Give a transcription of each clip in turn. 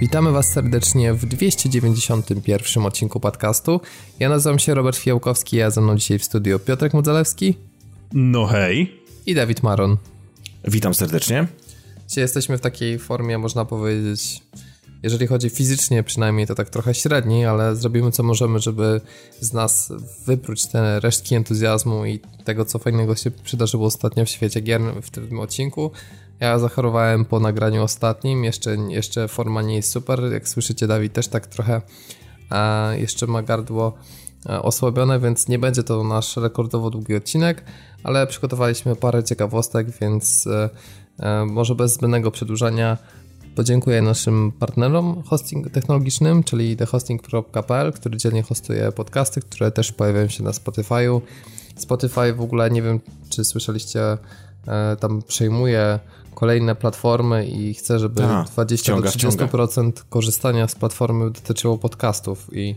Witamy Was serdecznie w 291 odcinku podcastu. Ja nazywam się Robert Fiałkowski, ja ze mną dzisiaj w studiu Piotrek Mudzalewski. No hej. I Dawid Maron. Witam serdecznie. Dzisiaj jesteśmy w takiej formie, można powiedzieć, jeżeli chodzi fizycznie przynajmniej, to tak trochę średniej, ale zrobimy co możemy, żeby z nas wypróć te resztki entuzjazmu i tego, co fajnego się przydarzyło ostatnio w świecie gier w tym odcinku. Ja zachorowałem po nagraniu ostatnim, jeszcze, jeszcze forma nie jest super, jak słyszycie Dawid też tak trochę a jeszcze ma gardło e, osłabione, więc nie będzie to nasz rekordowo długi odcinek, ale przygotowaliśmy parę ciekawostek, więc e, e, może bez zbędnego przedłużania podziękuję naszym partnerom hosting technologicznym, czyli thehosting.pl, który dzielnie hostuje podcasty, które też pojawiają się na Spotify'u. Spotify w ogóle, nie wiem czy słyszeliście, tam przejmuje kolejne platformy i chcę, żeby Aha, 20-30% korzystania z platformy dotyczyło podcastów i,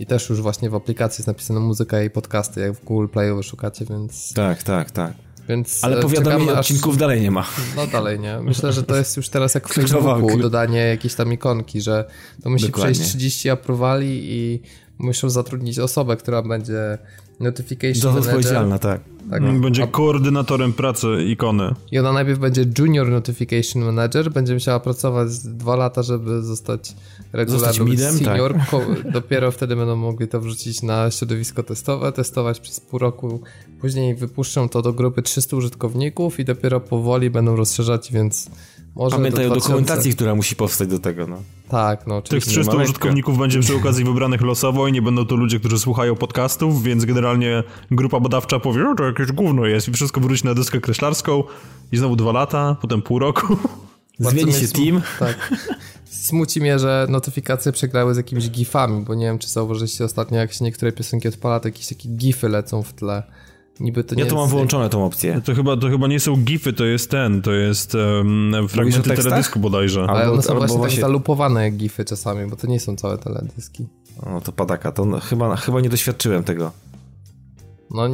i też już właśnie w aplikacji jest napisane muzyka i podcasty, jak w Google Playu szukacie, więc... Tak, tak, tak. Więc Ale e, powiadomień odcinków aż... dalej nie ma. No dalej nie. Myślę, że to jest już teraz jak w Facebooku dodanie jakiejś tam ikonki, że to musi Dokładnie. przejść 30 aprowali i muszą zatrudnić osobę, która będzie Notification Manager. odpowiedzialna, tak. tak. No, będzie A... koordynatorem pracy ikony. I ona najpierw będzie Junior Notification Manager, będzie musiała pracować dwa lata, żeby zostać regularnym senior. Tak. Dopiero wtedy będą mogli to wrzucić na środowisko testowe, testować przez pół roku. Później wypuszczą to do grupy 300 użytkowników i dopiero powoli będą rozszerzać, więc może Pamiętaj o dokumentacji, która musi powstać do tego, no. Tak, no oczywiście. Tych 300 użytkowników będzie przy okazji wybranych losowo i nie będą to ludzie, którzy słuchają podcastów, więc generalnie grupa badawcza powie, o to jakieś gówno jest i wszystko wróci na deskę kreślarską i znowu dwa lata, potem pół roku. Zmieni się team. Tak. Smuci mnie, że notyfikacje przegrały z jakimiś gifami, bo nie wiem, czy zauważyliście ostatnio, jak się niektóre piosenki odpala, to jakieś takie gify lecą w tle. Niby to nie ja to mam wyłączone tą opcję. To chyba, to chyba nie są gify, to jest ten, to jest um, fragmenty teledysku bodajże. Ale albo, one są właśnie, właśnie tak zalupowane gify czasami, bo to nie są całe teledyski. O, to padaka, to no, chyba, chyba nie doświadczyłem tego. No,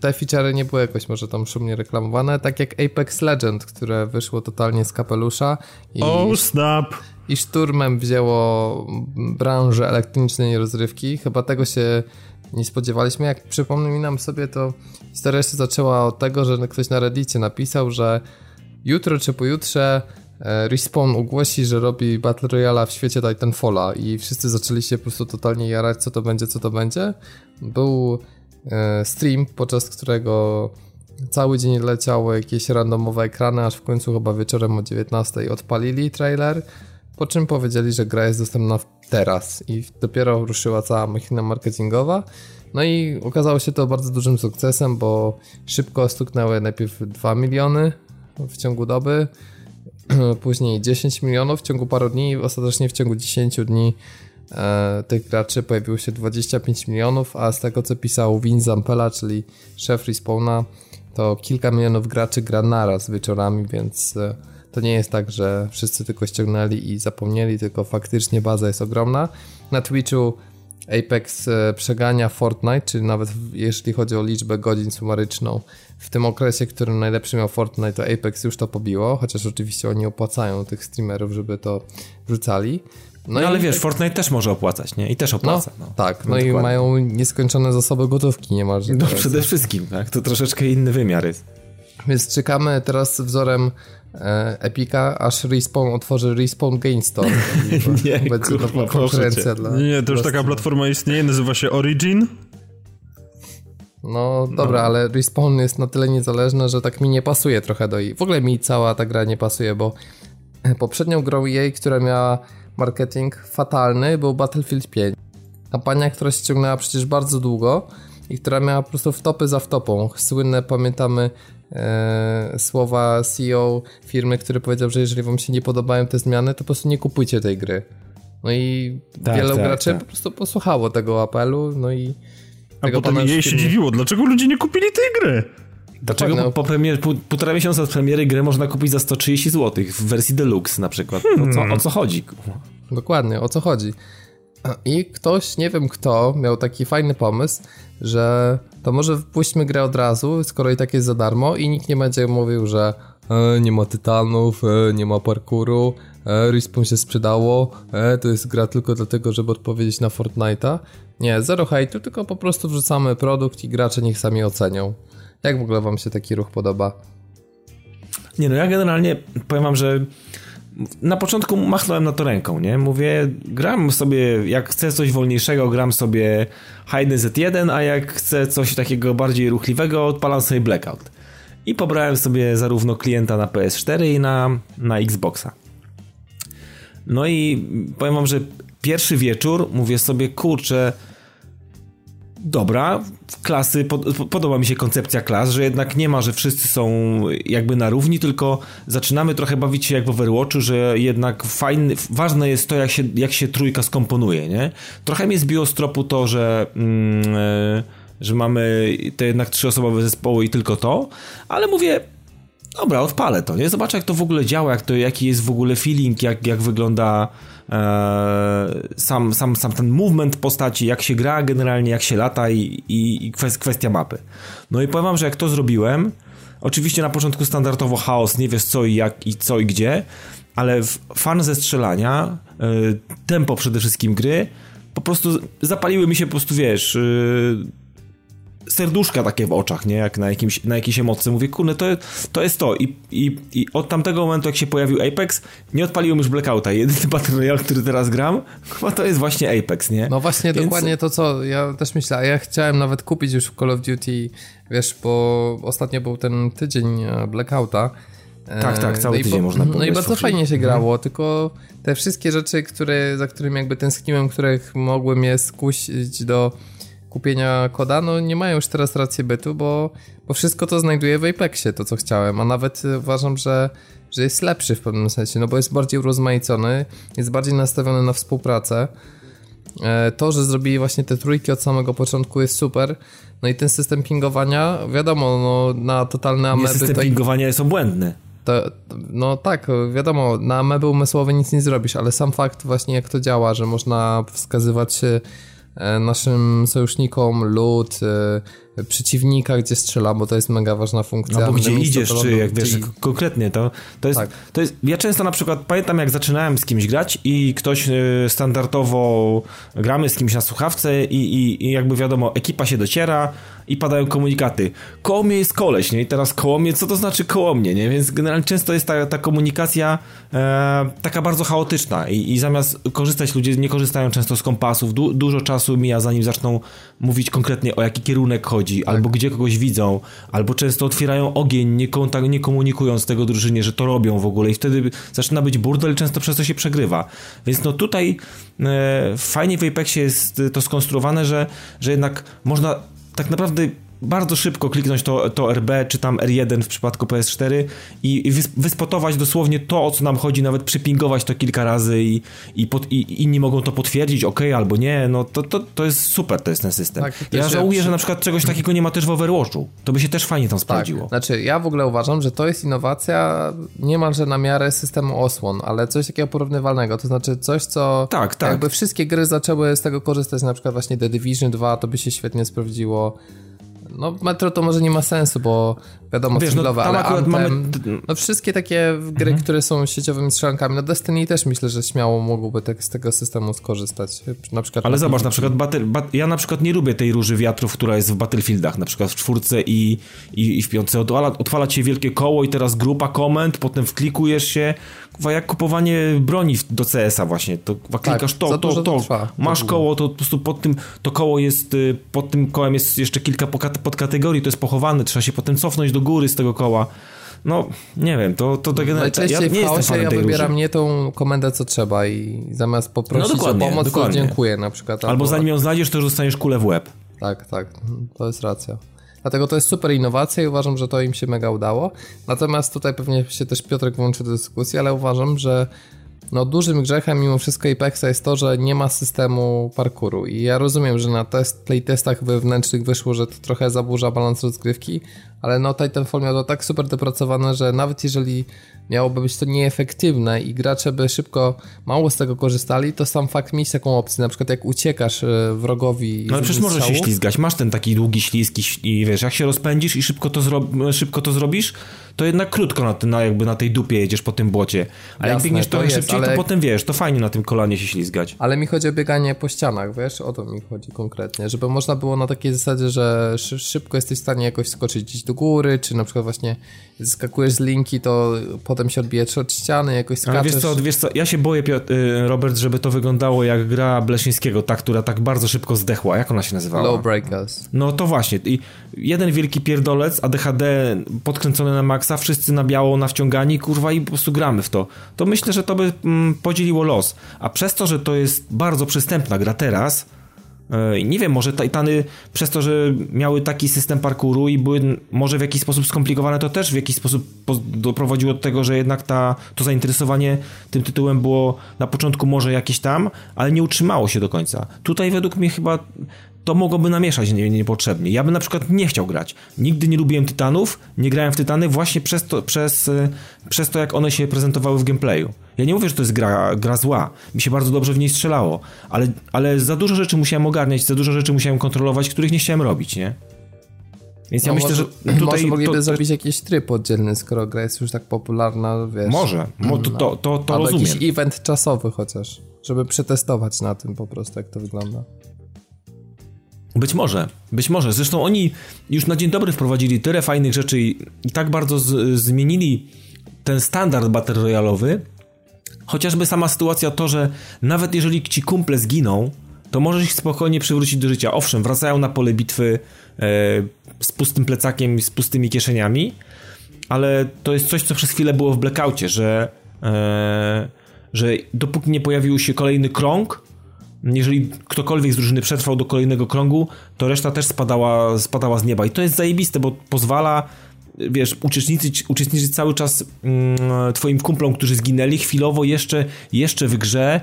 te featurey nie były jakoś może tam szumnie reklamowane, tak jak Apex Legend, które wyszło totalnie z kapelusza. I, oh, snap! I szturmem wzięło branżę elektronicznej rozrywki. Chyba tego się nie spodziewaliśmy. Jak przypomnę sobie, to historia się zaczęła od tego, że ktoś na Reddicie napisał, że jutro czy pojutrze e, Respawn ogłosi, że robi Battle Royale w świecie Titanfalla i wszyscy zaczęli się po prostu totalnie jarać, co to będzie, co to będzie. Był e, stream, podczas którego cały dzień leciały jakieś randomowe ekrany, aż w końcu chyba wieczorem o 19 odpalili trailer, po czym powiedzieli, że gra jest dostępna teraz i dopiero ruszyła cała machina marketingowa. No i okazało się to bardzo dużym sukcesem, bo szybko stuknęły najpierw 2 miliony w ciągu doby, później 10 milionów w ciągu paru dni i ostatecznie w ciągu 10 dni e, tych graczy pojawiło się 25 milionów, a z tego co pisał Vin Zampella, czyli szef Respawna, to kilka milionów graczy gra naraz wieczorami, więc e, to nie jest tak, że wszyscy tylko ściągnęli i zapomnieli, tylko faktycznie baza jest ogromna. Na Twitchu Apex e, przegania Fortnite, czyli nawet jeśli chodzi o liczbę godzin sumaryczną. W tym okresie, którym najlepszy miał Fortnite, to Apex już to pobiło, chociaż oczywiście oni opłacają tych streamerów, żeby to wrzucali. No, no ale wiesz, Fortnite też może opłacać, nie? I też opłaca. No, no. Tak, no, no i mają nieskończone zasoby gotówki niemalże. No przede wszystkim, tak? To troszeczkę inny wymiar jest. Więc czekamy teraz wzorem Epika, aż Respawn otworzy Respawn Game Store. nie, będzie kurwa, konkurencja dla... Nie, to już taka platforma istnieje, nazywa się Origin. No dobra, no. ale Respawn jest na tyle niezależny, że tak mi nie pasuje trochę do jej. W ogóle mi cała ta gra nie pasuje, bo poprzednią grą jej, która miała marketing fatalny, był Battlefield 5. Kampania, która się ciągnęła przecież bardzo długo i która miała po prostu wtopy za wtopą. Słynne, pamiętamy, e, słowa CEO firmy, który powiedział, że jeżeli wam się nie podobają te zmiany, to po prostu nie kupujcie tej gry. No i tak, wielu tak, graczy tak. po prostu posłuchało tego apelu, no i... A potem jej się dziwiło, dlaczego ludzie nie kupili tej gry? Dlaczego po, po premier, pół, półtora miesiąca od premiery grę można kupić za 130 zł w wersji deluxe na przykład? Hmm. O, co, o co chodzi? Dokładnie, o co chodzi? I ktoś, nie wiem kto, miał taki fajny pomysł, że to może wpuśćmy grę od razu, skoro i tak jest za darmo i nikt nie będzie mówił, że e, nie ma tytanów, e, nie ma parkouru, e, Respawn się sprzedało, e, to jest gra tylko dlatego, żeby odpowiedzieć na Fortnite'a. Nie, zero hejtu, tylko po prostu wrzucamy produkt i gracze niech sami ocenią. Jak w ogóle wam się taki ruch podoba? Nie no, ja generalnie powiem wam, że na początku machnąłem na to ręką, nie? Mówię, gram sobie, jak chcę coś wolniejszego, gram sobie Hayden Z1, a jak chcę coś takiego bardziej ruchliwego, odpalam sobie Blackout. I pobrałem sobie zarówno klienta na PS4 i na, na Xboxa. No i powiem wam, że pierwszy wieczór mówię sobie, kurczę, dobra, klasy, pod, podoba mi się koncepcja klas, że jednak nie ma, że wszyscy są jakby na równi, tylko zaczynamy trochę bawić się jak w Overwatchu, że jednak fajny, ważne jest to, jak się, jak się trójka skomponuje, nie? Trochę mnie zbiło z tropu to, że... Mm, e, że mamy te jednak trzyosobowe zespoły i tylko to, ale mówię, dobra, odpalę to, nie? Zobaczę, jak to w ogóle działa, jak to, jaki jest w ogóle feeling, jak, jak wygląda e, sam, sam, sam ten movement postaci, jak się gra generalnie, jak się lata i, i, i kwestia mapy. No i powiem wam, że jak to zrobiłem, oczywiście na początku standardowo chaos, nie wiesz co i jak i co i gdzie, ale fan ze strzelania, e, tempo przede wszystkim gry, po prostu zapaliły mi się po prostu, wiesz... E, serduszka takie w oczach, nie? Jak na, jakimś, na jakiejś emocji. Mówię, kurde, to, to jest to. I, i, I od tamtego momentu, jak się pojawił Apex, nie odpaliłem już Blackouta. Jedyny Battle Royale, który teraz gram, chyba to jest właśnie Apex, nie? No właśnie, Więc... dokładnie to, co ja też myślę. A ja chciałem nawet kupić już w Call of Duty, wiesz, bo ostatnio był ten tydzień e, Blackouta. Tak, tak, cały no tydzień po, można No i bardzo fajnie się grało, mhm. tylko te wszystkie rzeczy, które, za którymi jakby tęskniłem, których mogły mnie skusić do kupienia koda, no nie mają już teraz racji bytu, bo, bo wszystko to znajduję w Apexie, to co chciałem, a nawet uważam, że, że jest lepszy w pewnym sensie, no bo jest bardziej urozmaicony, jest bardziej nastawiony na współpracę. E, to, że zrobili właśnie te trójki od samego początku jest super. No i ten system pingowania, wiadomo, no na totalne ameby... Nie, system pingowania jest obłędny. To, no tak, wiadomo, na ameby umysłowe nic nie zrobisz, ale sam fakt właśnie jak to działa, że można wskazywać E, naszym sojusznikom lód, e, przeciwnika, gdzie strzela, bo to jest mega ważna funkcja. No bo gdzie idziesz, czy jak wiesz, konkretnie to, to jest, tak. to jest, ja często na przykład pamiętam jak zaczynałem z kimś grać i ktoś e, standardowo gramy z kimś na słuchawce i, i, i jakby wiadomo, ekipa się dociera, i padają komunikaty. Koło mnie jest koleś, nie? I teraz koło mnie, co to znaczy koło mnie, nie? Więc generalnie często jest ta, ta komunikacja e, taka bardzo chaotyczna I, i zamiast korzystać, ludzie nie korzystają często z kompasów. Du, dużo czasu mija, zanim zaczną mówić konkretnie o jaki kierunek chodzi, tak. albo gdzie kogoś widzą, albo często otwierają ogień, nie, kontakt, nie komunikując tego drużynie, że to robią w ogóle i wtedy zaczyna być burdel, często przez to się przegrywa. Więc no tutaj e, fajnie w Apexie jest to skonstruowane, że, że jednak można tak naprawdę bardzo szybko kliknąć to, to RB czy tam R1 w przypadku PS4 i, wyspotować dosłownie to, o co nam chodzi, nawet przypingować to kilka razy i, i, pod, i inni mogą to potwierdzić, ok, albo nie, no to, to, to jest super, to jest ten system. Tak, ja żałuję, że na przykład czegoś takiego nie ma też w Overwatchu. To by się też fajnie tam sprawdziło. Tak. Znaczy, ja w ogóle uważam, że to jest innowacja niemalże na miarę systemu osłon, ale coś takiego porównywalnego, to znaczy coś, co tak, tak. jakby wszystkie gry zaczęły z tego korzystać, na przykład właśnie The Division 2, to by się świetnie sprawdziło no Metro to może nie ma sensu, bo wiadomo, Wiesz, singlowe, no, ale Anthem, mamy... no wszystkie takie gry, mhm. które są sieciowymi strzelankami, no Destiny też myślę, że śmiało mogłoby tak, z tego systemu skorzystać. Na przykład ale zobacz, na przykład battle, bat, ja na przykład nie lubię tej róży wiatrów, która jest w Battlefieldach, na przykład w czwórce i, i, i w piątce. Odwala, odwala cię wielkie koło i teraz grupa komend, potem wklikujesz się, jak kupowanie broni do CS-a właśnie, to klikasz tak, to, to, to, to masz koło, to po prostu pod tym, to koło jest, y, pod tym kołem jest jeszcze kilka podkategorii, to jest pochowane, trzeba się potem cofnąć do góry z tego koła. No, nie wiem, to, to, to generalnie... Ja nie jestem ja wybieram róży. nie tą komendę, co trzeba i zamiast poprosić no o pomoc, dokładnie. to dziękuję na przykład. Albo, albo zanim ją znajdziesz, to już dostaniesz kulę w łeb. Tak, tak, to jest racja. Dlatego to jest super innowacja i uważam, że to im się mega udało. Natomiast tutaj pewnie się też Piotrek włączy do dyskusji, ale uważam, że no dużym grzechem mimo wszystko Apexa jest to, że nie ma systemu parkouru. I ja rozumiem, że na test, playtestach wewnętrznych wyszło, że to trochę zaburza balans rozgrywki, ale no Titanfall miał to tak super dopracowane, że nawet jeżeli miałoby być to nieefektywne i gracze by szybko mało z tego korzystali, to sam fakt mieć taką opcję, na przykład jak uciekasz e, wrogowi No ale przecież możesz się ślizgać, masz ten taki długi ślizg i, wiesz, jak się rozpędzisz i szybko to, szybko to zrobisz, to jednak krótko na, na, jakby na tej dupie jedziesz po tym błocie. A jak biegniesz trochę jest, szybciej, ale... to potem wiesz, to fajnie na tym kolanie się ślizgać. Ale mi chodzi o bieganie po ścianach, wiesz, o to mi chodzi konkretnie, żeby można było na takiej zasadzie, że szybko jesteś w stanie jakoś skoczyć gdzieś do góry, czy na przykład właśnie skakujesz z linki, to potem się odbijesz od ściany, jakoś skaczesz. Ale wiesz co, wiesz co, ja się boję, Piotr, y, Robert, żeby to wyglądało jak gra Bleszyńskiego, ta, która tak bardzo szybko zdechła. Jak ona się nazywała? Low Breakers. No to właśnie. I jeden wielki pierdolec, ADHD podkręcony na maksa, wszyscy na biało nawciągani, kurwa i po prostu gramy w to. To myślę, że to by mm, podzieliło los. A przez to, że to jest bardzo przystępna gra teraz, E, nie wiem, może Titany przez to, że miały taki system parkouru i były może w jakiś sposób skomplikowane, to też w jakiś sposób doprowadziło do tego, że jednak ta, to zainteresowanie tym tytułem było na początku może jakieś tam, ale nie utrzymało się do końca. Tutaj według mnie chyba to mogłoby namieszać nie, niepotrzebnie. Ja bym na przykład nie chciał grać. Nigdy nie lubiłem Tytanów, nie grałem w Tytany właśnie przez to, przez, e, przez to jak one się prezentowały w gameplayu. Ja nie mówię, że to jest gra, gra zła. Mi się bardzo dobrze w niej strzelało, ale, ale za dużo rzeczy musiałem ogarniać, za dużo rzeczy musiałem kontrolować, których nie chciałem robić, nie? Więc no ja myślę, może, że tutaj... Może mogliby to, zrobić jakiś tryb oddzielny, skoro gra jest już tak popularna, wiesz. Może, Mo, to, to, to, to Albo rozumiem. jakiś event czasowy chociaż, żeby przetestować na tym po prostu, jak to wygląda. Być może, być może. Zresztą oni już na dzień dobry wprowadzili tyle fajnych rzeczy i, i tak bardzo z, zmienili ten standard Battle Royalowy, chociażby sama sytuacja to, że nawet jeżeli ci kumple zginą, to możesz ich spokojnie przywrócić do życia. Owszem, wracają na pole bitwy e, z pustym plecakiem, z pustymi kieszeniami, ale to jest coś, co przez chwilę było w blackoutie, że, e, że dopóki nie pojawił się kolejny krąg, jeżeli ktokolwiek z drużyny przetrwał do kolejnego krągu, to reszta też spadała, spadała z nieba. I to jest zajebiste, bo pozwala wiesz, uczestniczyć, uczestniczyć cały czas mm, twoim kumplom, którzy zginęli, chwilowo jeszcze, jeszcze w grze,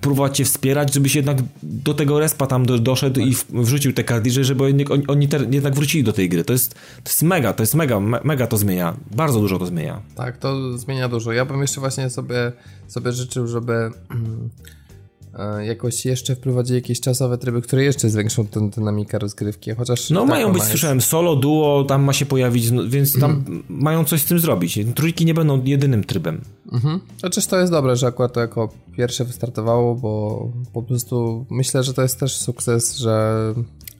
próbować cię wspierać, żebyś jednak do tego respa tam do, doszedł tak. i wrzucił te kardiże, żeby oni, oni te, jednak wrócili do tej gry. To jest, to jest mega, to jest mega, mega to zmienia. Bardzo dużo to zmienia. Tak, to zmienia dużo. Ja bym jeszcze właśnie sobie, sobie życzył, żeby jakoś jeszcze wprowadzi jakieś czasowe tryby, które jeszcze zwiększą tę dynamikę rozgrywki, chociaż... No mają być, jest... słyszałem, solo, duo, tam ma się pojawić, no, więc tam mm. mają coś z tym zrobić. Trójki nie będą jedynym trybem. Mhm. Chociaż to jest dobre, że akurat to jako pierwsze wystartowało, bo po prostu myślę, że to jest też sukces, że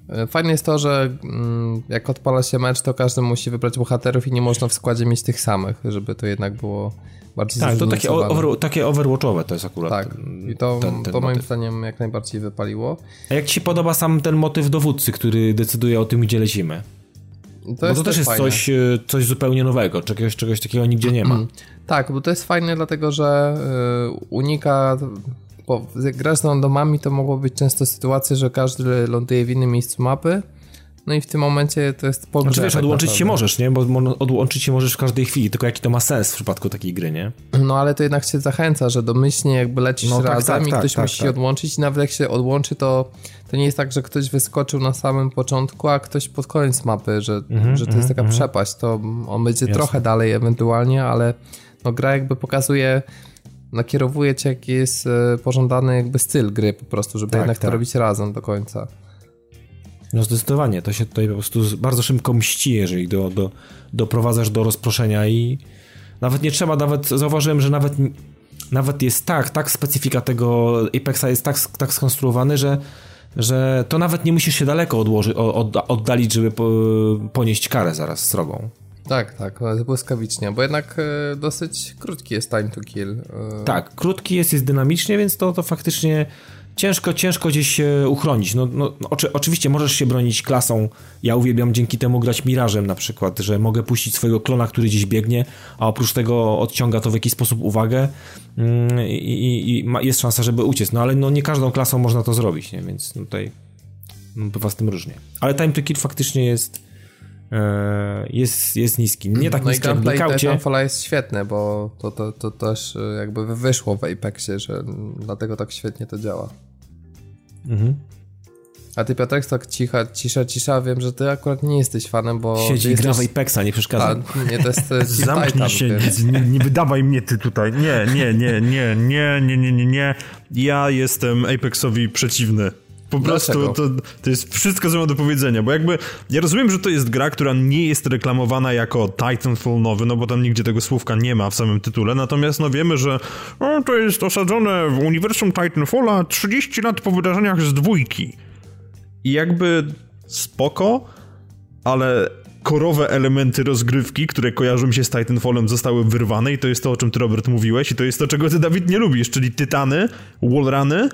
e, Fajne jest to, że mm, jak odpala się mecz, to każdy musi wybrać bohaterów i nie można w składzie mieć tych samych, żeby to jednak było bardziej Tak, to takie, over, takie overwatchowe to jest akurat. Tak, i to, ten, ten to moim zdaniem jak najbardziej wypaliło. A jak ci się podoba sam ten motyw dowódcy, który decyduje o tym, gdzie lecimy? To bo to też jest coś, e, coś zupełnie nowego, czegoś, czegoś takiego nigdzie nie ma. Tak, bo to jest fajne, dlatego że y, unika bo grasz z randomami, to mogło być często sytuacje, że każdy ląduje w innym miejscu mapy no i w tym momencie to jest po Znaczy wiesz, tak odłączyć się możesz, nie? Bo odłączyć się możesz w każdej chwili, tylko jaki to ma sens w przypadku takiej gry, nie? No ale to jednak się zachęca, że domyślnie jakby lecisz no, tak, razem tak, i tak, ktoś tak, musi się tak. odłączyć i nawet jak się odłączy, to to nie jest tak, że ktoś wyskoczył na samym początku, a ktoś pod koniec mapy, że, mm-hmm, że to jest taka mm-hmm. przepaść, to on będzie Jasne. trochę dalej ewentualnie, ale no gra jakby pokazuje nakierowuje cię jaki jest e, pożądany jakby styl gry po prostu, żeby jednak to robić razem do końca. No zdecydowanie, to się tutaj po prostu bardzo szybko mści, jeżeli do, do, doprowadzasz do rozproszenia i nawet nie trzeba, nawet zauważyłem, że nawet, nawet jest tak, tak specyfika tego Apexa jest tak, tak skonstruowany, że, że to nawet nie musisz się daleko odłoży, od, oddalić, żeby po, ponieść karę zaraz srogą. Tak, tak, błyskawicznie, bo jednak e, dosyć krótki jest time to kill. E. Tak, krótki jest, jest dynamicznie, więc to, to faktycznie ciężko, ciężko gdzieś się uchronić. No, no, no, oczy, oczywiście możesz się bronić klasą. Ja uwielbiam dzięki temu grać mirażem na przykład, że mogę puścić swojego klona, który gdzieś biegnie, a oprócz tego odciąga to w jakiś sposób uwagę mm, i, i, i jest szansa, żeby uciec. No ale no, nie każdą klasą można to zrobić, nie? więc tutaj bywa z tym różnie. Ale time to kill faktycznie jest e, jest, jest niski. Nie tak no niski jak w Blackoutie. Titanfalla jest świetne, bo to, to, to też jakby wyszło w Apexie, że dlatego tak świetnie to działa. Mhm. A ty Piotrek tak cicha, cisza, cisza, wiem, że ty akurat nie jesteś fanem, bo... Siedzi i gra w Apexa, nie przeszkadza. A, nie, to jest Zamknij Titan, się, więc... nie, nie wydawaj mnie ty tutaj. Nie, nie, nie, nie, nie, nie, nie, nie, nie. Ja jestem Apexowi przeciwny. Po prostu to, to jest wszystko, co mam do powiedzenia, bo jakby ja rozumiem, że to jest gra, która nie jest reklamowana jako Titanfall nowy, no bo tam nigdzie tego słówka nie ma w samym tytule, natomiast no wiemy, że o, to jest osadzone w uniwersum Titanfalla 30 lat po wydarzeniach z dwójki. I jakby spoko, ale korowe elementy rozgrywki, które kojarzą się z Titanfallem, zostały wyrwane i to jest to, o czym ty, Robert, mówiłeś i to jest to, czego ty, Dawid, nie lubisz, czyli tytany, wallruny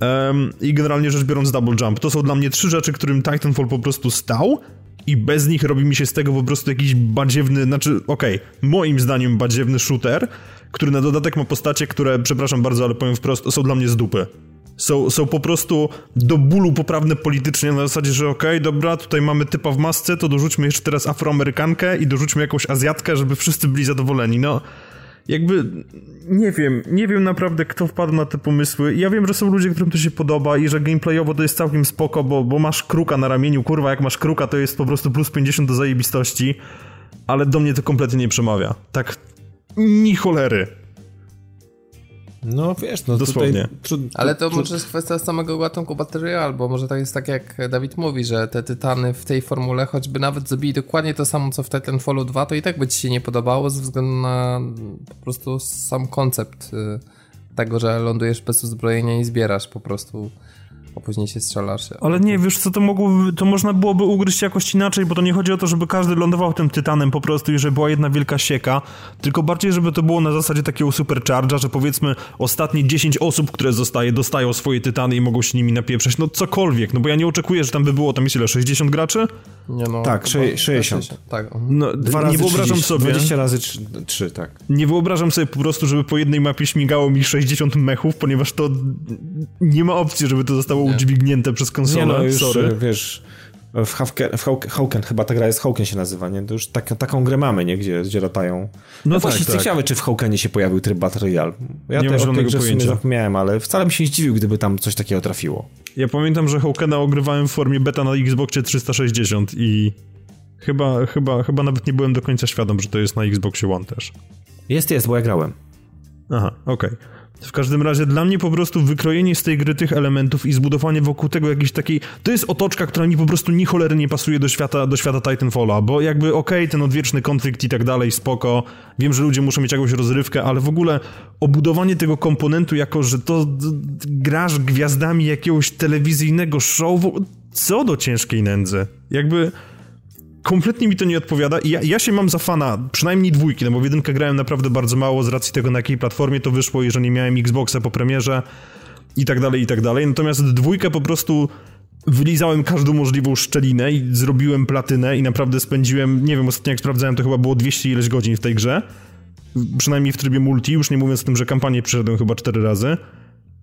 um, i generalnie rzecz biorąc double jump. To są dla mnie trzy rzeczy, którym Titanfall po prostu stał i bez nich robi mi się z tego po prostu jakiś badziewny, znaczy, okej, okay, moim zdaniem badziewny shooter, który na dodatek ma postacie, które, przepraszam bardzo, ale powiem wprost, są dla mnie z dupy są, są po prostu do bólu poprawne politycznie na zasadzie, że okej, okay, dobra, tutaj mamy typa w masce, to dorzućmy jeszcze teraz afroamerykankę i dorzućmy jakąś azjatkę, żeby wszyscy byli zadowoleni. No, jakby nie wiem, nie wiem naprawdę kto wpadł na te pomysły. Ja wiem, że są ludzie, którym to się podoba i że gameplayowo to jest całkiem spoko, bo, bo masz kruka na ramieniu, kurwa, jak masz kruka to jest po prostu plus 50 do zajebistości, ale do mnie to kompletnie nie przemawia. Tak ni cholery. No wiesz, no Dosłownie. Tutaj, Ale to może jest kwestia samego gatunku Battery albo może to jest tak jak Dawid mówi, że te tytany w tej formule, choćby nawet zrobili dokładnie to samo co w Titanfallu 2, to i tak by ci się nie podobało ze względu na po prostu sam koncept y, tego, że lądujesz bez uzbrojenia i zbierasz po prostu a później się strzelasz. Ale nie, wiesz co, to, mogłoby, to można byłoby ugryźć jakoś inaczej, bo to nie chodzi o to, żeby każdy lądował tym tytanem po prostu i żeby była jedna wielka sieka, tylko bardziej, żeby to było na zasadzie takiego supercharge'a, że powiedzmy ostatnie 10 osób, które zostaje, dostają swoje tytany i mogą się nimi napieprzeć, no cokolwiek, no bo ja nie oczekuję, że tam by było, tam ile, 60 graczy? Nie no. Tak, 60. Tak. No, Dwa razy nie wyobrażam 30, sobie. 20 razy 3, 3, tak. Nie wyobrażam sobie po prostu, żeby po jednej mapie śmigało mi 60 mechów, ponieważ to nie ma opcji, żeby to zostało. Udźwignięte przez konsolę. Nie no, już, Sorry. wiesz, w, Hawke, w Hawken, chyba ta gra jest Hawken się nazywa, nie? To już tak, taką grę mamy, nie? Gdzie, gdzie latają. No, no tak, właśnie tak. ciekawe, czy w Hawkenie się pojawił tryb Battle Royale. Ja nie mam tego pojęcia. zapomniałem, ale wcale bym się nie zdziwił, gdyby tam coś takiego trafiło. Ja pamiętam, że Hawkena ogrywałem w formie beta na Xboxie 360 i chyba, chyba, chyba nawet nie byłem do końca świadom, że to jest na Xboxie One też. Jest, jest, bo ja grałem. Aha, okej. Okay. W każdym razie dla mnie po prostu wykrojenie z tej gry tych elementów i zbudowanie wokół tego jakiejś takiej... To jest otoczka, która mi po prostu ni cholery nie pasuje do świata, do świata Titanfalla, bo jakby okej, okay, ten odwieczny konflikt i tak dalej, spoko. Wiem, że ludzie muszą mieć jakąś rozrywkę, ale w ogóle obudowanie tego komponentu jako, że to grasz gwiazdami jakiegoś telewizyjnego show... Co do ciężkiej nędzy. Jakby kompletnie mi to nie odpowiada ja, ja, się mam za fana przynajmniej dwójki, no bo w jedynkę grałem naprawdę bardzo mało z racji tego, na jakiej platformie to wyszło i że nie miałem Xboxa po premierze i tak dalej, i tak dalej. Natomiast dwójkę po prostu wylizałem każdą możliwą szczelinę i zrobiłem platynę i naprawdę spędziłem, nie wiem, ostatnio jak sprawdzałem, to chyba było 200 ileś godzin w tej grze. Przynajmniej w trybie multi, już nie mówiąc o tym, że kampanię przeszedłem chyba 4 razy.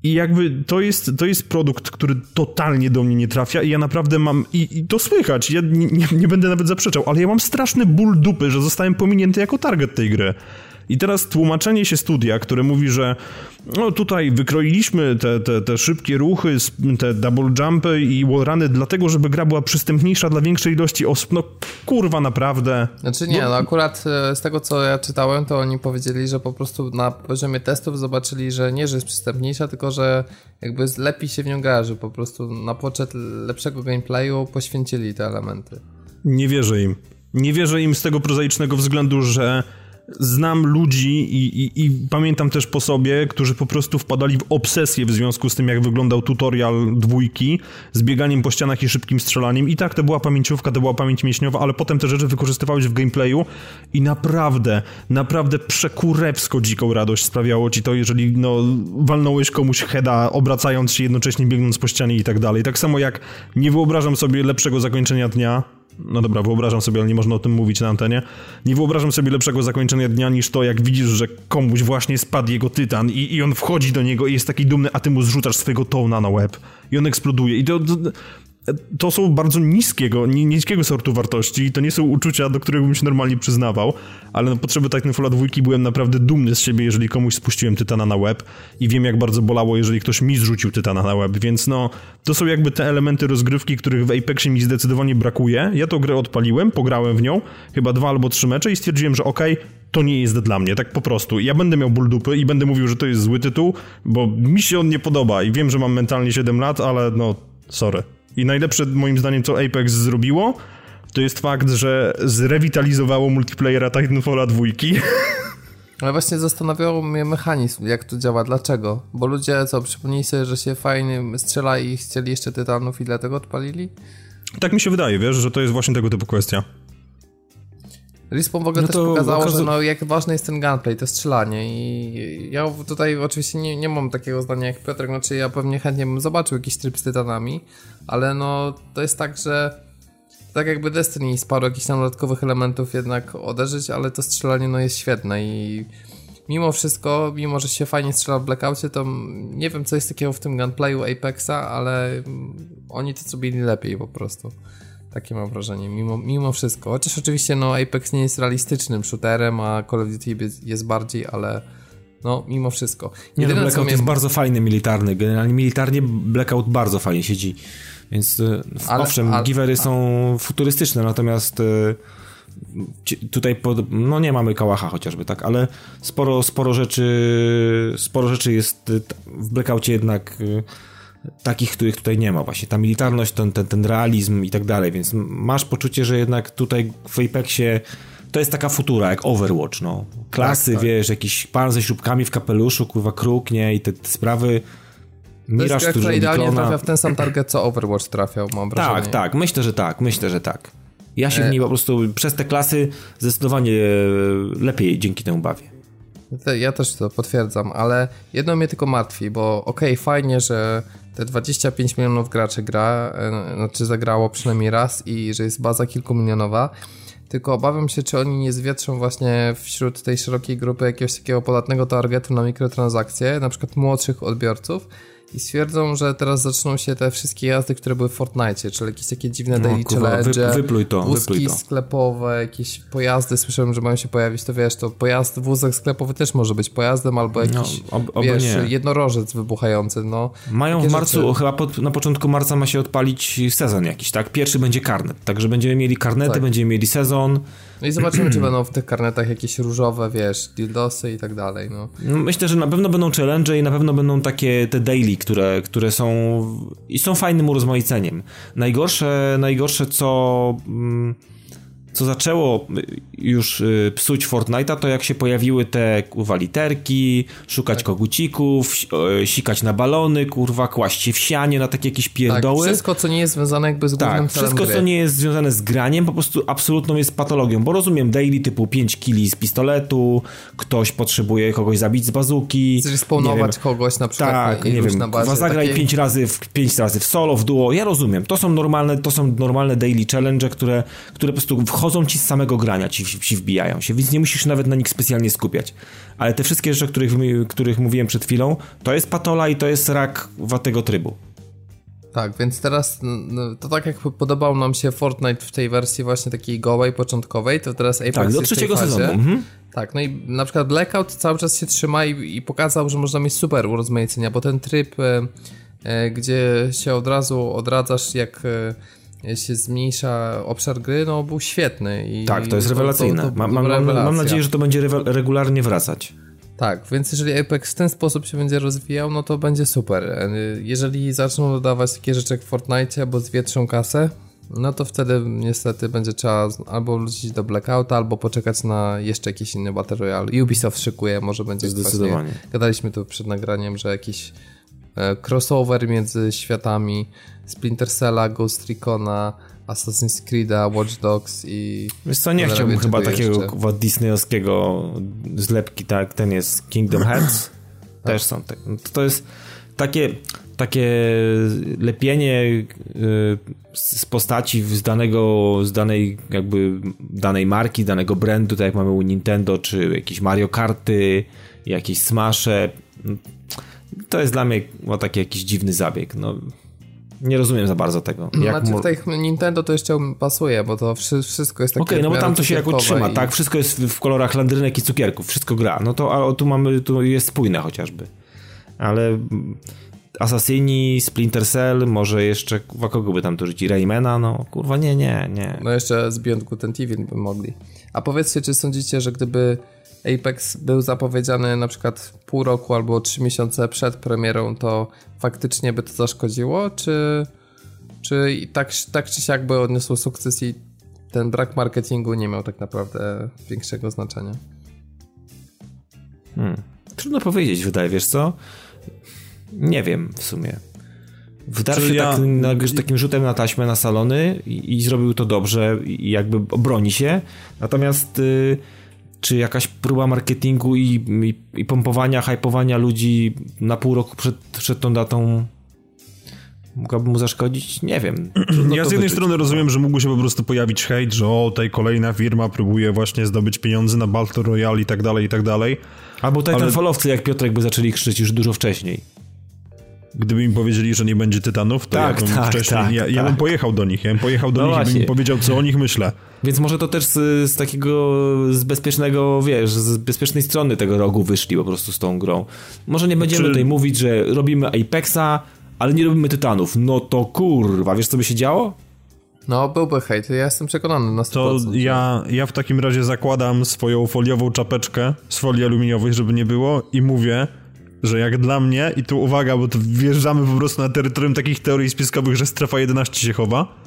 I jakby to jest, to jest produkt, który totalnie do mnie nie trafia i ja naprawdę mam, i, i to słychać, ja nie, nie, nie, będę nawet zaprzeczał, ale ja mam straszny ból dupy, że zostałem pominięty jako target tej gry. I teraz tłumaczenie się studia, które mówi, że no tutaj wykroiliśmy te, te, te szybkie ruchy, te double jumpy i wallruny dlatego, żeby gra była przystępniejsza dla większej ilości osób. No kurwa, naprawdę. Znaczy nie, no, no akurat e, z tego, co ja czytałem, to oni powiedzieli, że po prostu na poziomie testów zobaczyli, że nie, że jest przystępniejsza, tylko że jakby lepiej się w nią gra, że po prostu na poczet lepszego gameplayu poświęcili te elementy. Nie wierzę im. Nie wierzę im z tego prozaicznego względu, że znam ludzi i, i, i, pamiętam też po sobie, którzy po prostu wpadali w obsesję w związku z tym, jak wyglądał tutorial dwójki, z bieganiem po ścianach i szybkim strzelaniem. I tak to była pamięciówka, to była pamięć mięśniowa, ale potem te rzeczy wykorzystywałeś w gameplayu i naprawdę, naprawdę przekurewsko dziką radość sprawiało ci to, jeżeli no, walnąłeś komuś heada, obracając się jednocześnie biegnąc po ścianie i tak dalej. Tak samo jak nie wyobrażam sobie lepszego zakończenia dnia, no dobra, wyobrażam sobie, ale nie można o tym mówić na antenie. Nie wyobrażam sobie lepszego zakończenia dnia niż to, jak widzisz, że komuś właśnie spadł jego tytan i, i on wchodzi do niego i jest taki dumny, a ty mu zrzucasz swojego tona na łeb i on eksploduje. I to, to to są bardzo niskiego, niskiego sortu wartości i to nie są uczucia, do których bym się normalnie przyznawał, ale na potrzeby Titanfalla 2 byłem naprawdę dumny z siebie, jeżeli komuś spuściłem Tytana na web i wiem jak bardzo bolało, jeżeli ktoś mi zrzucił Tytana na web, więc no, to są jakby te elementy rozgrywki, których w Apexie mi zdecydowanie brakuje. Ja tą grę odpaliłem, pograłem w nią, chyba dwa albo trzy mecze i stwierdziłem, że okej, okay, to nie jest dla mnie, tak po prostu. Ja będę miał ból dupy i będę mówił, że to jest zły tytuł, bo mi się on nie podoba i wiem, że mam mentalnie 7 lat, ale no, sorry. I najlepsze moim zdaniem, co Apex zrobiło, to jest fakt, że zrewitalizowało multiplayera Titanfalla 2. Ale właśnie zastanawiało mnie mechanizm, jak to działa, dlaczego? Bo ludzie, co, przypomnieli sobie, że się fajnie strzela i chcieli jeszcze tytanów i dlatego odpalili? Tak mi się wydaje, wiesz, że to jest właśnie tego typu kwestia. Respawn w ogóle no też pokazało, okazu... że no, jak ważny jest ten gunplay, to strzelanie i ja tutaj oczywiście nie, nie mam takiego zdania jak Piotr, znaczy ja pewnie chętnie bym zobaczył jakiś tryb z tytanami, ale no to jest tak, że tak jakby Destiny z paru jakichś tam dodatkowych elementów jednak oderzyć, ale to strzelanie no jest świetne i mimo wszystko, mimo że się fajnie strzela w Blackoutie, to nie wiem co jest takiego w tym gunplayu Apexa, ale oni to zrobili lepiej po prostu. Takie mam wrażenie, mimo, mimo wszystko. Chociaż oczywiście no, Apex nie jest realistycznym shooterem, a Call of Duty jest bardziej, ale no, mimo wszystko. Nie, no, Blackout mnie... jest bardzo fajny militarny. Generalnie militarnie Blackout bardzo fajnie siedzi. Więc e, ale, owszem, ale, givery są futurystyczne, natomiast e, tutaj pod, no nie mamy kałacha chociażby, tak, ale sporo, sporo rzeczy sporo rzeczy jest w Blackoutie jednak takich, których tutaj nie ma. Właśnie ta militarność, ten, ten, ten realizm i tak dalej, więc masz poczucie, że jednak tutaj w Apexie to jest taka futura, jak Overwatch, no. Klasy, tak, tak. wiesz, jakiś pan ze śrubkami w kapeluszu, kurwa kruk, nie, i te, te sprawy... Miraż, to jest idealnie trafia w ten sam target, co Overwatch trafiał, mam wrażenie. Tak, tak, myślę, że tak, myślę, że tak. Ja się e... w niej po prostu przez te klasy zdecydowanie lepiej dzięki temu bawię. Ja też to potwierdzam, ale jedno mnie tylko martwi, bo okej, okay, fajnie, że te 25 milionów graczy gra, e, znaczy zagrało przynajmniej raz i że jest baza kilkumilionowa, tylko obawiam się, czy oni nie zwietrzą właśnie wśród tej szerokiej grupy jakiegoś takiego podatnego targetu na mikrotransakcje, na przykład młodszych odbiorców, i stwierdzą, że teraz zaczną się te wszystkie jazdy, które były w Fortnite, czyli jakieś takie dziwne no, daily challenge, wypluj to, wózki to. sklepowe, jakieś pojazdy, słyszałem, że mają się pojawić, to wiesz, to pojazd, wózek sklepowy też może być pojazdem, albo no, jakiś, no, ob, wiesz, nie. jednorożec wybuchający, no. Mają w marcu, rzeczy. chyba pod, na początku marca ma się odpalić sezon jakiś, tak? Pierwszy będzie karnet, także będziemy mieli karnety, tak. będziemy mieli sezon, no i zobaczymy, czy będą w tych karnetach jakieś różowe, wiesz, dildosy i tak dalej, no. no. Myślę, że na pewno będą challenge i na pewno będą takie te daily, które, które są i są fajnym urozmaiceniem. Najgorsze, najgorsze co... Mm, co zaczęło y, już y, psuć Fortnite'a, to jak się pojawiły te kurwa literki, szukać tak. kogucików, sikać na balony, kurwa, kłaść się w sianie na takie jakieś pierdoły. Tak, wszystko, co nie jest związane jakby z głównym Tak, wszystko, co nie jest związane z graniem, po prostu absolutną jest patologią, bo rozumiem daily typu 5 kili z pistoletu, ktoś potrzebuje kogoś zabić z bazuki. Zrespawnować kogoś na przykład tak, nie wiem, na bazie. Zagraj 5 takiej... razy, w, 5 razy w solo, w duo, ja rozumiem. To są normalne, to są normalne daily challenge, które, które po prostu wchodzą wchodzą ci z samego grania, ci, ci wbijają się, więc nie musisz nawet na nich specjalnie skupiać. Ale te wszystkie rzeczy, o których, których mówiłem przed chwilą, to jest patola i to jest rak tego trybu. Tak, więc teraz no, to tak jak podobał nam się Fortnite w tej wersji właśnie takiej gołej, początkowej, to teraz Apex Tak, do trzeciego sezonu. Mhm. Tak, no i na przykład Blackout cały czas się trzyma i, i pokazał, że można mieć super urozmaicenia, bo ten tryb, e, e, gdzie się od razu odradzasz jak... E, się zmniejsza obszar gry, no był świetny. I tak, to jest rewelacyjne. To, to, to mam, mam, mam, nadzieję, że to będzie regularnie wracać. Tak, więc jeżeli Apex w ten sposób się będzie rozwijał, no to będzie super. Jeżeli zaczną dodawać takie rzeczy jak w Fortnite, bo zwietrzą kasę, no to wtedy niestety będzie trzeba albo wrócić do Blackouta, albo poczekać na jeszcze jakiś inny Battle Royale. Ubisoft szykuje, może będzie Zdecydowanie. Właśnie, gadaliśmy tu przed nagraniem, że jakiś crossover między światami Splinter Cella, Ghost Recona, Assassin's Creed'a, Watch Dogs i... Wiesz co, nie chciałbym chyba takiego jeszcze. disneyowskiego zlepki, tak, ten jest Kingdom Hearts, też są, te, to jest takie, takie lepienie y, z postaci z danego, z danej jakby danej marki, danego brandu, tak jak mamy u Nintendo, czy jakieś Mario Karty, jakieś Smasze, to jest dla mnie no, taki jakiś dziwny zabieg, no Nie rozumiem za bardzo tego. Jak znaczy w tej Nintendo to jeszcze pasuje, bo to wszystko jest takie... Okej, okay, no bo tam to się jakoś trzyma, i... tak? Wszystko jest w kolorach landrynek i cukierków, wszystko gra. No to a tu mamy, tu jest spójne chociażby. Ale Assassini, Splinter Cell, może jeszcze, kurwa, kogo by tam to rzucić? Raymana? No, kurwa, nie, nie, nie. No jeszcze z Beyond Good and Evil by mogli. A powiedzcie, czy sądzicie, że gdyby Apex był zapowiedziany na przykład pół roku albo trzy miesiące przed premierą, to faktycznie by to zaszkodziło, czy, czy tak, tak czy siak by odniosło sukces i ten brak marketingu nie miał tak naprawdę większego znaczenia? Hmm. Trudno powiedzieć, wydaje, wiesz co? Nie wiem w sumie. Wdarł się ja... tak, na, takim rzutem na taśmę na salony i, i, zrobił to dobrze i jakby obroni się. Natomiast y, czy jakaś próba marketingu i, i, i pompowania, hypowania ludzi na pół roku przed, przed tą datą mogłaby mu zaszkodzić? Nie wiem. ja z jednej strony rozumiem, że mógł się po prostu pojawić hejt, że o, tutaj kolejna firma próbuje właśnie zdobyć pieniądze na Battle Royale i tak dalej, i tak dalej. Albo tutaj ale... falowcy jak Piotrek by zaczęli krzyczeć już dużo wcześniej. Gdyby mi powiedzieli, że nie będzie Tytanów, to tak, ja bym tak, wcześniej, tak, ja, ja tak. bym pojechał do nich, ja bym pojechał do no nich właśnie. i bym powiedział, co o nich myślę. Więc może to też z, z, takiego, z bezpiecznego, wiesz, z bezpiecznej strony tego rogu wyszli po prostu z tą grą. Może nie będziemy Czy... tutaj mówić, że robimy Apexa, ale nie robimy Tytanów. No to kurwa, wiesz co by się działo? No, byłby hejt, ja jestem przekonany na 100%. To ja, ja w takim razie zakładam swoją foliową czapeczkę z folii aluminiowej, żeby nie było i mówię, że jak dla mnie, i tu uwaga, bo tu wjeżdżamy po prostu na terytorium takich teorii spiskowych, że strefa 11 się chowa.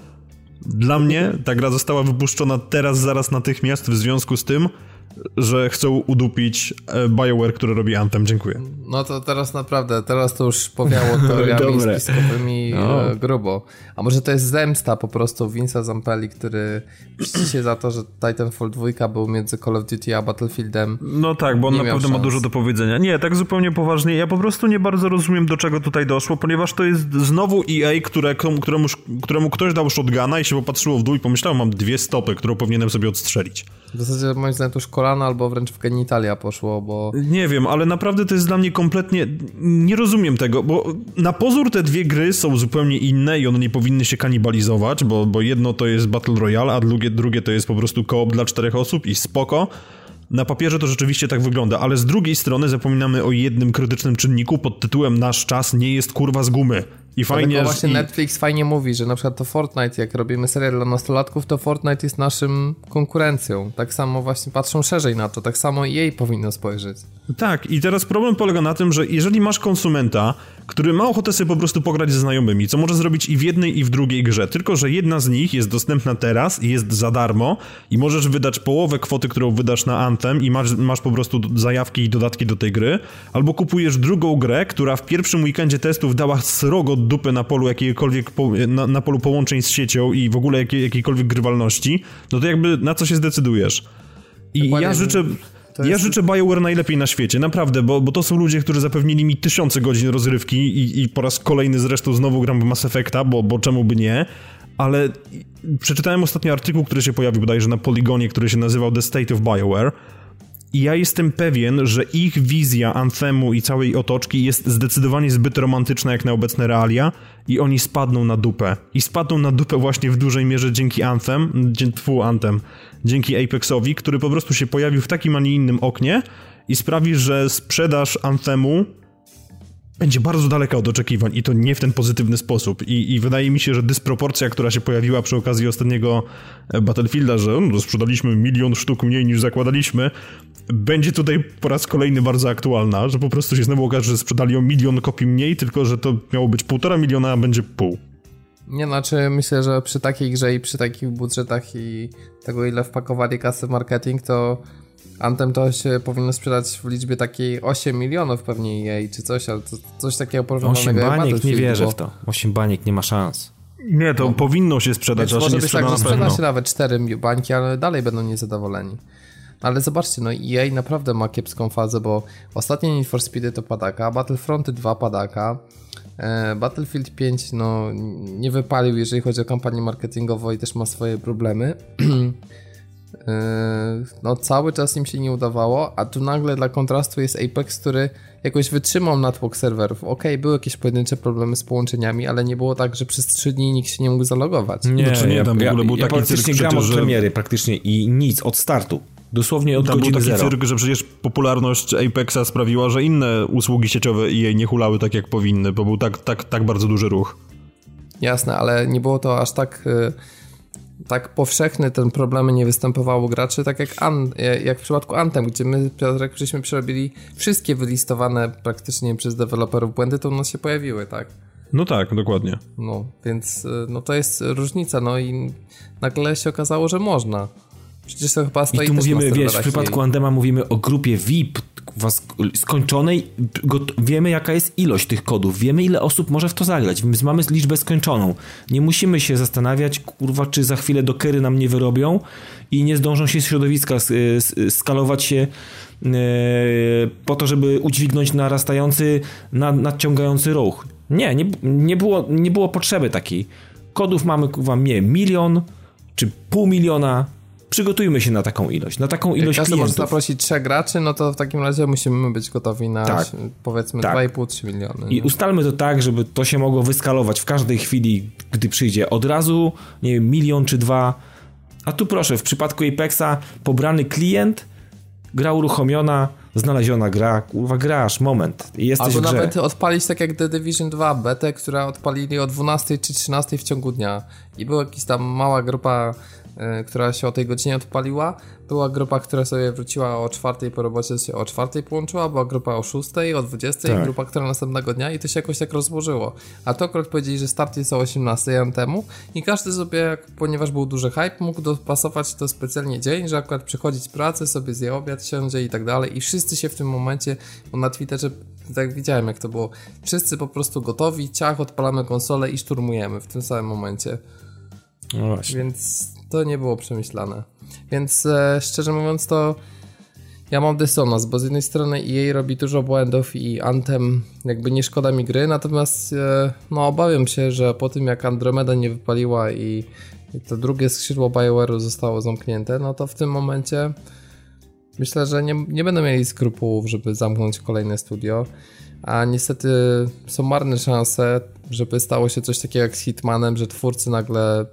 Dla mnie ta gra została wypuszczona teraz, zaraz natychmiast w związku z tym, że chcą udupić e, BioWare, które robi Anthem. Dziękuję. No to teraz naprawdę, teraz to już powiało teoriami spiskowymi no. E, grubo. A może to jest zemsta po prostu Vince'a Zampelli, który mści się za to, że Titanfall 2 był między Call of Duty a Battlefieldem. No tak, bo on naprawdę szans. ma dużo do powiedzenia. Nie, tak zupełnie poważnie. Ja po prostu nie bardzo rozumiem, do czego tutaj doszło, ponieważ to jest znowu EA, które, któremu, któremu ktoś dał shotguna i się popatrzyło w dół i pomyślał, mam dwie stopy, którą powinienem sobie odstrzelić. W zasadzie moim zdaniem to już kolana albo wręcz w genitalia poszło, bo... Nie wiem, ale naprawdę to jest dla mnie kompletnie... Nie rozumiem tego, bo na pozór te dwie gry są zupełnie inne i one nie powinny się kanibalizować, bo, bo jedno to jest Battle Royale, a drugie, drugie to jest po prostu koop dla czterech osób i spoko. Na papierze to rzeczywiście tak wygląda, ale z drugiej strony zapominamy o jednym krytycznym czynniku pod tytułem Nasz czas nie jest kurwa z gumy. I fajnie, Dlatego właśnie i... Netflix fajnie mówi, że na przykład to Fortnite, jak robimy serial dla nastolatków, to Fortnite jest naszym konkurencją. Tak samo właśnie patrzą szerzej na to, tak samo i jej powinno spojrzeć. Tak, i teraz problem polega na tym, że jeżeli masz konsumenta, który ma ochotę sobie po prostu pograć ze znajomymi, co może zrobić i w jednej i w drugiej grze, tylko że jedna z nich jest dostępna teraz i jest za darmo i możesz wydać połowę kwoty, którą wydasz na Anthem i masz, masz po prostu zajawki i dodatki do tej gry, albo kupujesz drugą grę, która w pierwszym weekendzie testów dała srogo dupy na polu jakiejkolwiek, na, na polu połączeń z siecią i w ogóle jakiej, jakiejkolwiek grywalności, no to jakby na co się zdecydujesz? I Dokładnie. ja życzę... Jest... Ja życzę BioWare najlepiej na świecie, naprawdę, bo, bo to są ludzie, którzy zapewnili mi tysiące godzin rozrywki i, i po raz kolejny zresztą znowu gram w Mass Effecta, bo, bo czemu by nie, ale przeczytałem ostatnio artykuł, który się pojawił bodajże na Poligonie, który się nazywał The State of BioWare. I ja jestem pewien, że ich wizja Anthemu i całej otoczki jest zdecydowanie zbyt romantyczna jak na obecne realia i oni spadną na dupę. I spadną na dupę właśnie w dużej mierze dzięki Anthem, dzięki Anthem, dzięki Apexowi, który po prostu się pojawił w takim, a nie innym oknie i sprawi, że sprzedaż Anthemu będzie bardzo daleka od oczekiwań i to nie w ten pozytywny sposób. I, I, wydaje mi się, że dysproporcja, która się pojawiła przy okazji ostatniego e, Battlefielda, że no, sprzedaliśmy milion sztuk mniej niż zakładaliśmy, będzie tutaj po raz kolejny bardzo aktualna, że po prostu się znowu okaże, że sprzedali o milion kopii mniej, tylko że to miało być półtora miliona, a będzie pół. Nie, znaczy myślę, że przy takiej grze i przy takich budżetach i tego ile wpakowali kasy w marketing, to Anthem to się powinno sprzedać w liczbie takiej 8 milionów pewnie jej, czy coś, ale to, coś takiego porównywalnego 8 baniek, nie wierzę bo... w to. 8 baniek nie ma szans. Nie, to no. powinno się sprzedać, Więc może być tak, że sprzeda się nawet 4 bańki, ale dalej będą niezadowoleni. Ale zobaczcie, no EA naprawdę ma kiepską fazę, bo ostatnie Need for Speedy to padaka, Battlefront 2 padaka, Battlefield 5 no nie wypalił, jeżeli chodzi o kampanię marketingową i też ma swoje problemy. no cały czas im się nie udawało, a tu nagle dla kontrastu jest Apex, który jakoś wytrzymał natłok serwerów. Okej, okay, były jakieś pojedyncze problemy z połączeniami, ale nie było tak, że przez trzy dni nikt się nie mógł zalogować. Nie, znaczy, nie tam w ogóle ja, był ja taki praktycznie cyrk, gram od premiery praktycznie i nic od startu. Dosłownie od Tam godziny był taki zero. cyrk, że przecież popularność Apexa sprawiła, że inne usługi sieciowe jej nie hulały tak jak powinny, bo był tak, tak, tak bardzo duży ruch. Jasne, ale nie było to aż tak... Y, tak powszechny ten problemy nie występowało u graczy, tak jak, An, jak w przypadku Antem, gdzie my, Piotrek, żeśmy przerobili wszystkie wylistowane praktycznie przez deweloperów błędy, to u nas się pojawiły, tak? No tak, dokładnie. No, więc y, no to jest różnica, no i nagle się okazało, że można. Przecież to chyba stoi I tu mówimy, wiesz, w przypadku Andema mówimy o grupie VIP skończonej, wiemy jaka jest ilość tych kodów, wiemy ile osób może w to zagrać, więc mamy liczbę skończoną. Nie musimy się zastanawiać, kurwa, czy za chwilę dokery nam nie wyrobią i nie zdążą się z środowiska skalować się e, po to, żeby udźwignąć narastający, nadciągający ruch. Nie, nie, nie, było, nie było potrzeby takiej. Kodów mamy, kurwa, nie, milion czy pół miliona, przygotujmy się na taką ilość, na taką ilość Jak klientów. może zaprosić trzech graczy, no to w takim razie musimy być gotowi na tak, powiedzmy tak. 2,5-3 miliony. I ustalmy to tak, żeby to się mogło wyskalować w każdej chwili, gdy przyjdzie od razu, nie wiem, milion czy dwa. A tu proszę, w przypadku Apexa pobrany klient, gra uruchomiona, znaleziona gra, kurwa grasz, moment, jesteś Albo nawet odpalić tak jak The Division 2 betę, która odpalili o 12 czy 13 w ciągu dnia i była jakaś tam mała grupa która się o tej godzinie odpaliła. Była grupa, która sobie wróciła o czwartej po robocie, się o czwartej połączyła, była grupa o szóstej, o dwudziestej, tak. grupa, która następnego dnia i to się jakoś tak rozłożyło. A to akurat powiedzieli, że start jest o 18 temu i każdy sobie, ponieważ był duży hype, mógł dopasować to specjalnie dzień, że akurat przychodzić z pracy, sobie zje obiad, siądzie i tak dalej i wszyscy się w tym momencie, bo na Twitterze tak widziałem jak to było, wszyscy po prostu gotowi, ciach, odpalamy konsolę i szturmujemy w tym samym momencie. No właśnie. Więc to nie było przemyślane. Więc e, szczerze mówiąc to ja mam dysonans, bo z jednej strony EA robi dużo błędów i Anthem jakby nie szkoda mi gry, natomiast e, no obawiam się, że po tym jak Andromeda nie wypaliła i, i to drugie skrzydło BioWare'u zostało zamknięte, no to w tym momencie myślę, że nie, nie będą mieli skrupułów, żeby zamknąć kolejne studio a niestety są marne szanse, żeby stało się coś takiego jak z Hitmanem, że twórcy nagle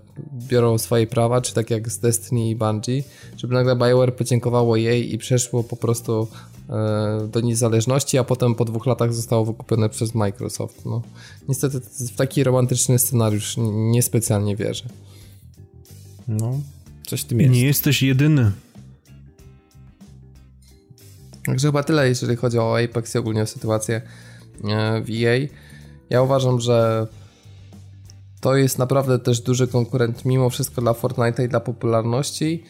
biorą swoje prawa, czy tak jak z Destiny i Bungie, żeby nagle BioWare podziękowało jej i przeszło po prostu e, do niezależności, a potem po dwóch latach zostało wykupione przez Microsoft. No, niestety w taki romantyczny scenariusz niespecjalnie wierzę. No, coś w tym jest. Nie jesteś jedyny. Także chyba tyle, jeżeli chodzi o Apex i ogólnie o sytuację e, w EA. Ja uważam, że to jest naprawdę też duży konkurent mimo wszystko dla Fortnite'a i dla popularności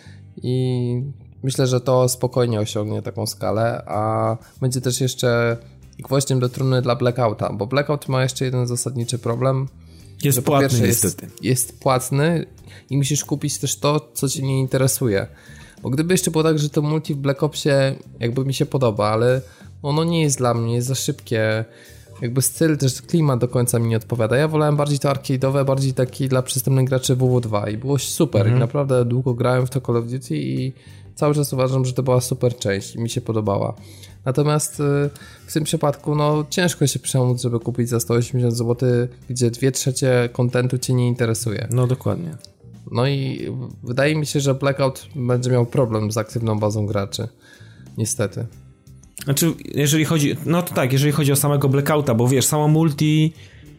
i myślę, że to spokojnie osiągnie taką skalę, a będzie też jeszcze gwoździem do trumny dla Blackouta, bo Blackout ma jeszcze jeden zasadniczy problem. Jest płatny niestety. Jest, jest płatny i musisz kupić też to, co cię nie interesuje. Bo gdyby jeszcze było tak, że to multi w Black Opsie jakby mi się podoba, ale ono nie jest dla mnie, jest za szybkie. Jakby styl, też klimat do końca mi nie odpowiada. Ja wolałem bardziej to arcade'owe, bardziej taki dla przystępnych graczy WW2 i było super. Mhm. I naprawdę długo grałem w to Call of Duty i cały czas uważam, że to była super część i mi się podobała. Natomiast y, w tym przypadku no ciężko się przemóc, żeby kupić za 180 zł, gdzie dwie trzecie kontentu cię nie interesuje. No dokładnie. No i wydaje mi się, że Blackout będzie miał problem z aktywną bazą graczy. Niestety. Znaczy, jeżeli chodzi, no to tak, jeżeli chodzi o samego Blackouta, bo wiesz, samo multi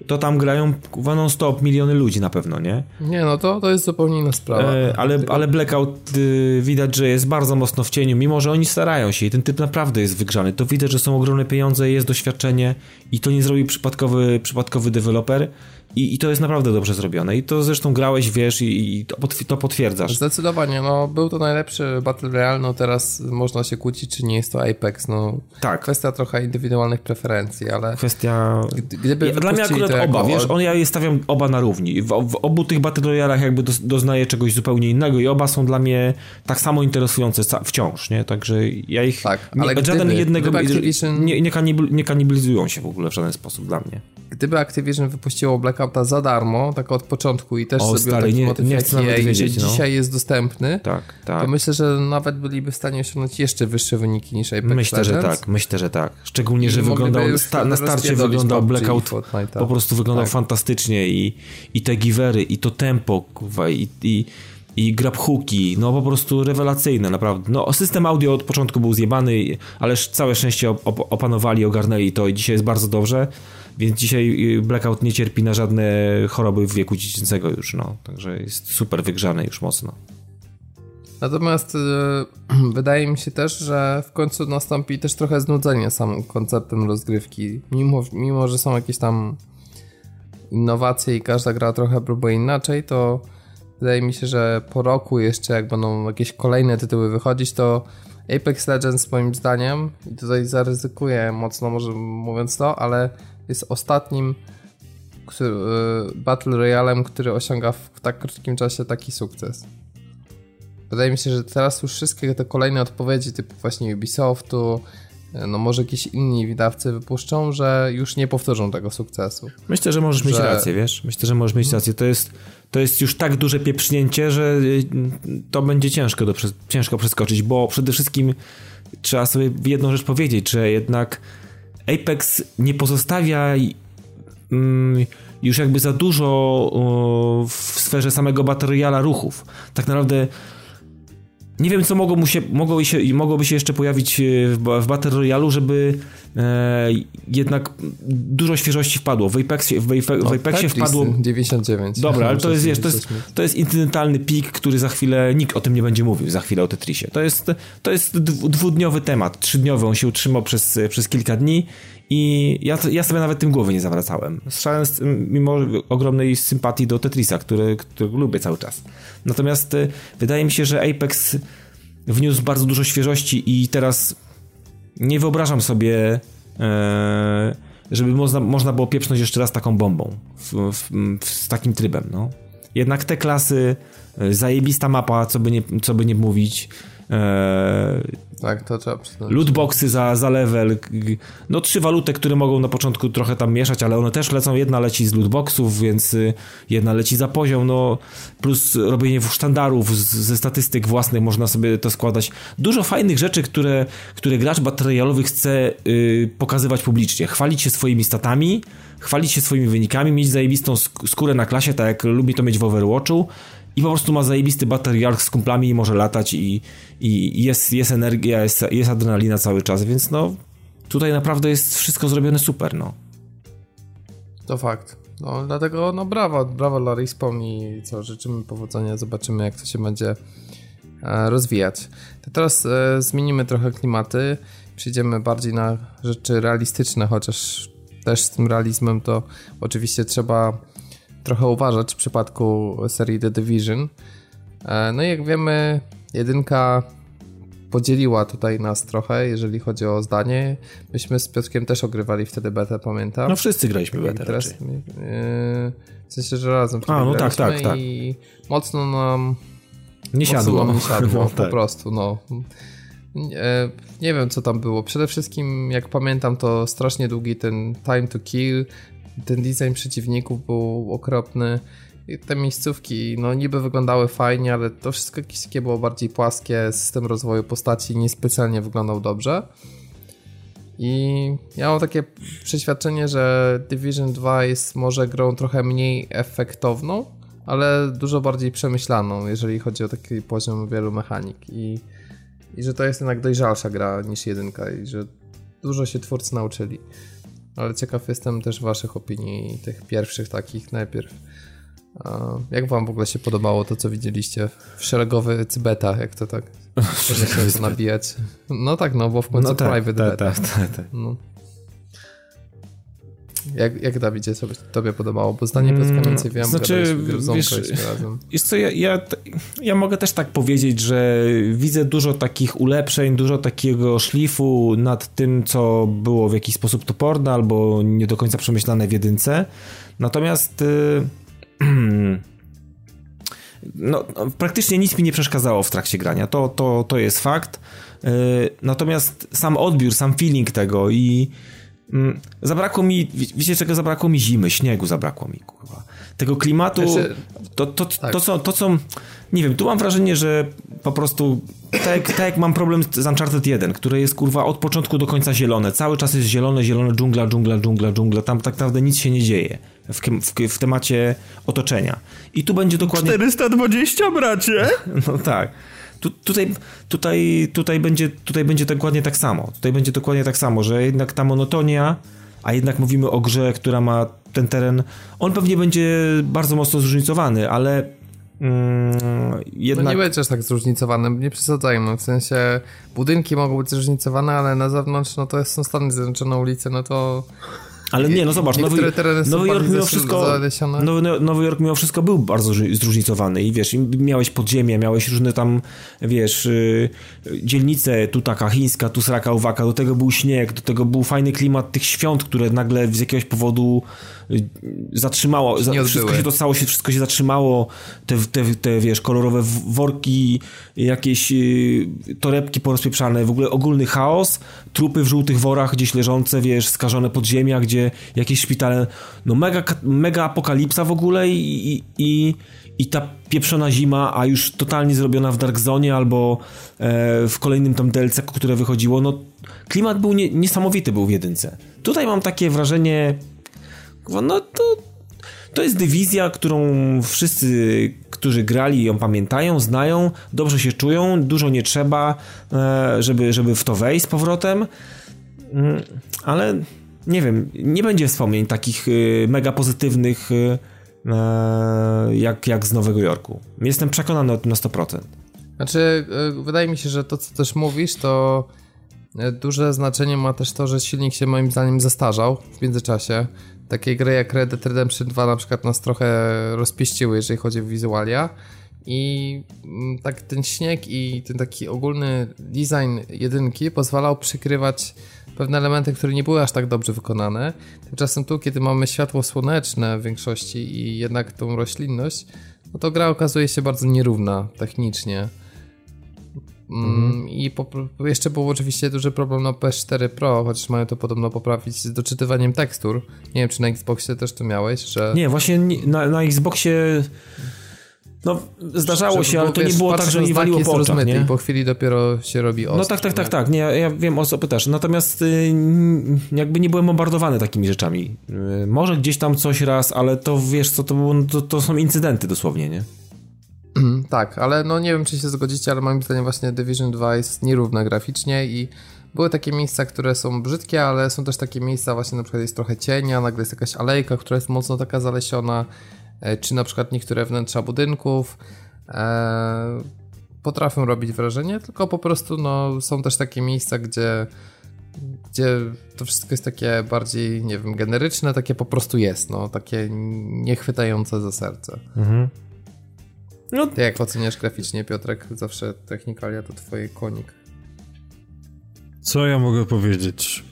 to tam grają non-stop miliony ludzi na pewno, nie? Nie, no to, to jest zupełnie inna sprawa. E, ale, ale Blackout y, widać, że jest bardzo mocno w cieniu, mimo że oni starają się i ten typ naprawdę jest wygrzany. To widać, że są ogromne pieniądze, jest doświadczenie i to nie zrobi przypadkowy, przypadkowy deweloper i, I to jest naprawdę dobrze zrobione. I to zresztą grałeś, wiesz, i, i to, to potwierdzasz. Zdecydowanie, no był to najlepszy Battle Royale, no teraz można się kłócić, czy nie jest to Apex, no. Tak. Kwestia trochę indywidualnych preferencji, ale... Kwestia... Gdyby Dla mnie akurat oba, jako... wiesz, on, ja stawiam oba na równi. W, w obu tych Battle Royale'ach jakby do, doznaję czegoś zupełnie innego i oba są dla mnie tak samo interesujące wciąż, nie? Także ja ich... Tak, ale nie, gdyby, żaden jednego... Activision... Nie, nie, nie kanibilizują się w ogóle w żaden sposób dla mnie. Gdyby Activision wypuściło Blackout Blackouta za darmo, tak od początku i też o, zrobił taki nie, motyw nie chcę nawet wiedzieć, no. dzisiaj jest dostępny, tak, tak. to myślę, że nawet byliby w stanie osiągnąć jeszcze wyższe wyniki niż Apex Myślę, Legends. że tak, myślę, że tak. Szczególnie, I że wyglądał, sta, na starcie wyglądał Blackout, Fortnite'a. po prostu wyglądał Tak. fantastycznie i, i te givery, i to tempo, kurwa, i, i, i grab hooki, no po prostu rewelacyjne, naprawdę. No system audio od początku był zjebany, ale sz- całe szczęście op- opanowali, ogarnęli to i dzisiaj jest bardzo dobrze, więc dzisiaj y, Blackout nie cierpi na żadne choroby w wieku dziecięcego już, no. Także jest super wygrzany już mocno. Natomiast y, wydaje mi się też, że w końcu nastąpi też trochę znudzenie samym konceptem rozgrywki. Mimo, mimo że są jakieś tam innowacje i każda gra trochę próbuje inaczej, to wydaje mi się, że po roku jeszcze jak będą jakieś kolejne tytuły wychodzić, to Apex Legends moim zdaniem, i tutaj zaryzykuję mocno może mówiąc to, ale jest ostatnim który, y, Battle Royalem, który osiąga w, tak krótkim czasie taki sukces. Wydaje mi się, że teraz już wszystkie te kolejne odpowiedzi, typu właśnie Ubisoftu, no może jakieś inni wydawcy wypuszczą, że już nie powtórzą tego sukcesu. Myślę, że możesz mieć Że- rację, wiesz? Myślę, że możesz mieć rację. To jest, to jest już tak duże pieprznięcie, że y, to będzie ciężko, do, ciężko przeskoczyć, bo przede wszystkim trzeba sobie jedną rzecz powiedzieć, że jednak Apex nie pozostawia mm, już jakby za dużo w sferze samego Battle ruchów. Tak naprawdę nie wiem, co mogło mu się, mogło się, mogłoby się jeszcze pojawić e, w, w Battle Royale'u, żeby e, jednak dużo świeżości wpadło. W Apexie, w, Ape- w Apexie Tetris wpadło... 99. Dobra, ale to jest, wiesz, to jest, to jest incydentalny pik, który za chwilę, nikt o tym nie będzie mówił za chwilę o Tetrisie. To jest, to jest dwu- dwudniowy temat, trzydniowy, on się utrzymał przez, przez kilka dni i ja, ja sobie nawet tym głowy nie zawracałem. Z- mimo ogromnej sympatii do Tetrisa, który, którego lubię cały czas. Natomiast e, wydaje mi się, że Apex wniósł bardzo dużo świeżości i teraz nie wyobrażam sobie, e, żeby można, można było pieprznąć jeszcze raz taką bombą w, w, w, z takim trybem. No. Jednak te klasy, e, zajebista mapa, co by nie, co by nie mówić. Tak, to trzeba przyznać. lootboxy za, za level. No trzy waluty, które mogą na początku trochę tam mieszać, ale one też lecą. Jedna leci z lootboxów, więc y, jedna leci za poziom, no plus robienie sztandarów z, ze statystyk własnych, można sobie to składać. Dużo fajnych rzeczy, które, które gracz Battle Royale'owy chce y, pokazywać publicznie. Chwalić się swoimi statami, chwalić się swoimi wynikami, mieć zajebistą sk- skórę na klasie, tak jak lubi to mieć w Overwatchu. I po prostu ma zajebisty Battle Royale z kumplami i może latać i, i jest, jest energia, jest, jest adrenalina cały czas, więc no tutaj naprawdę jest wszystko zrobione super, no. To fakt. No, dlatego no brawo, brawo dla Respawn i co, życzymy powodzenia, zobaczymy jak to się będzie e, rozwijać. To teraz e, zmienimy trochę klimaty, przejdziemy bardziej na rzeczy realistyczne, chociaż też z tym realizmem to oczywiście trzeba trochę uważać w przypadku serii The Division. E, no i jak wiemy, jedynka podzieliła tutaj nas trochę, jeżeli chodzi o zdanie. Myśmy z Piotrkiem też ogrywali wtedy betę, pamiętam. No wszyscy graliśmy betę teraz, raczej. yy, w sensie, że razem A, no tak, tak, tak. I mocno nam Nie mocno siadło. nam nie siadło, No, po tak. prostu, no. Nie, nie wiem, co tam było. Przede wszystkim, jak pamiętam, to strasznie długi ten time to kill, ten design przeciwników był okropny. I te miejscówki, no niby wyglądały fajnie, ale to wszystko jakieś takie było bardziej płaskie, system rozwoju postaci niespecjalnie wyglądał dobrze. I ja mam takie przeświadczenie, że Division 2 jest może grą trochę mniej efektowną, ale dużo bardziej przemyślaną, jeżeli chodzi o taki poziom wielu mechanik. I, i że to jest jednak dojrzalsza gra niż jedynka i że dużo się twórcy nauczyli. Ale ciekaw jestem też waszych opinii, tych pierwszych takich najpierw. Jak wam w ogóle się podobało to, co widzieliście w szeregowy cybeta, jak to tak można się nabijać? No tak, no bo w końcu No tak, private tak, beta. tak, tak, tak. No. Jak, jak Dawidzie sobie tobie podobało? Bo zdanie Mm, kamienicy wiem, znaczy, wiesz, razem. Wiesz co, ja, ja, ja mogę też tak powiedzieć, że widzę dużo takich ulepszeń, dużo takiego szlifu nad tym, co było w jakiś sposób toporne albo nie do końca przemyślane w jedynce. Natomiast y, no, no, praktycznie nic mi nie przeszkadzało w trakcie grania. To, to, to jest fakt. Y, Natomiast sam odbiór, sam feeling tego i zabrakło mi, wiecie czego zabrakło mi? Zimy, śniegu zabrakło mi, kurwa. Tego klimatu, znaczy, to, to, to, tak. to, co, to co, nie wiem, tu mam wrażenie, że po prostu, tak, tak jak mam problem z Uncharted 1, które jest, kurwa, od początku do końca zielone, cały czas jest zielone, zielone, dżungla, dżungla, dżungla, dżungla, tam tak naprawdę nic się nie dzieje w, w, w temacie otoczenia. I tu będzie dokładnie... 420, bracie! No tak. Tu, tutaj, tutaj, tutaj, będzie, tutaj będzie dokładnie tak samo. Tutaj będzie dokładnie tak samo, że jednak ta monotonia, a jednak mówimy o grze, która ma ten teren, on pewnie będzie bardzo mocno zróżnicowany, ale mm, jednak... No nie będzie aż tak zróżnicowany, nie przesadzajmy, w sensie budynki mogą być zróżnicowane, ale na zewnątrz, no to są Stany Zjednoczone ulice, no to ale nie, no zobacz, Nowy, Nowy Jork mimo wszystko Nowy, Nowy Jork mimo wszystko był bardzo zróżnicowany i wiesz, miałeś podziemia, miałeś różne tam, wiesz, yy, dzielnice, tu taka chińska, tu sraka uwaka, do tego był śnieg, do tego był fajny klimat tych świąt, które nagle z jakiegoś powodu y, zatrzymało, za, wszystko się to stało się, wszystko się zatrzymało, te, te, te wiesz, kolorowe worki, jakieś yy, torebki porozpieprzane, w ogóle ogólny chaos, trupy w żółtych worach gdzieś leżące, wiesz, skażone podziemia, gdzie gdzie jakieś szpitale, no mega, mega apokalipsa w ogóle i, i, i ta pieprzona zima, a już totalnie zrobiona w Dark Zone albo e, w kolejnym tam DLC, które wychodziło, no klimat był nie, niesamowity był w jedynce. Tutaj mam takie wrażenie, no to to jest dywizja, którą wszyscy, którzy grali ją pamiętają, znają, dobrze się czują, dużo nie trzeba, e, żeby, żeby w to wejść z powrotem. Mm, ale nie wiem, nie będzie wspomnień takich y, mega pozytywnych e, jak, jak z Nowego Jorku. Jestem przekonany o tym na 100%. Znaczy, wydaje mi się, że to, co też mówisz, to duże znaczenie ma też to, że silnik się moim zdaniem zestarzał w międzyczasie. Takie gry jak Red Dead Redemption 2 na przykład nas trochę rozpieściły, jeżeli chodzi o wizualia. I mm, tak ten śnieg i ten taki ogólny design jedynki pozwalał przykrywać pewne elementy, które nie były aż tak dobrze wykonane. Tymczasem tu, kiedy mamy światło słoneczne w większości i jednak tą roślinność, no to gra okazuje się bardzo nierówna technicznie. Mm, mhm. I po, jeszcze był oczywiście duży problem na PS4 Pro, chociaż mają to podobno poprawić z doczytywaniem tekstur. Nie wiem, czy na Xboxie też to miałeś, że... Nie, właśnie na, na Xboxie no, zdarzało się, ale to nie było tak, że mi waliło po oczach, nie? Po chwili dopiero się robi ostry. No tak, tak, tak, tak. Nie, ja wiem o co pytasz. Natomiast y, jakby nie byłem bombardowany takimi rzeczami. Y, może gdzieś tam coś raz, ale to wiesz co, to, było, to, to są incydenty dosłownie, nie? Tak, ale no nie wiem, czy się zgodzicie, ale moim zdaniem właśnie Division 2 jest nierówna graficznie i były takie miejsca, które są brzydkie, ale są też takie miejsca, właśnie na przykład jest trochę cienia, nagle jest jakaś alejka, która jest mocno taka zalesiona E, czy na przykład niektóre wnętrza budynków e, potrafią robić wrażenie, tylko po prostu no, są też takie miejsca, gdzie, gdzie to wszystko jest takie bardziej, nie wiem, generyczne, takie po prostu jest, no, takie niechwytające za serce. Mhm. No. Ty jak oceniasz graficznie, Piotrek? Zawsze technikalia to twój konik. Co ja mogę powiedzieć?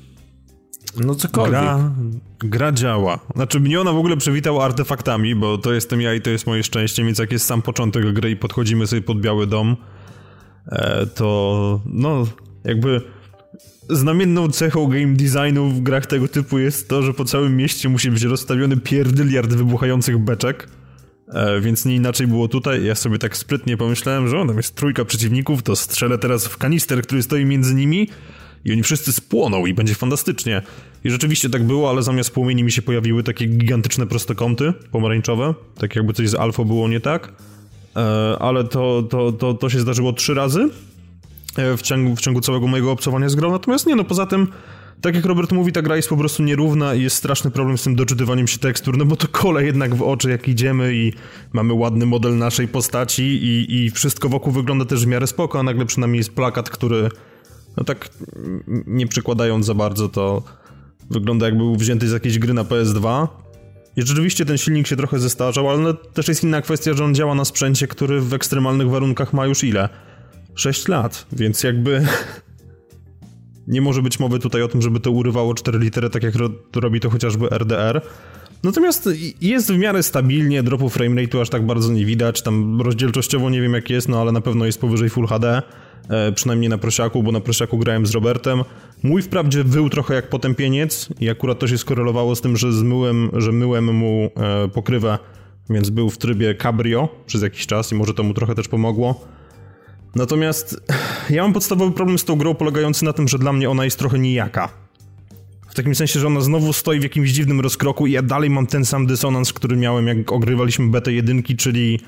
No cokolwiek. Gra, gra działa. Znaczy mnie ona w ogóle przywitała artefaktami, bo to jestem ja i to jest moje szczęście, więc jak jest sam początek gry i podchodzimy sobie pod Biały Dom, e, to no jakby znamienną cechą game designu w grach tego typu jest to, że po całym mieście musi być rozstawiony pierdyliard wybuchających beczek. E, więc nie inaczej było tutaj. Ja sobie tak sprytnie pomyślałem, że o, tam jest trójka przeciwników, to strzelę teraz w kanister, który stoi między nimi i oni wszyscy spłoną i będzie fantastycznie. I rzeczywiście tak było, ale zamiast płomieni mi się pojawiły takie gigantyczne prostokąty pomarańczowe, tak jakby coś z alfa było nie tak. E, ale to, to, to, to się zdarzyło trzy razy e, w ciągu, w ciągu całego mojego obcowania z grą. Natomiast nie, no poza tym tak jak Robert mówi, ta gra jest po prostu nierówna i jest straszny problem z tym doczytywaniem się tekstur, no bo to kole jednak w oczy jak idziemy i mamy ładny model naszej postaci i, i wszystko wokół wygląda też w miarę spoko, a nagle przynajmniej jest plakat, który no tak nie przykładając za bardzo, to wygląda jakby był wzięty z jakiejś gry na PS2. I rzeczywiście ten silnik się trochę zestarzał, ale też jest inna kwestia, że on działa na sprzęcie, który w ekstremalnych warunkach ma już ile? 6 lat, więc jakby nie może być mowy tutaj o tym, żeby to urywało 4 litery, tak jak robi to chociażby RDR. Natomiast jest w miarę stabilnie, dropu framerate'u aż tak bardzo nie widać, tam rozdzielczościowo nie wiem jak jest, no ale na pewno jest powyżej Full HD. E, przynajmniej na prosiaku, bo na prosiaku grałem z Robertem Mój wprawdzie wył trochę jak potępieniec i akurat to się skorelowało z tym, że zmyłem, że myłem mu e, pokrywę, więc był w trybie cabrio przez jakiś czas i może to mu trochę też pomogło. Natomiast ja mam podstawowy problem z tą grą polegający na tym, że dla mnie ona jest trochę nijaka. W takim sensie, że ona znowu stoi w jakimś dziwnym rozkroku i ja dalej mam ten sam dysonans, który miałem jak ogrywaliśmy betę jedynki, czyli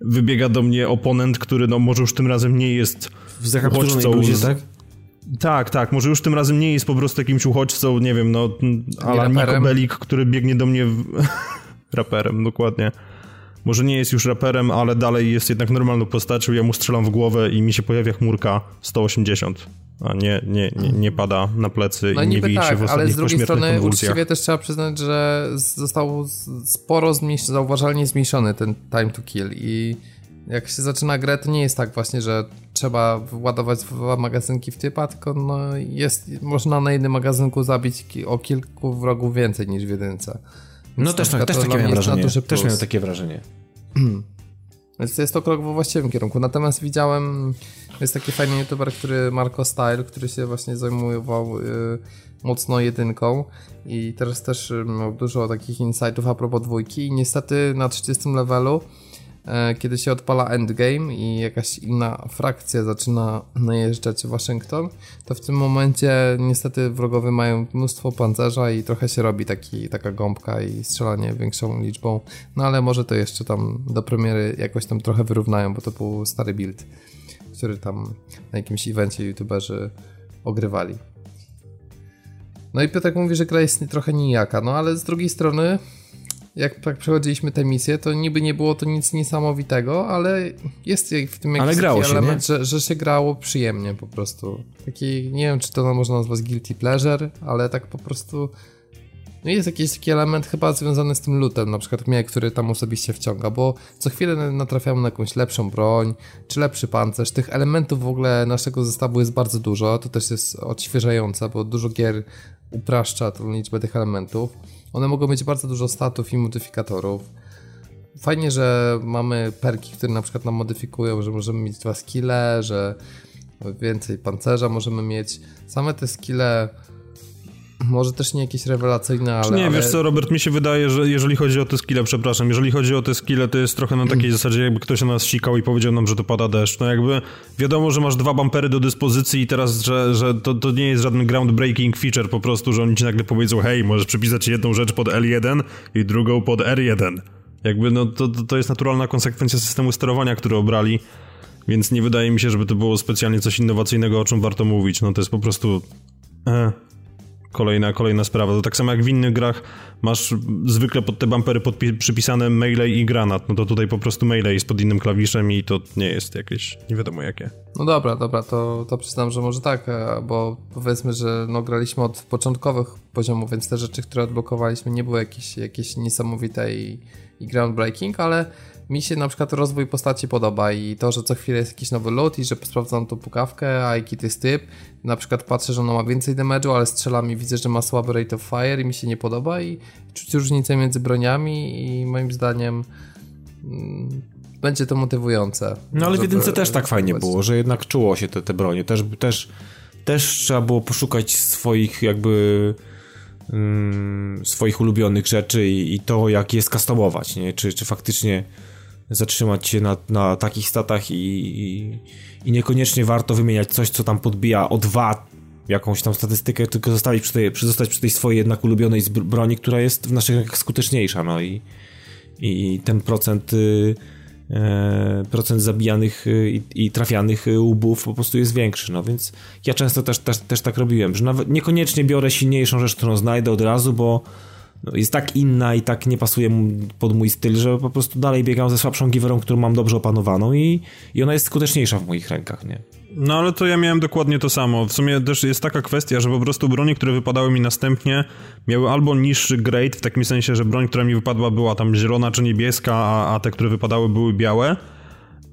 wybiega do mnie oponent, który no może już tym razem nie jest w zakapturzonej bluzie, tak? Tak, tak, może już tym razem nie jest po prostu jakimś uchodźcą, nie wiem, no, Niko Belik, który biegnie do mnie w... raperem, dokładnie. Może nie jest już raperem, ale dalej jest jednak normalną postacią, ja mu strzelam w głowę i mi się pojawia chmurka 180 a nie, nie, nie, nie pada na plecy no i nie wije tak, się w ale z drugiej strony uczciwie też trzeba przyznać, że został sporo zauważalnie zmniejszony ten time to kill. I jak się zaczyna grę, to nie jest tak właśnie, że trzeba ładować dwa magazynki w typa, tylko no jest, można na jednym magazynku zabić o kilku wrogów więcej niż w jedynce. No też, tak, też takie miałem wrażenie. Też miałem takie wrażenie. Więc jest to krok we właściwym kierunku. Natomiast widziałem, jest taki fajny youtuber, który Marco Style, który się właśnie zajmował y, mocno jedynką i teraz też miał dużo takich insightów a propos dwójki i niestety na 30 levelu kiedy się odpala endgame i jakaś inna frakcja zaczyna najeżdżać Waszyngton, to w tym momencie niestety wrogowie mają mnóstwo pancerza i trochę się robi taki, taka gąbka i strzelanie większą liczbą, no ale może to jeszcze tam do premiery jakoś tam trochę wyrównają, bo to był stary build, który tam na jakimś evencie youtuberzy ogrywali. No i Piotrek mówi, że gra jest trochę nijaka, no ale z drugiej strony jak tak przechodziliśmy tę misję, to niby nie było to nic niesamowitego, ale jest w tym jakiś ale się, element, że, że się grało przyjemnie po prostu. Taki, nie wiem czy to można nazwać guilty pleasure, ale tak po prostu no jest jakiś taki element chyba związany z tym lutem, na przykład mnie, który tam osobiście wciąga, bo co chwilę natrafiamy na jakąś lepszą broń, czy lepszy pancerz. Tych elementów w ogóle naszego zestawu jest bardzo dużo, to też jest odświeżające, bo dużo gier upraszcza tą liczbę tych elementów. One mogą mieć bardzo dużo statów i modyfikatorów. Fajnie, że mamy perki, które na przykład nam modyfikują, że możemy mieć dwa skille, że więcej pancerza możemy mieć. Same te skille może też nie jakieś rewelacyjne, ale... Nie, ale... wiesz co, Robert, mi się wydaje, że jeżeli chodzi o te skille, przepraszam, jeżeli chodzi o te skille, to jest trochę na takiej zasadzie, jakby ktoś na nas sikał i powiedział nam, że to pada deszcz. No jakby wiadomo, że masz dwa bampery do dyspozycji i teraz, że, że to, to nie jest żaden groundbreaking feature po prostu, że oni ci nagle powiedzą, hej, możesz przypisać jedną rzecz pod L1 i drugą pod R1. Jakby no to, to jest naturalna konsekwencja systemu sterowania, który obrali, więc nie wydaje mi się, żeby to było specjalnie coś innowacyjnego, o czym warto mówić. No to jest po prostu... Eh kolejna, kolejna sprawa. To tak samo jak w innych grach masz zwykle pod te bumpery przypisane melee i granat, no to tutaj po prostu melee jest pod innym klawiszem i to nie jest jakieś nie wiadomo jakie. No dobra, dobra, to, to przyznam, że może tak, e, bo powiedzmy, że no graliśmy od początkowych poziomów, więc te rzeczy, które odblokowaliśmy nie były jakieś, jakieś niesamowite i, i groundbreaking, ale mi się na przykład rozwój postaci podoba i to, że co chwilę jest jakiś nowy loot i że sprawdzam tą pukawkę, a jaki to jest typ. Na przykład patrzę, że ona ma więcej damage'u, ale strzelam i widzę, że ma słaby rate of fire i mi się nie podoba i czuć różnicę między broniami i moim zdaniem mm, będzie to motywujące. No ale w jedynce też tak fajnie było, że jednak czuło się te, te bronie. Też, też, też trzeba było poszukać swoich jakby mm, swoich ulubionych rzeczy i, i, to jak je skustomować, nie? Czy, czy faktycznie zatrzymać się na, na takich statach i, i, i, niekoniecznie warto wymieniać coś, co tam podbija o dwa jakąś tam statystykę, tylko zostawić przy tej, zostać przy tej swojej jednak ulubionej broni, która jest w naszych rękach skuteczniejsza, no i, i ten procent y, e, procent zabijanych y, i, i, trafianych łbów po prostu jest większy, no więc ja często też, też, też tak robiłem, że nawet niekoniecznie biorę silniejszą rzecz, którą znajdę od razu, bo jest tak inna i tak nie pasuje pod mój styl, że po prostu dalej biegam ze słabszą giwerą, którą mam dobrze opanowaną i, i ona jest skuteczniejsza w moich rękach, nie? No ale to ja miałem dokładnie to samo. W sumie też jest taka kwestia, że po prostu broni, które wypadały mi następnie, miały albo niższy grade, w takim sensie, że broń, która mi wypadła była tam zielona czy niebieska, a, a te, które wypadały były białe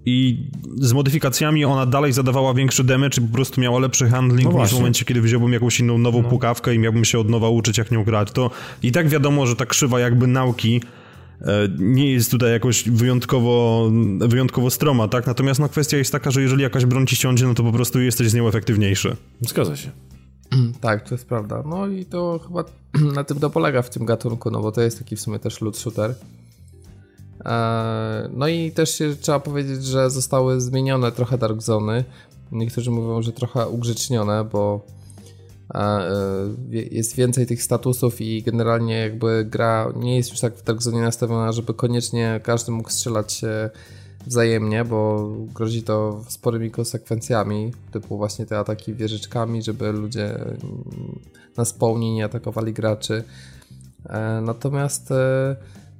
i z modyfikacjami ona dalej zadawała większy damage i po prostu miała lepszy handling no niż w momencie, kiedy wziąłbym jakąś inną nową no. pukawkę i miałbym się od nowa uczyć, jak nią grać. To i tak wiadomo, że ta krzywa jakby nauki e, nie jest tutaj jakoś wyjątkowo, wyjątkowo stroma, tak? Natomiast no, kwestia jest taka, że jeżeli jakaś broń ci siądzie, no to po prostu jesteś z nią efektywniejszy. Zgadza się. tak, to jest prawda. No i to chyba na tym to polega w tym gatunku, no bo to jest taki w sumie też loot shooter. E, no i też trzeba powiedzieć, że zostały zmienione trochę Dark Zony. Niektórzy mówią, że trochę ugrzecznione, bo e, jest więcej tych statusów i generalnie jakby gra nie jest już tak w Dark Zone nastawiona, żeby koniecznie każdy mógł strzelać się wzajemnie, bo grozi to sporymi konsekwencjami, typu właśnie te ataki wieżyczkami, żeby ludzie na spełni nie atakowali graczy. E, natomiast e,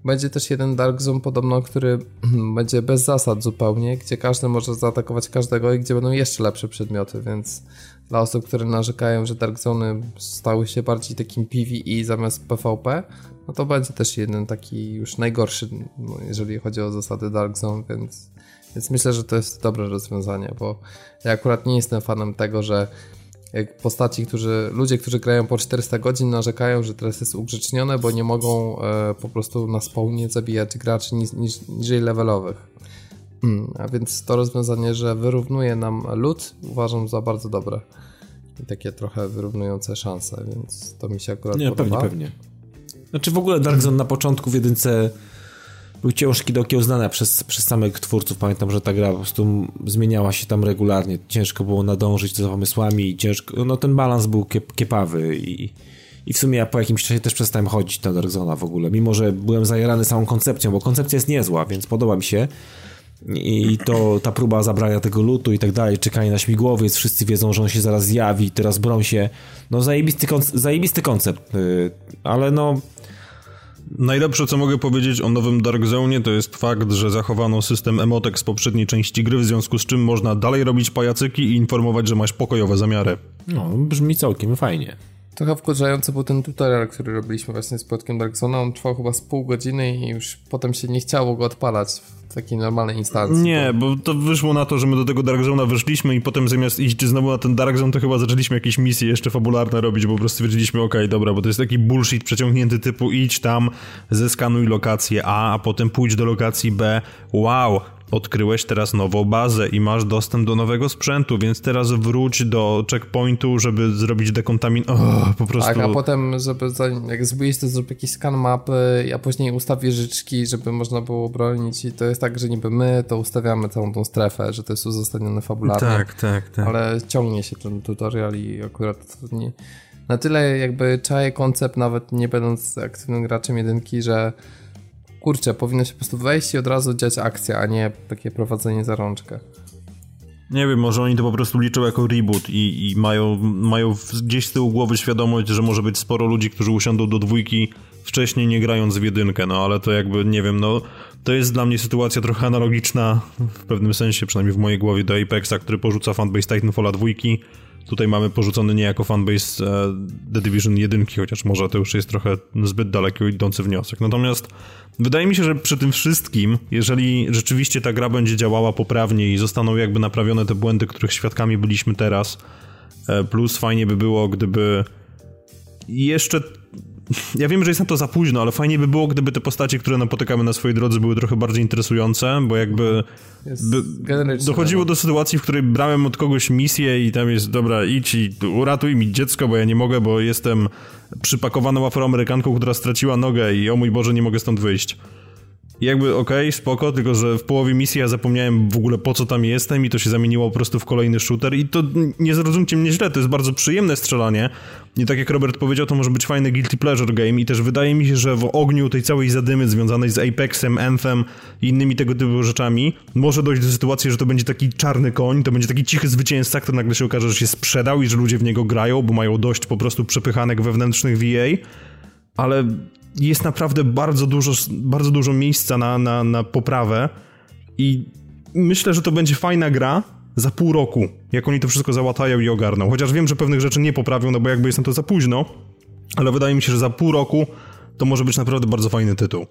będzie też jeden Dark Zone podobno, który będzie bez zasad zupełnie, gdzie każdy może zaatakować każdego i gdzie będą jeszcze lepsze przedmioty, więc dla osób, które narzekają, że Dark Zone stały się bardziej takim PvE zamiast PvP, no to będzie też jeden taki już najgorszy, no, jeżeli chodzi o zasady Dark Zone, więc, więc myślę, że to jest dobre rozwiązanie, bo ja akurat nie jestem fanem tego, że postaci, którzy, ludzie, którzy grają po 400 godzin narzekają, że teraz jest ugrzecznione, bo nie mogą e, po prostu na spawnie zabijać graczy niż, niż, niżej levelowych. Hmm, a więc to rozwiązanie, że wyrównuje nam lód, uważam za bardzo dobre. I takie trochę wyrównujące szanse, więc to mi się akurat nie, podoba. Pewnie, pewnie. Znaczy w ogóle Dark Zone na początku w jedynce był ciężki do okiełznania przez, przez samych twórców. Pamiętam, że ta gra po prostu zmieniała się tam regularnie. Ciężko było nadążyć za pomysłami i ciężko, no ten balans był kiep, kiepawy i, i w sumie ja po jakimś czasie też przestałem chodzić na Dark Zona w ogóle, mimo że byłem zajarany samą koncepcją, bo koncepcja jest niezła, więc podoba mi się. I to ta próba zabrania tego lutu i tak dalej, czekanie na śmigłowiec, wszyscy wiedzą, że on się zaraz zjawi, teraz broń się. No zajebisty, koncept, zajebisty koncept, y, ale no Najlepsze, co mogę powiedzieć o nowym Dark Zone, to jest fakt, że zachowano system emotek z poprzedniej części gry, w związku z czym można dalej robić pajacyki i informować, że masz pokojowe zamiary. No, brzmi całkiem fajnie. Trochę wkurzający był ten tutorial, który robiliśmy właśnie z Płotkiem Dark Zone. On trwał chyba z pół godziny i już potem się nie chciało go odpalać takiej normalnej instancji. Nie, bo to wyszło na to, że my do tego Dark Zone'a wyszliśmy i potem zamiast iść znowu na ten Dark Zone, to chyba zaczęliśmy jakieś misje jeszcze fabularne robić, bo po prostu stwierdziliśmy, okej, okay, dobra, bo to jest taki bullshit przeciągnięty typu idź tam, zeskanuj lokację A, a potem pójdź do lokacji B. Wow, odkryłeś teraz nową bazę i masz dostęp do nowego sprzętu, więc teraz wróć do checkpointu, żeby zrobić dekontamin... Oh, po prostu... Tak, a potem, żeby jak zbyłeś, to zrób jakiś skan mapy, a później ustaw wieżyczki, żeby można było bronić i to jest tak, że niby my to ustawiamy całą tą strefę, że to jest uzasadnione fabularnie. Tak, tak, tak. Ale ciągnie się ten tutorial i akurat nie... Na tyle jakby czaję koncept, nawet nie będąc aktywnym graczem jedynki, że kurczę, powinno się po prostu wejść i od razu dziać akcja, a nie takie prowadzenie za rączkę. Nie wiem, może oni to po prostu liczą jako reboot i, i mają, mają gdzieś z tyłu głowy świadomość, że może być sporo ludzi, którzy usiądą do dwójki wcześniej nie grając w jedynkę, no ale to jakby, nie wiem, no to jest dla mnie sytuacja trochę analogiczna w pewnym sensie, przynajmniej w mojej głowie do Apexa, który porzuca fanbase Titanfalla dwójki Tutaj mamy porzucony niejako fanbase e, The Division 1, chociaż może to już jest trochę zbyt daleko idący wniosek. Natomiast wydaje mi się, że przy tym wszystkim, jeżeli rzeczywiście ta gra będzie działała poprawnie i zostaną jakby naprawione te błędy, których świadkami byliśmy teraz, e, plus fajnie by było, gdyby jeszcze ja wiem, że jest na to za późno, ale fajnie by było, gdyby te postacie, które napotykamy na swojej drodze były trochę bardziej interesujące, bo jakby dochodziło do sytuacji, w której brałem od kogoś misję i tam jest, dobra, idź i uratuj mi dziecko, bo ja nie mogę, bo jestem przypakowaną afroamerykanką, która straciła nogę i o mój Boże, nie mogę stąd wyjść. Jakby okej, okay, spoko, tylko że w połowie misji ja zapomniałem w ogóle po co tam jestem i to się zamieniło po prostu w kolejny shooter i to nie zrozumcie mnie źle, to jest bardzo przyjemne strzelanie i tak jak Robert powiedział, to może być fajny guilty pleasure game i też wydaje mi się, że w ogniu tej całej zadymy związanej z Apexem, Anthem i innymi tego typu rzeczami może dojść do sytuacji, że to będzie taki czarny koń, to będzie taki cichy zwycięzca, który nagle się okaże, że się sprzedał i że ludzie w niego grają, bo mają dość po prostu przepychanek wewnętrznych VA, ale jest naprawdę bardzo dużo, bardzo dużo miejsca na, na, na poprawę i myślę, że to będzie fajna gra za pół roku, jak oni to wszystko załatają i ogarną. Chociaż wiem, że pewnych rzeczy nie poprawią, no bo jakby jest na to za późno, ale wydaje mi się, że za pół roku to może być naprawdę bardzo fajny tytuł.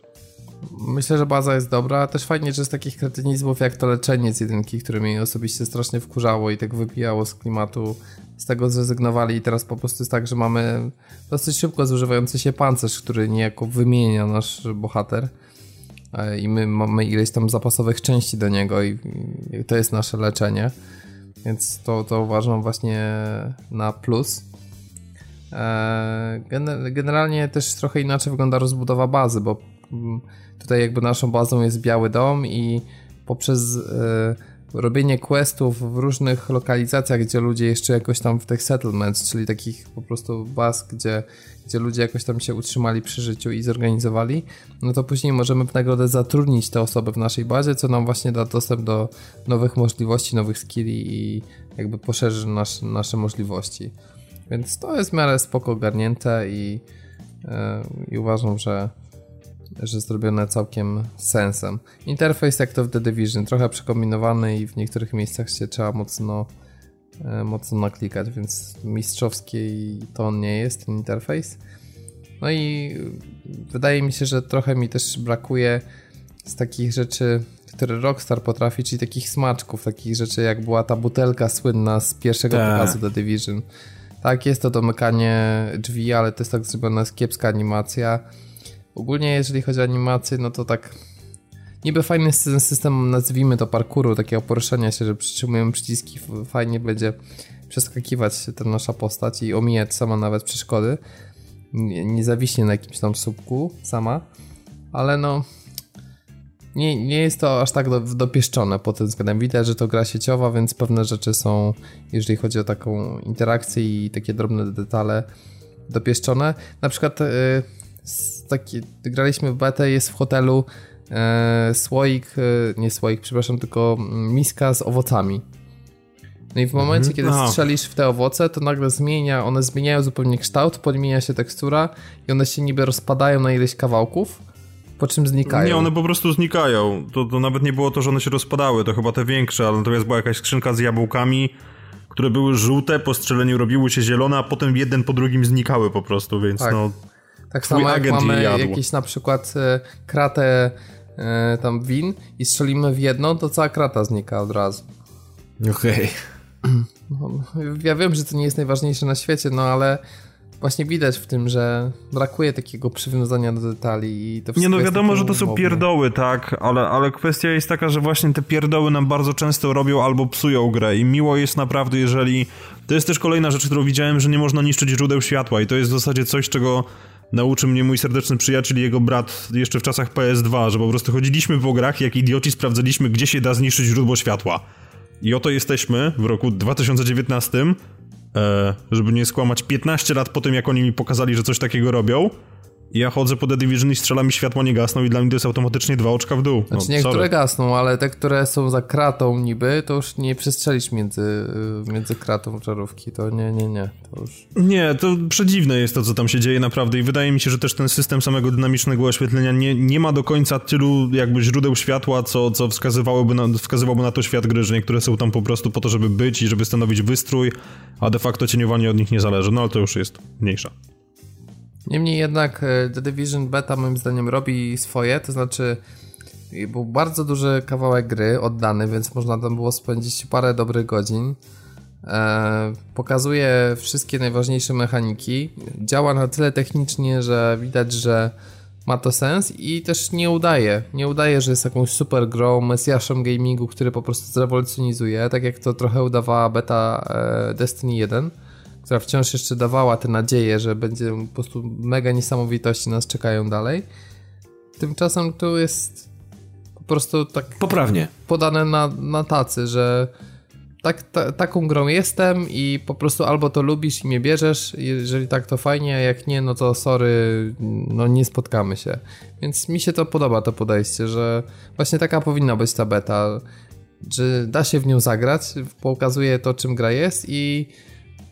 Myślę, że baza jest dobra. Też fajnie, że z takich kretynizmów jak to leczenie z jedynki, które mnie osobiście strasznie wkurzało i tak wybijało z klimatu, z tego zrezygnowali i teraz po prostu jest tak, że mamy dosyć szybko zużywający się pancerz, który niejako wymienia nasz bohater e, i my mamy ileś tam zapasowych części do niego i, i to jest nasze leczenie. Więc to, to uważam właśnie na plus. E, generalnie też trochę inaczej wygląda rozbudowa bazy, bo mm, tutaj jakby naszą bazą jest Biały Dom i poprzez e, robienie questów w różnych lokalizacjach, gdzie ludzie jeszcze jakoś tam w tych settlements, czyli takich po prostu baz, gdzie, gdzie ludzie jakoś tam się utrzymali przy życiu i zorganizowali, no to później możemy w nagrodę zatrudnić te osoby w naszej bazie, co nam właśnie da dostęp do nowych możliwości, nowych skilli i jakby poszerzy nasz, nasze możliwości. Więc to jest w miarę spoko ogarnięte i, yy, i uważam, że że zrobione całkiem sensem. Interfejs jak to w The Division, trochę przekombinowany i w niektórych miejscach się trzeba mocno e, mocno naklikać, więc mistrzowski to on nie jest, ten interfejs. No i wydaje mi się, że trochę mi też brakuje z takich rzeczy, które Rockstar potrafi, czyli takich smaczków, takich rzeczy jak była ta butelka słynna z pierwszego tak. pokazu The Division. Tak, jest to domykanie drzwi, ale to jest tak zrobiona kiepska animacja Ogólnie jeżeli chodzi o animację, no to tak niby fajny system, nazwijmy to parkouru, takiego poruszania się, że przytrzymujemy przyciski, fajnie będzie przeskakiwać ta nasza postać i omijać sama nawet przeszkody. Nie, nie zawiśnie na jakimś tam słupku sama, ale no nie, nie jest to aż tak do, dopieszczone pod tym względem. Widać, że to gra sieciowa, więc pewne rzeczy są, jeżeli chodzi o taką interakcję i takie drobne detale, dopieszczone. Na przykład... Yy, taki, graliśmy w betę, jest w hotelu e, słoik, e, nie słoik, przepraszam, tylko miska z owocami. No i w momencie, mhm. kiedy strzelisz w te owoce, to nagle zmienia, one zmieniają zupełnie kształt, podmienia się tekstura i one się niby rozpadają na ileś kawałków, po czym znikają. Nie, one po prostu znikają. To, to nawet nie było to, że one się rozpadały, to chyba te większe, ale natomiast była jakaś skrzynka z jabłkami, które były żółte, po strzeleniu robiły się zielone, a potem jeden po drugim znikały po prostu, więc tak. no... Tak samo jak mamy jakieś na przykład e, kratę e, tam win i strzelimy w jedną, to cała krata znika od razu. Okej. Okay. No, ja wiem, że to nie jest najważniejsze na świecie, no ale właśnie widać w tym, że brakuje takiego przywiązania do detali i to Nie no wiadomo, że to są pierdoły, tak, ale, ale kwestia jest taka, że właśnie te pierdoły nam bardzo często robią albo psują grę i miło jest naprawdę, jeżeli... To jest też kolejna rzecz, którą widziałem, że nie można niszczyć źródeł światła i to jest w zasadzie coś, czego nauczył mnie mój serdeczny przyjaciel i jego brat jeszcze w czasach PS2, że po prostu chodziliśmy po grach jak idioci sprawdzaliśmy, gdzie się da zniszczyć źródło światła. I oto jesteśmy w roku 2019, e, żeby nie skłamać, 15 lat po tym, jak oni mi pokazali, że coś takiego robią ja chodzę po The Division i strzelam i światła nie gasną i dla mnie to jest automatycznie dwa oczka w dół. No, znaczy niektóre sorry. gasną, ale te, które są za kratą niby, to już nie przestrzelisz między, y, między kratą czarówki, to nie, nie, nie. To już... Nie, to przedziwne jest to, co tam się dzieje naprawdę i wydaje mi się, że też ten system samego dynamicznego oświetlenia nie, nie ma do końca tylu jakby źródeł światła, co, co wskazywałoby na, wskazywałby na to świat gry, że niektóre są tam po prostu po to, żeby być i żeby stanowić wystrój, a de facto cieniowanie od nich nie zależy, no ale to już jest mniejsza. Niemniej jednak e, The Division Beta moim zdaniem robi swoje, to znaczy był bardzo duży kawałek gry oddany, więc można tam było spędzić parę dobrych godzin. E, pokazuje wszystkie najważniejsze mechaniki. Działa na tyle technicznie, że widać, że ma to sens i też nie udaje. Nie udaje, że jest jakąś super grą, mesjaszem gamingu, który po prostu zrewolucjonizuje, tak jak to trochę udawała beta e, Destiny 1 która wciąż jeszcze dawała te nadzieje, że będzie po prostu mega niesamowitości nas czekają dalej. Tymczasem tu jest po prostu tak poprawnie podane na, na tacy, że tak, ta, taką grą jestem i po prostu albo to lubisz i mnie bierzesz, jeżeli tak to fajnie, a jak nie, no to sorry, no nie spotkamy się. Więc mi się to podoba, to podejście, że właśnie taka powinna być ta beta, że da się w nią zagrać, pokazuje to, czym gra jest i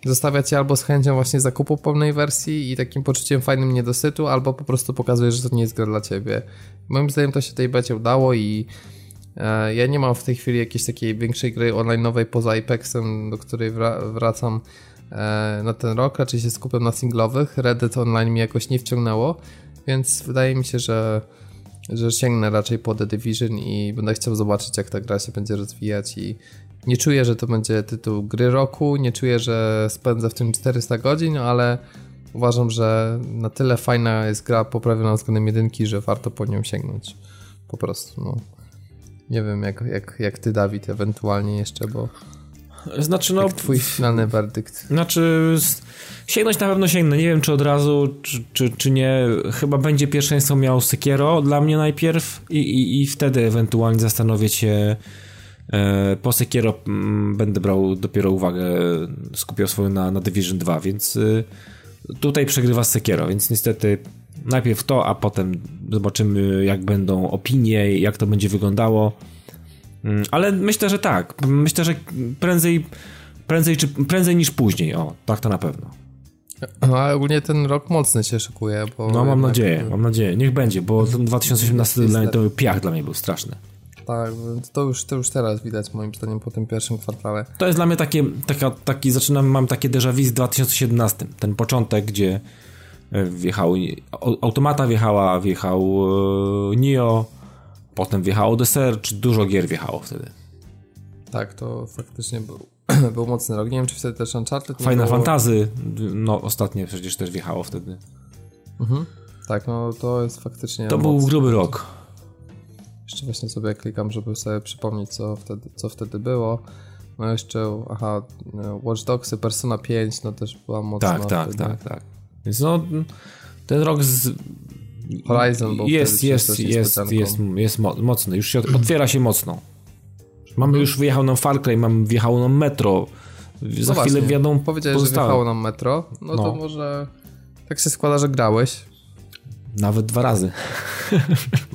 zostawia cię albo z chęcią właśnie zakupu pełnej wersji i takim poczuciem fajnym niedosytu, albo po prostu pokazuje, że to nie jest gra dla ciebie. Moim zdaniem to się tej becie udało i e, ja nie mam w tej chwili jakiejś takiej większej gry online'owej poza Apexem, do której wra wracam e, na ten rok, raczej się skupiam na singlowych. Reddit Online mi jakoś nie wciągnęło, więc wydaje mi się, że że sięgnę raczej po The Division i będę chciał zobaczyć, jak ta gra się będzie rozwijać i nie czuję, że to będzie tytuł gry roku, nie czuję, że spędzę w tym 400 godzin, ale uważam, że na tyle fajna jest gra poprawiona względem jedynki, że warto po nią sięgnąć. Po prostu, no. Nie wiem, jak, jak, jak ty, Dawid, ewentualnie jeszcze, bo... Znaczy, no... Twój finalny werdykt. Znaczy, sięgnąć na pewno sięgnę. Nie wiem, czy od razu, czy, czy, czy nie. Chyba będzie pierwszeństwo miał Sekiero dla mnie najpierw i, i, i wtedy ewentualnie zastanowię się e, po Sekiero m, będę brał dopiero uwagę, skupiał swoją na, na Division 2, więc y, tutaj przegrywa Sekiero, więc niestety najpierw to, a potem zobaczymy jak będą opinie, jak to będzie wyglądało. Mm, ale myślę, że tak. Myślę, że prędzej, prędzej, czy, prędzej niż później. O, tak to na pewno. No, a ogólnie ten rok mocny się szykuje. Bo no mam nadzieję, mam nadzieję. Niech będzie, bo ten 2018 dla mnie to piach dla mnie był straszny. Tak, to już, to już teraz widać moim zdaniem po tym pierwszym kwartale. To jest dla mnie takie, taka, taki, zaczynam, mam takie déjà vu z 2017. Ten początek, gdzie e, wjechał, Automata wjechała, wjechał e, Nio, potem wjechało The Search, dużo gier wjechało wtedy. Tak, to faktycznie był, był mocny rok. Nie wiem, czy wtedy też Uncharted Final było... Fantasy, no ostatnie przecież też wjechało wtedy. Mhm. Tak, no to jest faktycznie... To był gruby rok. Jeszcze właśnie sobie klikam, żeby sobie przypomnieć, co wtedy, co wtedy było. No jeszcze, aha, Watch Dogsy, Persona 5, no też była mocna. Tak, tak, wtedy. tak, tak. Więc no, ten rok z... Horizon był jest, jest, jest, jest, jest mocny, już się otwiera się mocno. Mamy mhm. już wyjechał nam Far Cry, mam wjechało nam Metro. Za no chwilę wiadomo. Powiedziałeś, że wjechało nam Metro, no, no, to może tak się składa, że grałeś. Nawet dwa razy.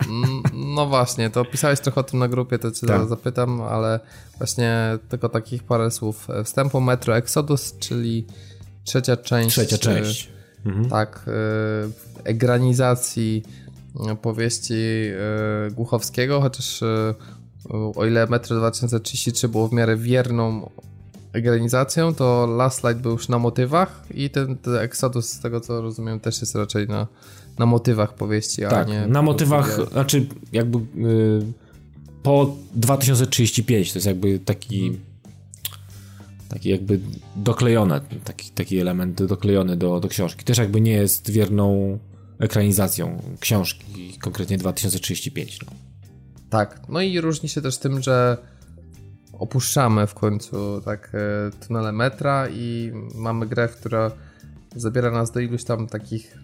Mm, no właśnie, to pisałeś trochę o tym na grupie, to cię tak. zapytam, ale właśnie tylko takich parę słów. Wstępu Metro Exodus, czyli trzecia część. Trzecia część. Mhm. Tak, y, egranizacji y, powieści y, Głuchowskiego, chociaż o ile Metro 2033 było w miarę wierną egranizacją, to Last Light był już na motywach i ten, ten Exodus, z tego co rozumiem, też jest raczej na, na motywach powieści, tak, a nie... na motywach, znaczy jakby yy, po 2035, to jest jakby taki taki jakby doklejone, taki, taki element doklejony do, do książki. Też jakby nie jest wierną ekranizacją książki, konkretnie 2035. No. Tak, no i różni się też tym, że opuszczamy w końcu tak e, tunele metra i mamy grę, która zabiera nas do iluś tam takich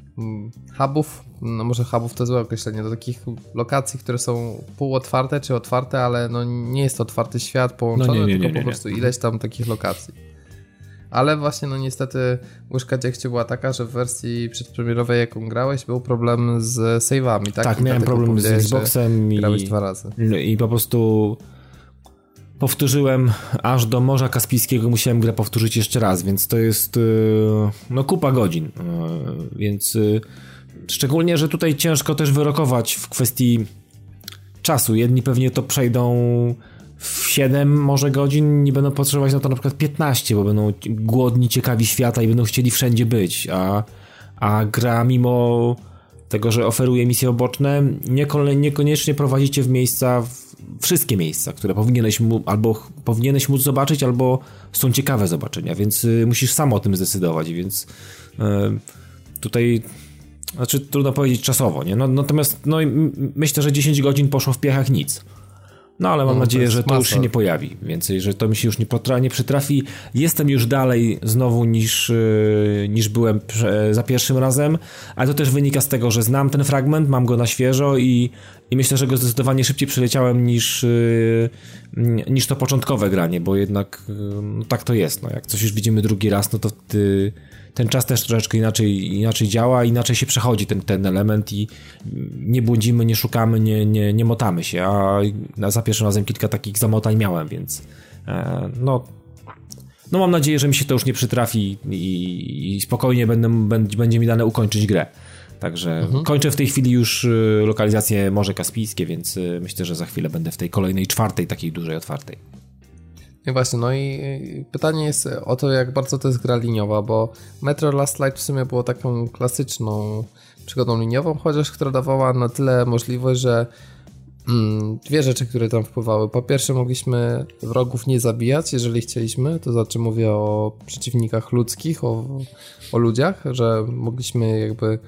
hubów, no może hubów to złe określenie, do takich lokacji, które są półotwarte czy otwarte, ale no nie jest to otwarty świat połączony, no nie, nie, nie, tylko po prostu ileś tam takich lokacji. Ale właśnie no niestety łyżka dziegciu była taka, że w wersji przedpremierowej jaką grałeś był problem z save'ami, tak? Tak, I miałem problem z Xboxem i... Grałeś dwa razy. I po prostu powtórzyłem aż do Morza Kaspijskiego, musiałem grę powtórzyć jeszcze raz, więc to jest y, no kupa godzin, y, więc y, szczególnie, że tutaj ciężko też wyrokować w kwestii czasu. Jedni pewnie to przejdą w 7 może godzin, nie będą potrzebować na to na przykład 15, bo będą głodni, ciekawi świata i będą chcieli wszędzie być, a, a gra mimo tego, że oferuje misje oboczne, niekoniecznie prowadzicie w miejsca wszystkie miejsca, które powinieneś mu, albo powinieneś móc zobaczyć, albo są ciekawe zobaczenia, więc y, musisz sam o tym zdecydować, więc y, tutaj znaczy trudno powiedzieć czasowo, nie? No, natomiast no, myślę, że 10 godzin poszło w piechach nic. No ale mam no, nadzieję, że to masa. już się nie pojawi więcej, że to mi się już nie, potra nie przytrafi. Jestem już dalej znowu niż, niż byłem za pierwszym razem, ale to też wynika z tego, że znam ten fragment, mam go na świeżo i, i myślę, że go zdecydowanie szybciej przeleciałem niż, yy, niż to początkowe granie, bo jednak yy, no, tak to jest. No, jak coś już widzimy drugi raz, no to ty ten czas też troszeczkę inaczej, inaczej działa, inaczej się przechodzi ten, ten element i nie błądzimy, nie szukamy, nie, nie, nie motamy się, a za pierwszym razem kilka takich zamotań miałem, więc e, no no mam nadzieję, że mi się to już nie przytrafi i, i spokojnie będę, będzie mi dane ukończyć grę. Także mhm. kończę w tej chwili już e, lokalizację Morze Kaspijskie, więc e, myślę, że za chwilę będę w tej kolejnej czwartej, takiej dużej, otwartej. I właśnie, no i pytanie jest o to, jak bardzo to jest gra liniowa, bo Metro Last Light w sumie było taką klasyczną przygodą liniową, chociaż która dawała na tyle możliwość, że mm, dwie rzeczy, które tam wpływały. Po pierwsze, mogliśmy wrogów nie zabijać, jeżeli chcieliśmy, to znaczy mówię o przeciwnikach ludzkich, o, o ludziach, że mogliśmy jakby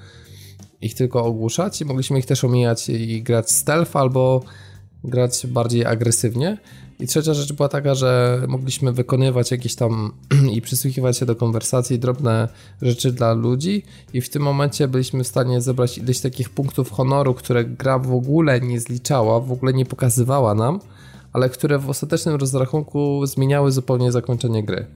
ich tylko ogłuszać i mogliśmy ich też omijać i grać stealth albo grać bardziej agresywnie. I trzecia rzecz była taka, że mogliśmy wykonywać jakieś tam i przysłuchiwać się do konwersacji, drobne rzeczy dla ludzi i w tym momencie byliśmy w stanie zebrać ileś takich punktów honoru, które gra w ogóle nie zliczała, w ogóle nie pokazywała nam, ale które w ostatecznym rozrachunku zmieniały zupełnie zakończenie gry.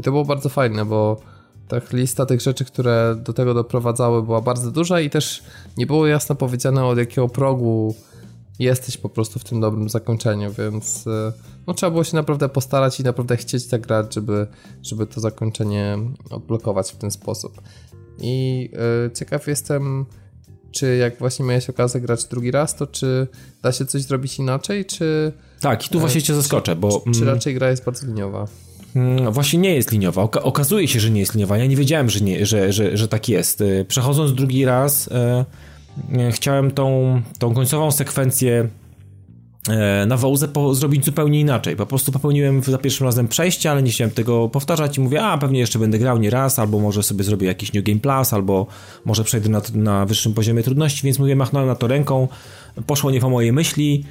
I to było bardzo fajne, bo tak lista tych rzeczy, które do tego doprowadzały była bardzo duża i też nie było jasno powiedziane od jakiego progu jesteś po prostu w tym dobrym zakończeniu, więc e, no, trzeba było się naprawdę postarać i naprawdę chcieć tak grać, żeby, żeby to zakończenie odblokować w ten sposób. I yy, ciekaw jestem, czy jak właśnie miałeś okazję grać drugi raz, to czy da się coś zrobić inaczej, czy... Tak, i tu właśnie cię zaskoczę, bo... Czy, czy mm, raczej gra jest bardzo liniowa? Mm, właśnie nie jest liniowa. okazuje się, że nie jest liniowa. Ja nie wiedziałem, że, nie, że, że, że tak jest. Y, przechodząc drugi raz, e, chciałem tą, tą końcową sekwencję na Wołze zrobić zupełnie inaczej. Po prostu popełniłem za pierwszym razem przejście, ale nie chciałem tego powtarzać i mówię, a pewnie jeszcze będę grał nie raz, albo może sobie zrobię jakiś New Game Plus, albo może przejdę na, na wyższym poziomie trudności, więc mówię, machnąłem na to ręką, poszło nie po mojej myśli,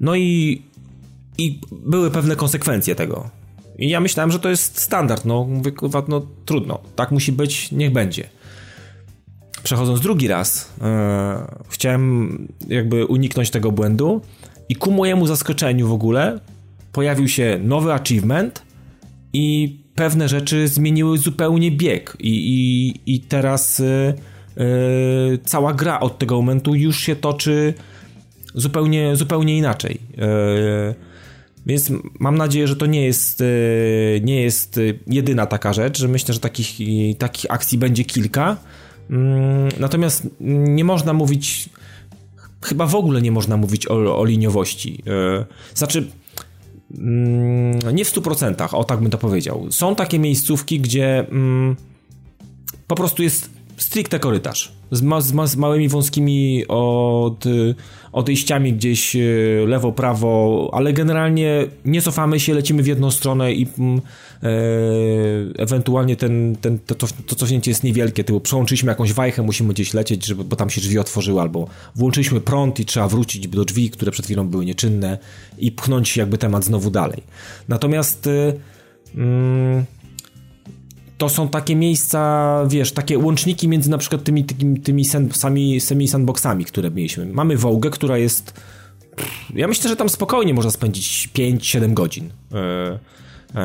no i, i były pewne konsekwencje tego. I ja myślałem, że to jest standard, no mówię, no trudno, tak musi być, niech będzie. Przechodząc drugi raz, e, chciałem jakby uniknąć tego błędu i ku mojemu zaskoczeniu w ogóle pojawił się nowy achievement i pewne rzeczy zmieniły zupełnie bieg i, i, i teraz e, e, cała gra od tego momentu już się toczy zupełnie, zupełnie inaczej. Więc mam nadzieję, że to nie jest, nie jest jedyna taka rzecz, że myślę, że takich, takich akcji będzie kilka. Mm, natomiast nie można mówić, chyba w ogóle nie można mówić o, o liniowości. E, znaczy, mm, nie w 100%, o tak bym to powiedział. Są takie miejscówki, gdzie mm, po prostu jest stricte korytarz. Z, ma, z, ma, z małymi wąskimi od, odejściami gdzieś e, lewo, prawo, ale generalnie nie cofamy się, lecimy w jedną stronę i e, ewentualnie ten, ten, to, to, to cofnięcie jest niewielkie, typu przełączyliśmy jakąś wajchę, musimy gdzieś lecieć, żeby, bo tam się drzwi otworzyły, albo włączyliśmy prąd i trzeba wrócić do drzwi, które przed chwilą były nieczynne i pchnąć jakby temat znowu dalej. Natomiast e, mm, to są takie miejsca, wiesz, takie łączniki między na przykład tymi, tymi, tymi sami, semi sandboxami, które mieliśmy. Mamy Wołgę, która jest. Ja myślę, że tam spokojnie można spędzić 5-7 godzin. E,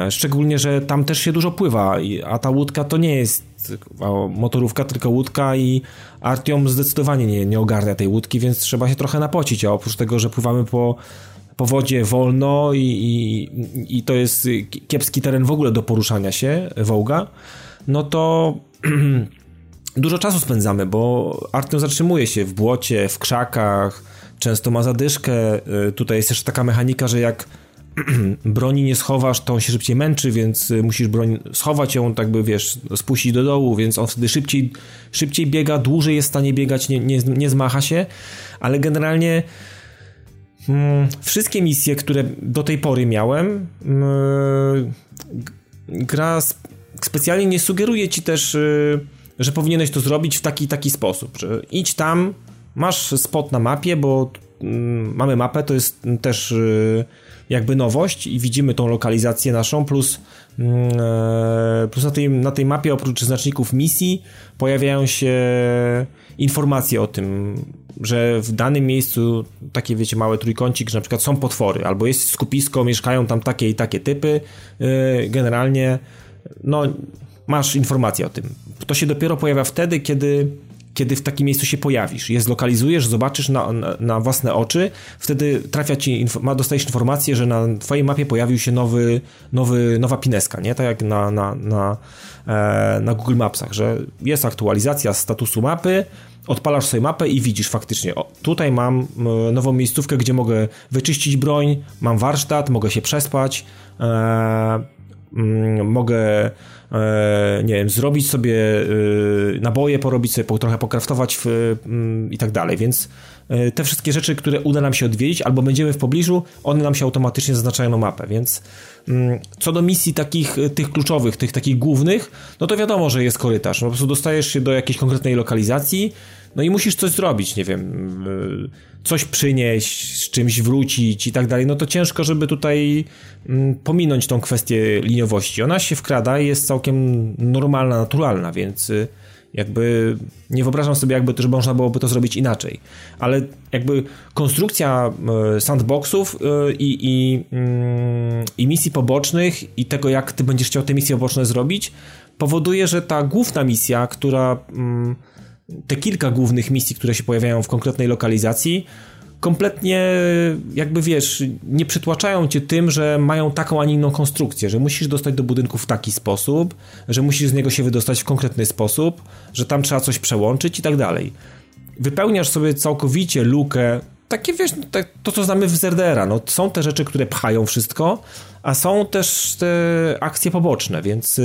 e, szczególnie, że tam też się dużo pływa, a ta łódka to nie jest motorówka, tylko łódka i Artiom zdecydowanie nie, nie ogarnia tej łódki, więc trzeba się trochę napocić, a oprócz tego, że pływamy po po wodzie wolno i, i, i to jest kiepski teren w ogóle do poruszania się, Wołga, no to dużo czasu spędzamy, bo Artem zatrzymuje się w błocie, w krzakach, często ma zadyszkę. Y, tutaj jest też taka mechanika, że jak broni nie schowasz, to on się szybciej męczy, więc musisz broń schować ją, tak by wiesz, spuścić do dołu, więc on wtedy szybciej, szybciej biega, dłużej jest w stanie biegać, nie, nie, nie zmacha się, ale generalnie wszystkie misje, które do tej pory miałem, mm, gra specjalnie nie sugeruje ci też, y, że powinieneś to zrobić w taki taki sposób, że idź tam, masz spot na mapie, bo mm, mamy mapę, to jest też y, jakby nowość i widzimy tą lokalizację naszą, plus, e, plus na, tej, na tej mapie oprócz znaczników misji pojawiają się informacje o tym, że w danym miejscu takie, wiecie, małe trójkącik, że na przykład są potwory, albo jest skupisko, mieszkają tam takie i takie typy, yy, generalnie, no, masz informację o tym. To się dopiero pojawia wtedy, kiedy kiedy w takim miejscu się pojawisz, je zlokalizujesz, zobaczysz na, na, na własne oczy, wtedy trafia ci, dostajesz informację, że na twojej mapie pojawił się nowy, nowy, nowa pineska, nie? Tak jak na, na, na, e, na Google Mapsach, że jest aktualizacja statusu mapy, odpalasz sobie mapę i widzisz faktycznie, o, tutaj mam nową miejscówkę, gdzie mogę wyczyścić broń, mam warsztat, mogę się przespać, e, mm, mogę e, nie wiem, zrobić sobie e, naboje, porobić sobie, po, trochę pokraftować w, mm, i tak dalej, więc e, te wszystkie rzeczy, które uda nam się odwiedzić albo będziemy w pobliżu, one nam się automatycznie zaznaczają na mapę, więc mm, co do misji takich, e, tych kluczowych, tych takich głównych, no to wiadomo, że jest korytarz, po prostu dostajesz się do jakiejś konkretnej lokalizacji, no i musisz coś zrobić, nie wiem, coś przynieść, z czymś wrócić i tak dalej, no to ciężko, żeby tutaj mm, pominąć tą kwestię liniowości. Ona się wkrada i jest całkiem normalna, naturalna, więc jakby nie wyobrażam sobie, jakby też można byłoby to zrobić inaczej. Ale jakby konstrukcja e, sandboxów i, i, mm, i misji pobocznych i tego, jak ty będziesz chciał te misje poboczne zrobić, powoduje, że ta główna misja, która mm, te kilka głównych misji, które się pojawiają w konkretnej lokalizacji, kompletnie jakby wiesz, nie przytłaczają cię tym, że mają taką, a nie inną konstrukcję, że musisz dostać do budynku w taki sposób, że musisz z niego się wydostać w konkretny sposób, że tam trzeba coś przełączyć i tak dalej. Wypełniasz sobie całkowicie lukę, takie wiesz, no, tak, to co znamy w ZDR-a, no są te rzeczy, które pchają wszystko, a są też te akcje poboczne, więc...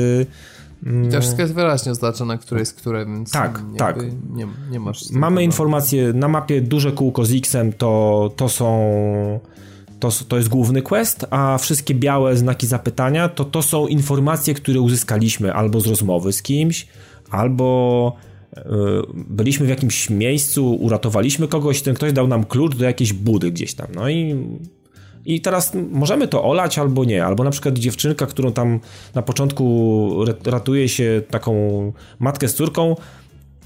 I to wszystko jest wyraźnie oznaczone, które jest które, więc tak, tak. Nie, nie masz. Mamy informację na mapie duże kółko z X-em to, to są. To, to jest główny quest, a wszystkie białe znaki zapytania to, to są informacje, które uzyskaliśmy albo z rozmowy z kimś, albo yy, byliśmy w jakimś miejscu, uratowaliśmy kogoś, ten ktoś dał nam klucz do jakiejś budy gdzieś tam. No i i teraz możemy to olać albo nie. Albo na przykład dziewczynka, którą tam na początku ratuje się taką matkę z córką,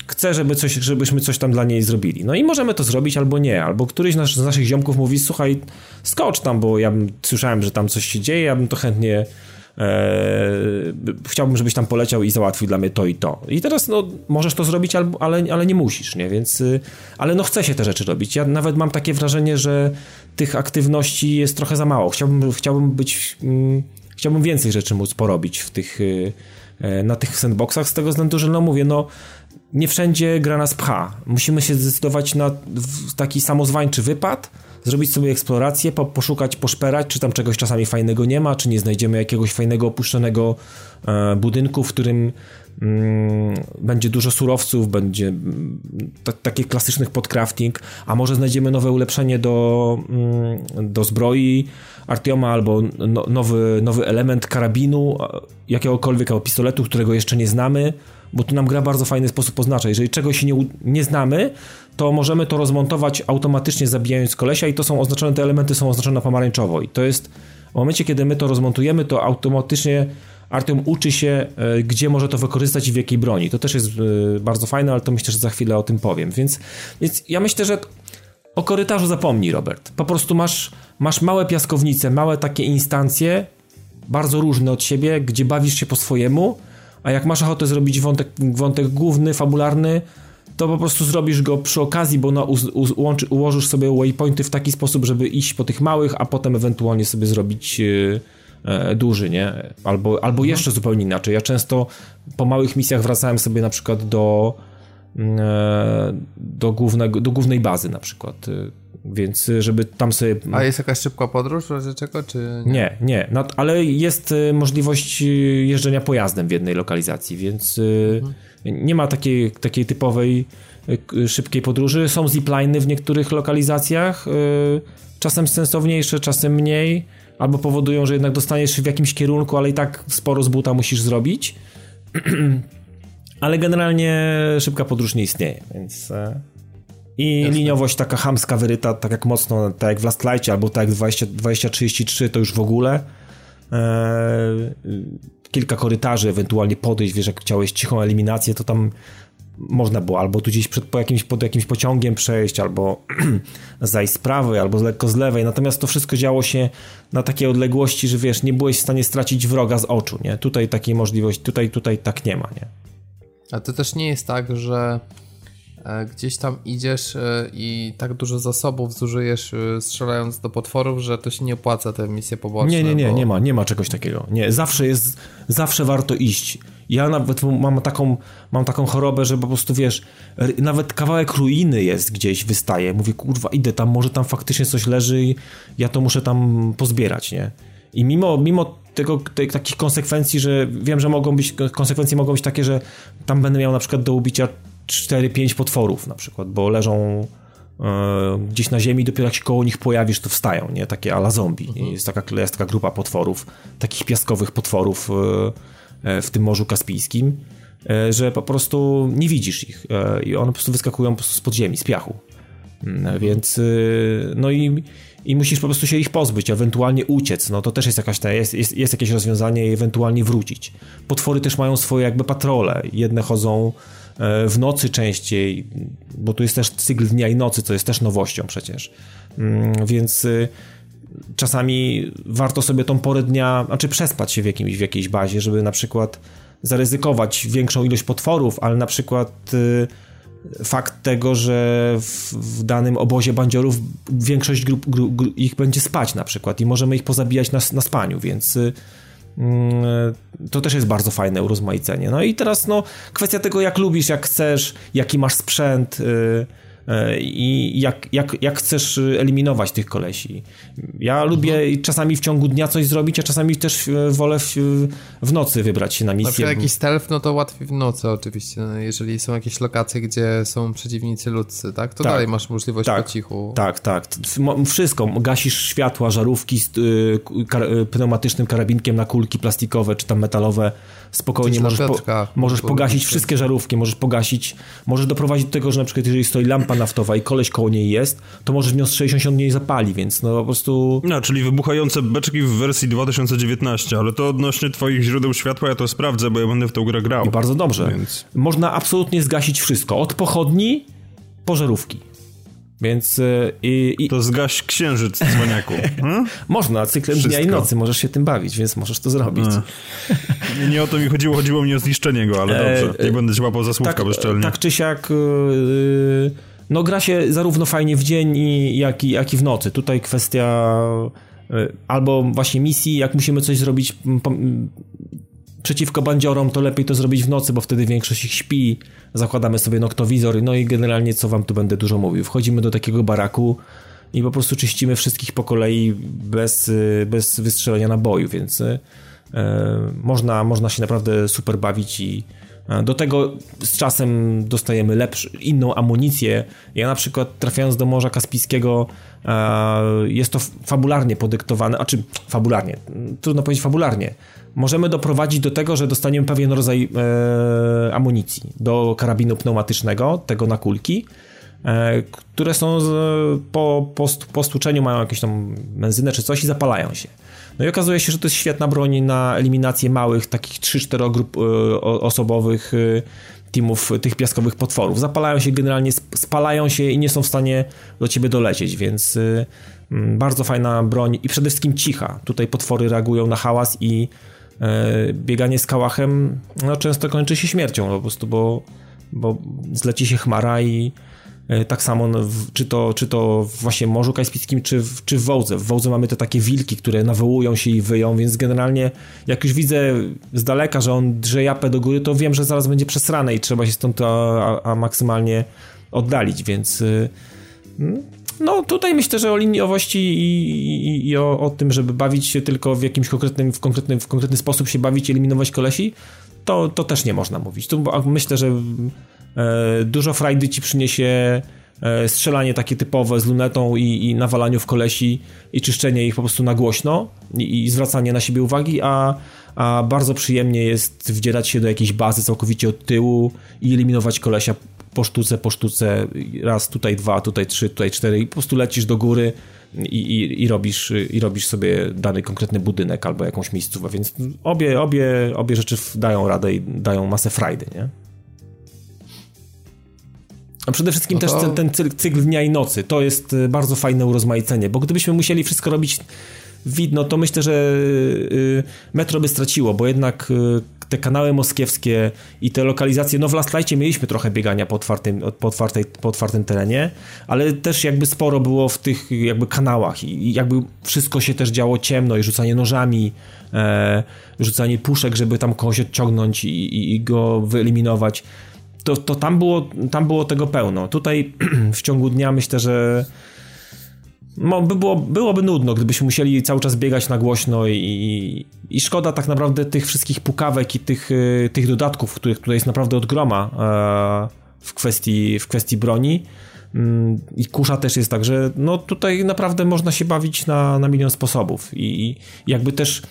chce, żeby coś, żebyśmy coś tam dla niej zrobili. No i możemy to zrobić albo nie. Albo któryś z naszych ziomków mówi, słuchaj, skocz tam, bo ja bym, słyszałem, że tam coś się dzieje, ja bym to chętnie chciałbym, żebyś tam poleciał i załatwił dla mnie to i to. I teraz, no, możesz to zrobić, ale, ale nie musisz, nie? Więc, y, ale no, chce się te rzeczy robić. Ja nawet mam takie wrażenie, że tych aktywności jest trochę za mało. Chciałbym, chciałbym być, mm, chciałbym więcej rzeczy móc porobić w tych, y, e, na tych sandboxach, z tego względu, że no mówię, no, nie wszędzie gra nas pcha. Musimy się zdecydować na taki samozwańczy wypad, zrobić sobie eksplorację, po, poszukać, poszperać, czy tam czegoś czasami fajnego nie ma, czy nie znajdziemy jakiegoś fajnego opuszczonego e, budynku, w którym mm, będzie dużo surowców, będzie mm, takich klasycznych podcrafting, a może znajdziemy nowe ulepszenie do, mm, do zbroi Artioma albo no, nowy, nowy element karabinu jakiegokolwiek pistoletu, którego jeszcze nie znamy, bo tu nam gra bardzo fajny sposób oznacza. Jeżeli czegoś nie, nie znamy, to możemy to rozmontować automatycznie zabijając kolesia i to są oznaczone, te elementy są oznaczone pomarańczowo i to jest w momencie, kiedy my to rozmontujemy, to automatycznie Artyom uczy się, e, gdzie może to wykorzystać i w jakiej broni. To też jest e, bardzo fajne, ale to myślę, że za chwilę o tym powiem. Więc, więc ja myślę, że o korytarzu zapomnij, Robert. Po prostu masz, masz małe piaskownice, małe takie instancje, bardzo różne od siebie, gdzie bawisz się po swojemu, a jak masz ochotę zrobić wątek, wątek główny, fabularny, to po prostu zrobisz go przy okazji, bo no, ułączy, ułożysz sobie waypointy w taki sposób, żeby iść po tych małych, a potem ewentualnie sobie zrobić yy, duży, nie? Albo, albo mhm. jeszcze zupełnie inaczej. Ja często po małych misjach wracałem sobie na przykład do mm, e, do, głównego, do głównej bazy na przykład więc żeby tam sobie... A jest jakaś szybka podróż w razie czego, czy nie? Nie, nie, no, ale jest możliwość jeżdżenia pojazdem w jednej lokalizacji, więc mhm nie ma takiej, takiej typowej y, szybkiej podróży. Są zipliny w niektórych lokalizacjach, y, czasem sensowniejsze, czasem mniej, albo powodują, że jednak dostaniesz się w jakimś kierunku, ale i tak sporo z buta musisz zrobić. ale generalnie szybka podróż nie istnieje, więc... E, I Jasne. liniowość taka hamska wyryta, tak jak mocno, tak jak w Last Light, albo tak jak 2033 to już w ogóle. Eee, kilka korytarzy, ewentualnie podejść, wiesz, jak chciałeś cichą eliminację, to tam można było albo tu gdzieś przed, po jakimś, pod jakimś pociągiem przejść, albo zajść z prawej, albo lekko z lewej. Natomiast to wszystko działo się na takiej odległości, że wiesz, nie byłeś w stanie stracić wroga z oczu, nie? Tutaj takiej możliwości, tutaj, tutaj tak nie ma, nie? A to też nie jest tak, że gdzieś tam idziesz e, i tak dużo zasobów zużyjesz e, strzelając do potworów, że to się nie opłaca te misje poboczne. Nie, nie, nie, bo... nie ma, nie ma czegoś takiego. Nie, zawsze jest, zawsze warto iść. Ja nawet mam taką, mam taką chorobę, że po prostu wiesz, nawet kawałek ruiny jest gdzieś, wystaje. Mówię, kurwa, idę tam, może tam faktycznie coś leży i ja to muszę tam pozbierać, nie? I mimo, mimo tego, te, takich konsekwencji, że wiem, że mogą być, konsekwencje mogą być takie, że tam będę miał na przykład do ubicia 4-5 potworów na przykład, bo leżą e, gdzieś na ziemi, dopiero jak się koło nich pojawisz, to wstają, nie? Takie ala zombie. Mhm. Jest, taka, jest taka grupa potworów, takich piaskowych potworów e, e w tym Morzu Kaspijskim. że po prostu nie widzisz ich i one po prostu wyskakują po prostu z podziemi, z piachu. Mm, więc no i, i musisz po prostu się ich pozbyć, ewentualnie uciec. No to też jest jakaś ta, jest, jest, jest jakieś rozwiązanie i ewentualnie wrócić. Potwory też mają swoje jakby patrole. Jedne chodzą w nocy częściej, bo tu jest też cykl dnia i nocy, co jest też nowością przecież. Mm, więc czasami warto sobie tą porę dnia, znaczy przespać się w, jakimś, w jakiejś bazie, żeby na przykład zaryzykować większą ilość potworów, ale na przykład y, fakt tego, że w, w, danym obozie bandziorów większość grup, grup, grup, ich będzie spać na przykład i możemy ich pozabijać na, na spaniu, więc y, y, to też jest bardzo fajne urozmaicenie. No i teraz no, kwestia tego, jak lubisz, jak chcesz, jaki masz sprzęt, y, E, i jak, jak, jak chcesz eliminować tych kolesi. Ja lubię mhm. czasami w ciągu dnia coś zrobić, a czasami też e, wolę w, w nocy wybrać się na misję. Na przykład jakiś stealth, no to łatwiej w nocy oczywiście. No, jeżeli są jakieś lokacje, gdzie są przeciwnicy ludzcy, tak? To tak, dalej masz możliwość tak, po cichu. Tak, tak. Wszystko. Gasisz światła, żarówki z y, pneumatycznym karabinkiem na kulki plastikowe czy tam metalowe spokojnie możesz, po, możesz pogasić wszystkie żarówki, możesz pogasić, możesz doprowadzić do tego, że na przykład jeżeli stoi lampa naftowa i koleś koło niej jest, to możesz w nią strzelić, on jej zapali, więc no po prostu... No, czyli wybuchające beczki w wersji 2019, ale to odnośnie twoich źródeł światła ja to sprawdzę, bo ja będę w tą grę grał. I bardzo dobrze. Więc... Można absolutnie zgasić wszystko, od pochodni po żarówki. Więc e, i, i... To zgaś księżyc, dzwoniaku. Hmm? Można, cyklem Wszystko. dnia i nocy możesz się tym bawić, więc możesz to zrobić. Nie, nie o to mi chodziło, chodziło mi o zniszczenie go, ale e, dobrze, nie będę cię łapał za słówka tak, bezczelnie. Tak czy siak, yy, no gra się zarówno fajnie w dzień, jak, i, jak i w nocy. Tutaj kwestia albo właśnie misji, jak musimy coś zrobić przeciwko bandziorom, to lepiej to zrobić w nocy, bo wtedy większość ich śpi. Zakładamy sobie noktowizor, no i generalnie co wam tu będę dużo mówił. Wchodzimy do takiego baraku i po prostu czyścimy wszystkich po kolei bez, bez wystrzelenia naboju, więc e, można, można się naprawdę super bawić i do tego z czasem dostajemy lepszą, inną amunicję. Ja na przykład trafiając do Morza Kaspijskiego e, jest to fabularnie podyktowane, a czy fabularnie, trudno powiedzieć fabularnie, możemy doprowadzić do tego, że dostaniemy pewien rodzaj e, amunicji do karabinu pneumatycznego, tego na kulki, e, które są po, po, po stłuczeniu mają jakąś tam benzynę czy coś i zapalają się. No i okazuje się, że to jest świetna broń na eliminację małych, takich 3-4 grup e, osobowych e, teamów tych piaskowych potworów. Zapalają się generalnie, spalają się i nie są w stanie do ciebie dolecieć, więc e, bardzo fajna broń i przede wszystkim cicha. Tutaj potwory reagują na hałas i bieganie z kałachem no, często kończy się śmiercią po prostu, bo, bo zleci się chmara i tak samo, czy, to, czy to właśnie w Morzu Kaspijskim, czy w, czy w Wołdze. W Wołdze mamy te takie wilki, które nawołują się i wyją, więc generalnie jak już widzę z daleka, że on drze japę do góry, to wiem, że zaraz będzie przesrane i trzeba się stąd a, a maksymalnie oddalić, więc y, no tutaj myślę, że o liniowości i, i, i o, o, tym, żeby bawić się tylko w jakimś konkretnym, w konkretnym, w konkretny sposób się bawić eliminować kolesi, to, to też nie można mówić. Tu myślę, że e, dużo frajdy ci przyniesie e, strzelanie takie typowe z lunetą i, i nawalaniu w kolesi i czyszczenie ich po prostu na głośno i, i zwracanie na siebie uwagi, a, a bardzo przyjemnie jest wdzierać się do jakiejś bazy całkowicie od tyłu i eliminować kolesia po sztuce, po sztuce, raz tutaj dwa, tutaj trzy, tutaj cztery. I po prostu lecisz do góry i, i, i, robisz, i robisz sobie dany konkretny budynek albo jakąś miejscówkę, więc obie, obie, obie rzeczy dają radę i dają masę frajdy, nie? A przede wszystkim no to... też ten, ten cykl dnia i nocy, to jest y, bardzo fajne urozmaicenie, bo gdybyśmy musieli wszystko robić widno, to myślę, że y, metro by straciło, bo jednak y, te kanały moskiewskie i te lokalizacje, no w Last Lightie mieliśmy trochę biegania po otwartym, po, otwartej, po otwartym terenie, ale też jakby sporo było w tych jakby kanałach i jakby wszystko się też działo ciemno i rzucanie nożami, e, rzucanie puszek, żeby tam kogoś odciągnąć i, i, i go wyeliminować. To, to tam, było, tam było tego pełno. Tutaj w ciągu dnia myślę, że no, by było, byłoby nudno, gdybyśmy musieli cały czas biegać na głośno i, i szkoda tak naprawdę tych wszystkich pukawek i tych, y, tych dodatków, których tutaj jest naprawdę od groma e, w kwestii, w kwestii broni. Mm, I kusza też jest tak, że no tutaj naprawdę można się bawić na, na milion sposobów i, i jakby też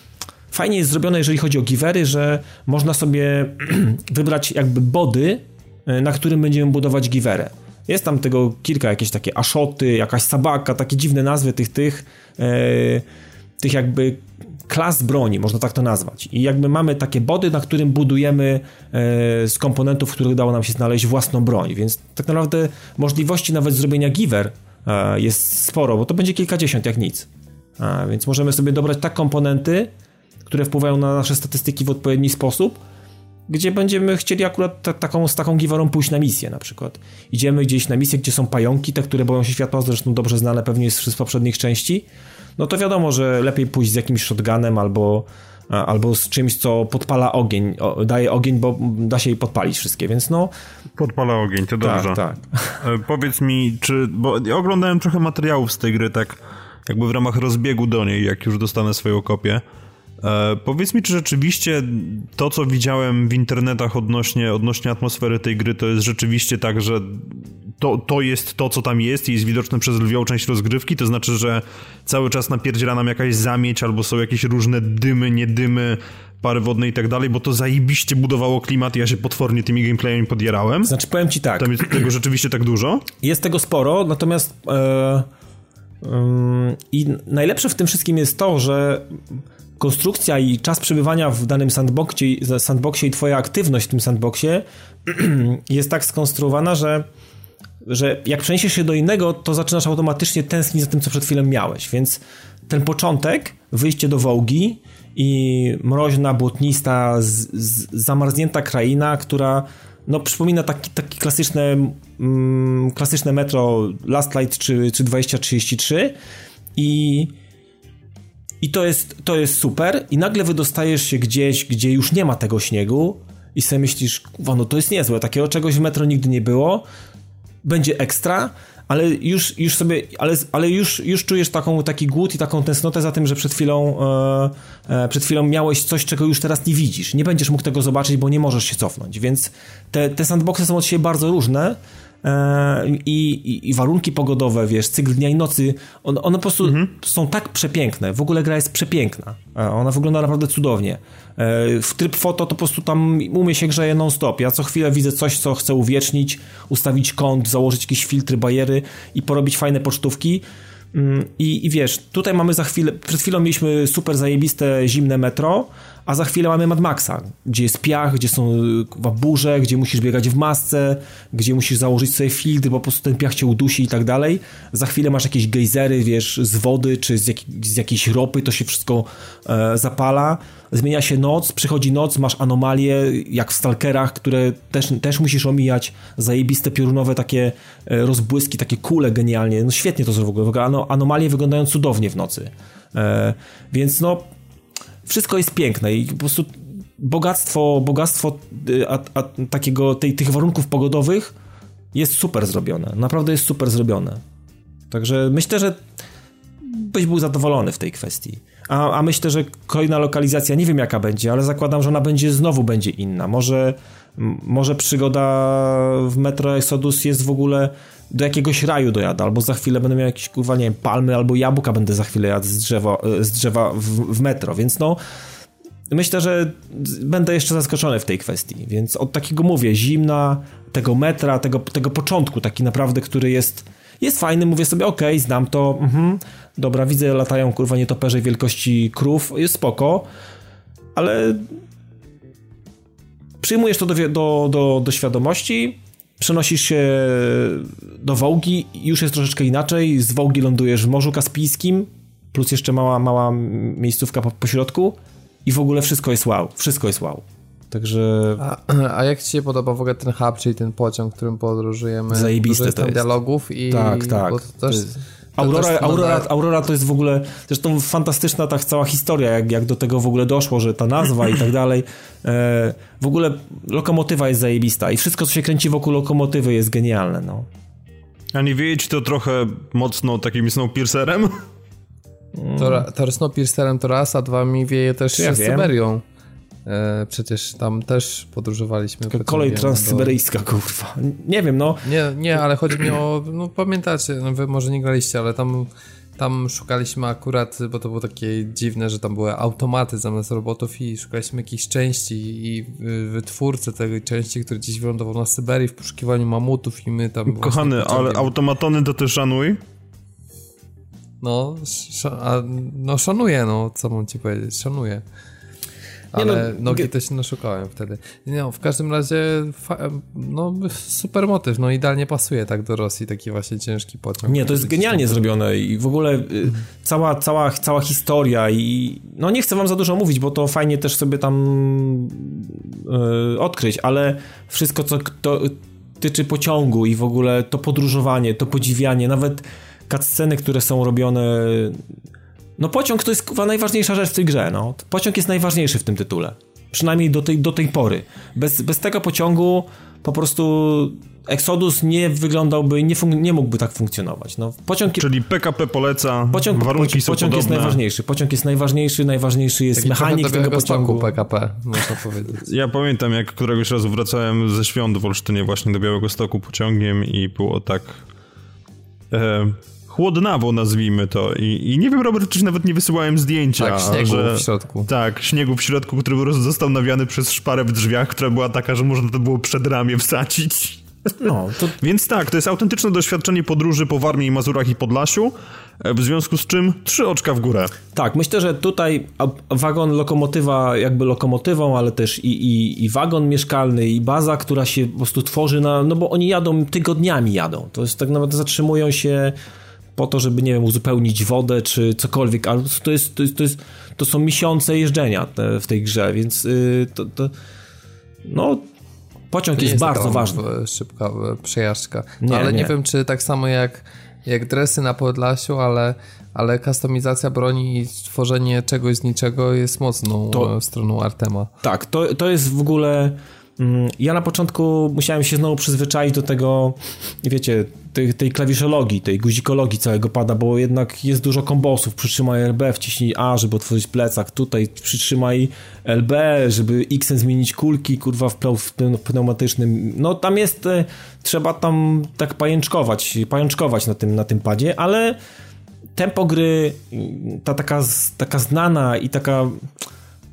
fajnie jest zrobione, jeżeli chodzi o givery, że można sobie wybrać jakby body, na którym będziemy budować giverę. Jest tam tego kilka, jakieś takie aszoty, jakaś sabaka, takie dziwne nazwy tych, tych, e, tych jakby klas broni, można tak to nazwać. I jakby mamy takie body, na którym budujemy e, z komponentów, których udało nam się znaleźć własną broń, więc tak naprawdę możliwości nawet zrobienia giver e, jest sporo, bo to będzie kilkadziesiąt jak nic. A, więc możemy sobie dobrać tak komponenty, które wpływają na nasze statystyki w odpowiedni sposób, gdzie będziemy chcieli akurat taką, z taką giwarą pójść na misję na przykład. Idziemy gdzieś na misję, gdzie są pająki, te, które boją się światła, zresztą dobrze znane pewnie z poprzednich części, no to wiadomo, że lepiej pójść z jakimś shotgunem albo, albo z czymś, co podpala ogień, daje ogień, bo da się jej podpalić wszystkie, więc no... Podpala ogień, to dobrze. Tak, tak. E, powiedz mi, czy... bo ja oglądałem trochę materiałów z tej gry, tak jakby w ramach rozbiegu do niej, jak już dostanę swoją kopię. E, powiedz mi, czy rzeczywiście to, co widziałem w internetach odnośnie, odnośnie atmosfery tej gry, to jest rzeczywiście tak, że to, to jest to, co tam jest i jest widoczne przez lwią część rozgrywki, to znaczy, że cały czas napierdziela nam jakaś zamieć, albo są jakieś różne dymy, niedymy, pary wodne i tak dalej, bo to zajebiście budowało klimat i ja się potwornie tymi gameplayami podjarałem. Znaczy, powiem ci tak. Tam jest tego rzeczywiście tak dużo? Jest tego sporo, natomiast... E, I najlepsze w tym wszystkim jest to, że konstrukcja i czas przebywania w danym sandboxie, sandboxie i twoja aktywność w tym sandboxie jest tak skonstruowana, że, że jak przeniesiesz się do innego, to zaczynasz automatycznie tęsknić za tym, co przed chwilą miałeś. Więc ten początek, wyjście do Wołgi i mroźna, błotnista, z, z, zamarznięta kraina, która no, przypomina taki, taki klasyczne, mm, klasyczne metro Last Light czy, czy 2033 i i to jest, to jest super. I nagle wydostajesz się gdzieś, gdzie już nie ma tego śniegu i sobie myślisz, no to jest niezłe, takiego czegoś w metro nigdy nie było, będzie ekstra, ale już, już sobie, ale, ale już, już czujesz taką, taki głód i taką tęsknotę za tym, że przed chwilą, e, e, przed chwilą miałeś coś, czego już teraz nie widzisz. Nie będziesz mógł tego zobaczyć, bo nie możesz się cofnąć, więc te, te sandboxy są od siebie bardzo różne, i, i, i, warunki pogodowe, wiesz, cykl dnia i nocy, one, one po prostu mhm. są tak przepiękne. W ogóle gra jest przepiękna. E, ona wygląda naprawdę cudownie. E, w tryb foto to po prostu tam umie się grzeje non-stop. Ja co chwilę widzę coś, co chcę uwiecznić, ustawić kąt, założyć jakieś filtry, bajery i porobić fajne pocztówki. Mm, I, I wiesz, tutaj mamy za chwilę, przed chwilą mieliśmy super zajebiste zimne metro, a za chwilę mamy Mad Maxa, gdzie jest piach, gdzie są y, burze, gdzie musisz biegać w masce, gdzie musisz założyć sobie filtr, bo po prostu ten piach cię udusi i tak dalej. Za chwilę masz jakieś gejzery, wiesz, z wody czy z, jak, z jakiejś ropy, to się wszystko e, zapala. Zmienia się noc, przychodzi noc, masz anomalie, jak w Stalkerach, które też, też musisz omijać. Zajebiste piorunowe takie e, rozbłyski, takie kule genialnie. No świetnie to w ogóle. Anomalie wyglądają cudownie w nocy. E, więc no, wszystko jest piękne i po prostu bogactwo, bogactwo y, a, a, takiego, tej, tych warunków pogodowych jest super zrobione. Naprawdę jest super zrobione. Także myślę, że byś był zadowolony w tej kwestii. A, a myślę, że kolejna lokalizacja, nie wiem jaka będzie, ale zakładam, że ona będzie znowu będzie inna. Może, może przygoda w Metro Exodus jest w ogóle do jakiegoś raju dojada, albo za chwilę będę miał jakieś, kurwa, nie wiem, palmy, albo jabłka będę za chwilę jadł z drzewa, z drzewa w, w metro, więc no myślę, że będę jeszcze zaskoczony w tej kwestii, więc od takiego mówię, zimna, tego metra, tego, tego początku, taki naprawdę, który jest jest fajny, mówię sobie, okej, okay, znam to, mhm, dobra, widzę, latają kurwa nietoperze wielkości krów, jest spoko, ale przyjmujesz to do, do, do, do świadomości, przenosisz się do Wołgi już jest troszeczkę inaczej. Z Wołgi lądujesz w Morzu Kaspijskim, plus jeszcze mała, mała miejscówka po, po środku i w ogóle wszystko jest wow. Wszystko jest wow. Także... A, a, jak ci się podoba w ogóle ten hub, czyli ten pociąg, którym podróżujemy? Zajebiste to jest. dialogów i... Tak, tak. To też... Aurora, Aurora, Aurora to jest w ogóle zresztą fantastyczna ta cała historia, jak, jak do tego w ogóle doszło, że ta nazwa i tak dalej. E, w ogóle lokomotywa jest zajebista i wszystko, co się kręci wokół lokomotywy jest genialne. No. A nie ci to trochę mocno takim Snowpiercerem? To, to Snowpiercerem to raz, a dwa mi wieje też ja z Syberią. E, przecież tam też podróżowaliśmy. Kolej transsyberyjska, do... kurwa. Nie wiem, no. Nie, nie, ale chodzi mi o, no pamiętacie, no wy może nie graliście, ale tam tam szukaliśmy akurat, bo to było takie dziwne, że tam były automaty zamiast robotów i szukaliśmy jakichś części i wytwórcę tej części, który gdzieś wylądował na Syberii w poszukiwaniu mamutów i my tam... Kochany, ale automatony to też szanuj? No, a, no szanuję, no, co mam ci powiedzieć, szanuję. Ale no, nogi to się naszukałem wtedy. No, w każdym razie no, super motyw, no idealnie pasuje tak do Rosji, taki właśnie ciężki pociąg. Nie, to jest genialnie zrobione i w ogóle mhm. cała, cała, cała historia i no nie chcę wam za dużo mówić, bo to fajnie też sobie tam yy, odkryć, ale wszystko co to tyczy pociągu i w ogóle to podróżowanie, to podziwianie, nawet cutsceny, które są robione no pociąg to jest chyba najważniejsza rzecz w tej grze, no. Pociąg jest najważniejszy w tym tytule. Przynajmniej do tej, do tej pory. Bez, bez tego pociągu po prostu Exodus nie wyglądałby, nie, nie mógłby tak funkcjonować. No, pociąg, Czyli PKP poleca, pociąg, warunki pociąg, są Pociąg podobne. jest najważniejszy. Pociąg jest najważniejszy, najważniejszy jest Taki mechanik tego pociągu. PKP, można powiedzieć. Ja pamiętam, jak któregoś razu wracałem ze świąt w Olsztynie właśnie do Białego Stoku pociągiem i było tak... E, chłodnawo, nazwijmy to. I, I, nie wiem, Robert, czy nawet nie wysyłałem zdjęcia. Tak, śniegu że, w środku. Tak, śniegu w środku, który po prostu został nawiany przez szparę w drzwiach, która była taka, że można to było przed ramię wsadzić. No, to... Więc tak, to jest autentyczne doświadczenie podróży po Warmii, Mazurach i Podlasiu, e, w związku z czym trzy oczka w górę. Tak, myślę, że tutaj wagon lokomotywa jakby lokomotywą, ale też i, i, i wagon mieszkalny i baza, która się po prostu tworzy na, no bo oni jadą, tygodniami jadą, to jest tak naprawdę zatrzymują się po to, żeby, nie wiem, uzupełnić wodę czy cokolwiek, ale to, jest, to, jest, to, jest, to są miesiące jeżdżenia w tej grze, więc yy, to, to, no pociąg jest, jest bardzo ważny. Szybka przejażdżka. Nie, ale nie. nie wiem, czy tak samo jak, jak dresy na Podlasiu, ale, ale kustomizacja broni i stworzenie czegoś z niczego jest mocną to, stroną Artema. Tak, to, to jest w ogóle ja na początku musiałem się znowu przyzwyczaić do tego, wiecie, tej, tej klawiszologii, tej guzikologii całego pada, bo jednak jest dużo kombosów. Przytrzymaj LB, wciśnij A, żeby otworzyć plecak. Tutaj przytrzymaj LB, żeby X zmienić kulki, kurwa, w, pneumatycznym. No tam jest, e, trzeba tam tak pajęczkować, pajączkować na tym, na tym padzie, ale tempo gry, ta taka, taka znana i taka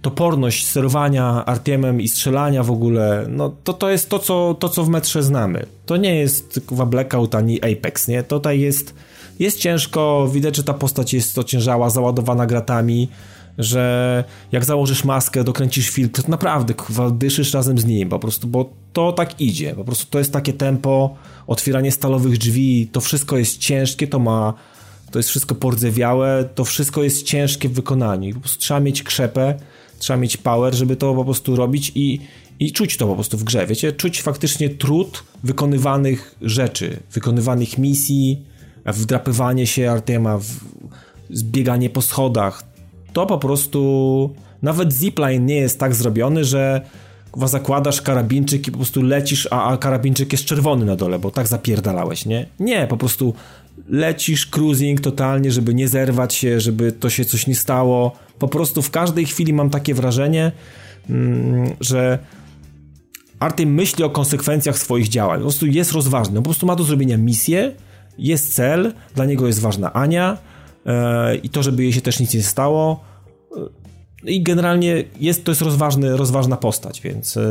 toporność sterowania Artiemem i strzelania w ogóle, no to to jest to, co, to, co w metrze znamy. To nie jest chyba Blackout ani Apex, nie? Tutaj jest, jest ciężko, widać, że ta postać jest ociężała, załadowana gratami, że jak założysz maskę, dokręcisz filtr, to naprawdę kurwa, dyszysz razem z nim po prostu, bo to tak idzie, po prostu to jest takie tempo, otwieranie stalowych drzwi, to wszystko jest ciężkie, to ma to jest wszystko pordzewiałe, to wszystko jest ciężkie w wykonaniu. Po prostu trzeba mieć krzepę, trzeba mieć power, żeby to po prostu robić i, i czuć to po prostu w grze, wiecie? Czuć faktycznie trud wykonywanych rzeczy, wykonywanych misji, wdrapywanie się Artema, zbieganie po schodach. To po prostu... Nawet zipline nie jest tak zrobiony, że zakładasz karabinczyk i po prostu lecisz, a, a karabinczyk jest czerwony na dole, bo tak zapierdalałeś, nie? Nie, po prostu lecisz cruising totalnie, żeby nie zerwać się, żeby to się coś nie stało. Po prostu w każdej chwili mam takie wrażenie, mm, że Artem myśli o konsekwencjach swoich działań. Po prostu jest rozważny. Po prostu ma do zrobienia misję, jest cel, dla niego jest ważna Ania e, i to, żeby jej się też nic nie stało. E, I generalnie jest, to jest rozważny, rozważna postać, więc e,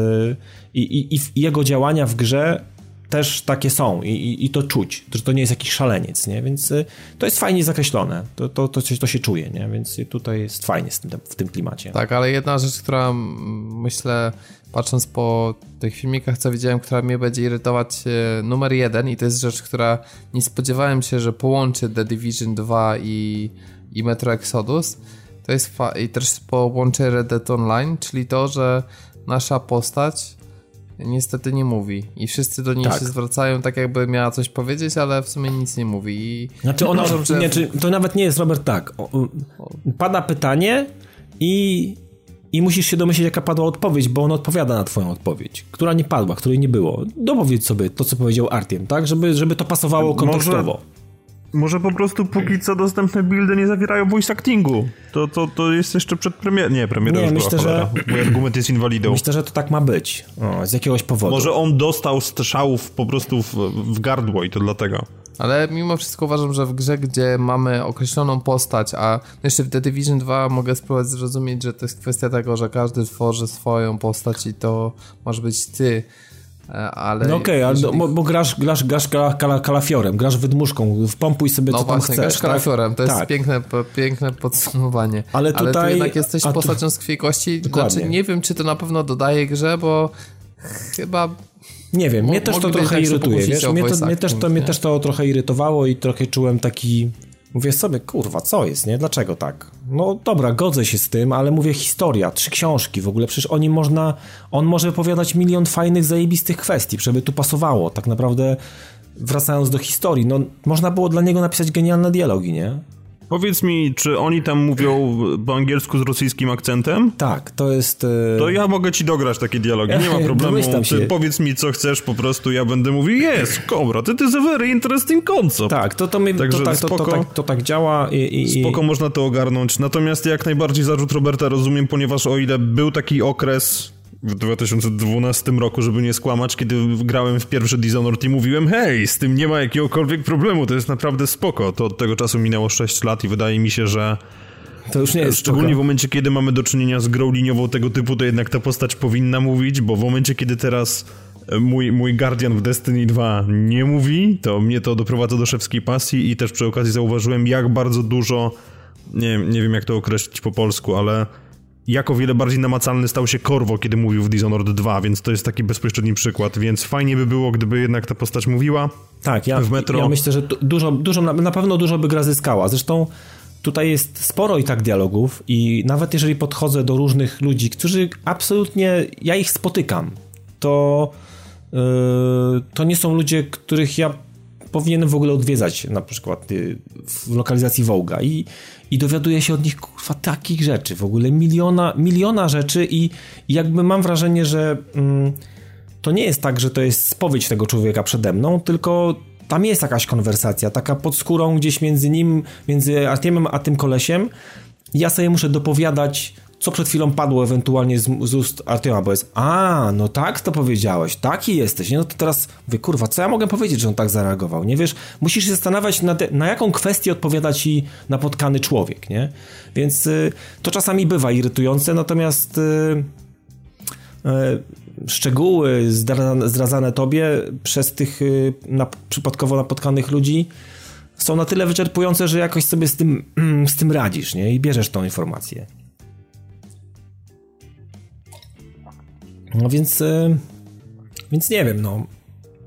i, i, i jego działania w grze też takie są i, i, i, to czuć, że to nie jest jakiś szaleniec, nie? Więc y, to jest fajnie zakreślone, to, to, to, to się czuje, nie? Więc tutaj jest fajnie tym, w tym klimacie. Tak, ale jedna rzecz, która myślę, patrząc po tych filmikach, co widziałem, która mnie będzie irytować y, numer jeden i to jest rzecz, która nie spodziewałem się, że połączy The Division 2 i, i Metro Exodus, to jest i też połączy Red Dead Online, czyli to, że nasza postać niestety nie mówi. I wszyscy do niej tak. się zwracają tak, jakby miała coś powiedzieć, ale w sumie nic nie mówi. I znaczy ona, że... nie, czy, to nawet nie jest, Robert, tak. Pada pytanie i, i musisz się domyślić, jaka padła odpowiedź, bo on odpowiada na twoją odpowiedź, która nie padła, której nie było. Dopowiedz sobie to, co powiedział Artiem, tak? Żeby, żeby to pasowało kontekstowo. Może może po prostu póki co dostępne buildy nie zawierają voice actingu. To, to, to jest jeszcze przed premierą. Nie, premiera nie, już myślę, była, że Mój argument jest inwalidą. Myślę, że to tak ma być. O, z jakiegoś powodu. Może on dostał strzałów po prostu w, w gardło i to dlatego. Ale mimo wszystko uważam, że w grze, gdzie mamy określoną postać, a jeszcze w The Division 2 mogę spróbować zrozumieć, że to jest kwestia tego, że każdy tworzy swoją postać i to może być ty. E, ale no okej, okay, jeżeli... bo, bo, grasz, grasz, grasz kala, kalafiorem, grasz wydmuszką, wpompuj sobie no co właśnie, tam chcesz. grasz tak? kalafiorem, to jest tak. piękne, piękne podsumowanie. Ale tutaj... Ale tu jednak jesteś postacią z krwi kości, znaczy nie wiem, czy to na pewno dodaje grze, bo chyba nie wiem, mnie też to trochę irytuje, wiesz, mnie, to, mnie, też to, mnie też to trochę irytowało i trochę czułem taki, mówię sobie, kurwa, co jest, nie, dlaczego tak? No dobra, godzę się z tym, ale mówię, historia, trzy książki, w ogóle przecież oni można, on może opowiadać milion fajnych, zajebistych kwestii, żeby tu pasowało, tak naprawdę wracając do historii, no można było dla niego napisać genialne dialogi, nie? Powiedz mi, czy oni tam mówią po angielsku z rosyjskim akcentem? Tak, to jest... E... To ja mogę ci dograć takie dialogi, nie ma problemu. Ty powiedz mi, co chcesz, po prostu ja będę mówił, jest, kobra, to jest a very interesting concept. Tak, to, to, my, Także to, tak, spoko, to, to, tak, to tak działa i, i, Spoko, można to ogarnąć. Natomiast jak najbardziej zarzut Roberta rozumiem, ponieważ o ile był taki okres w 2012 roku, żeby nie skłamać, kiedy grałem w pierwszy Dishonored i mówiłem hej, z tym nie ma jakiegokolwiek problemu, to jest naprawdę spoko. To od tego czasu minęło 6 lat i wydaje mi się, że to już nie jest Szczególnie spoko. w momencie, kiedy mamy do czynienia z grą liniową tego typu, to jednak ta postać powinna mówić, bo w momencie, kiedy teraz e, mój, mój Guardian w Destiny 2 nie mówi, to mnie to doprowadza do szewskiej pasji i też przy okazji zauważyłem, jak bardzo dużo, nie, nie wiem jak to określić po polsku, ale jak o wiele bardziej namacalny stał się Corvo, kiedy mówił w Dishonored 2, więc to jest taki bezpośredni przykład, więc fajnie by było, gdyby jednak ta postać mówiła. Tak, ja, w metro. ja myślę, że dużo, dużo, na pewno dużo by gra zyskała. Zresztą tutaj jest sporo i tak dialogów i nawet jeżeli podchodzę do różnych ludzi, którzy absolutnie, ja ich spotykam, to yy, to nie są ludzie, których ja powinienem w ogóle odwiedzać na przykład y, w lokalizacji Wołga i, i dowiaduję się od nich kurwa takich rzeczy, w ogóle miliona, miliona rzeczy i, i jakby mam wrażenie, że mm, to nie jest tak, że to jest spowiedź tego człowieka przede mną, tylko tam jest jakaś konwersacja, taka pod skórą gdzieś między nim, między Artiemem a tym kolesiem. Ja sobie muszę dopowiadać co przed chwilą padło ewentualnie z, z ust Artioma, bo jest a, no tak to powiedziałeś, taki jesteś, nie? no to teraz mówię, kurwa, co ja mogę powiedzieć, że on tak zareagował, nie wiesz? Musisz się zastanawiać, na, te, na jaką kwestię odpowiada ci napotkany człowiek, nie? Więc y, to czasami bywa irytujące, natomiast y, y, szczegóły zdradzane, zdradzane tobie przez tych y, na, przypadkowo napotkanych ludzi są na tyle wyczerpujące, że jakoś sobie z tym, z tym radzisz, nie? I bierzesz tą informację. No więc, e, więc nie wiem, no.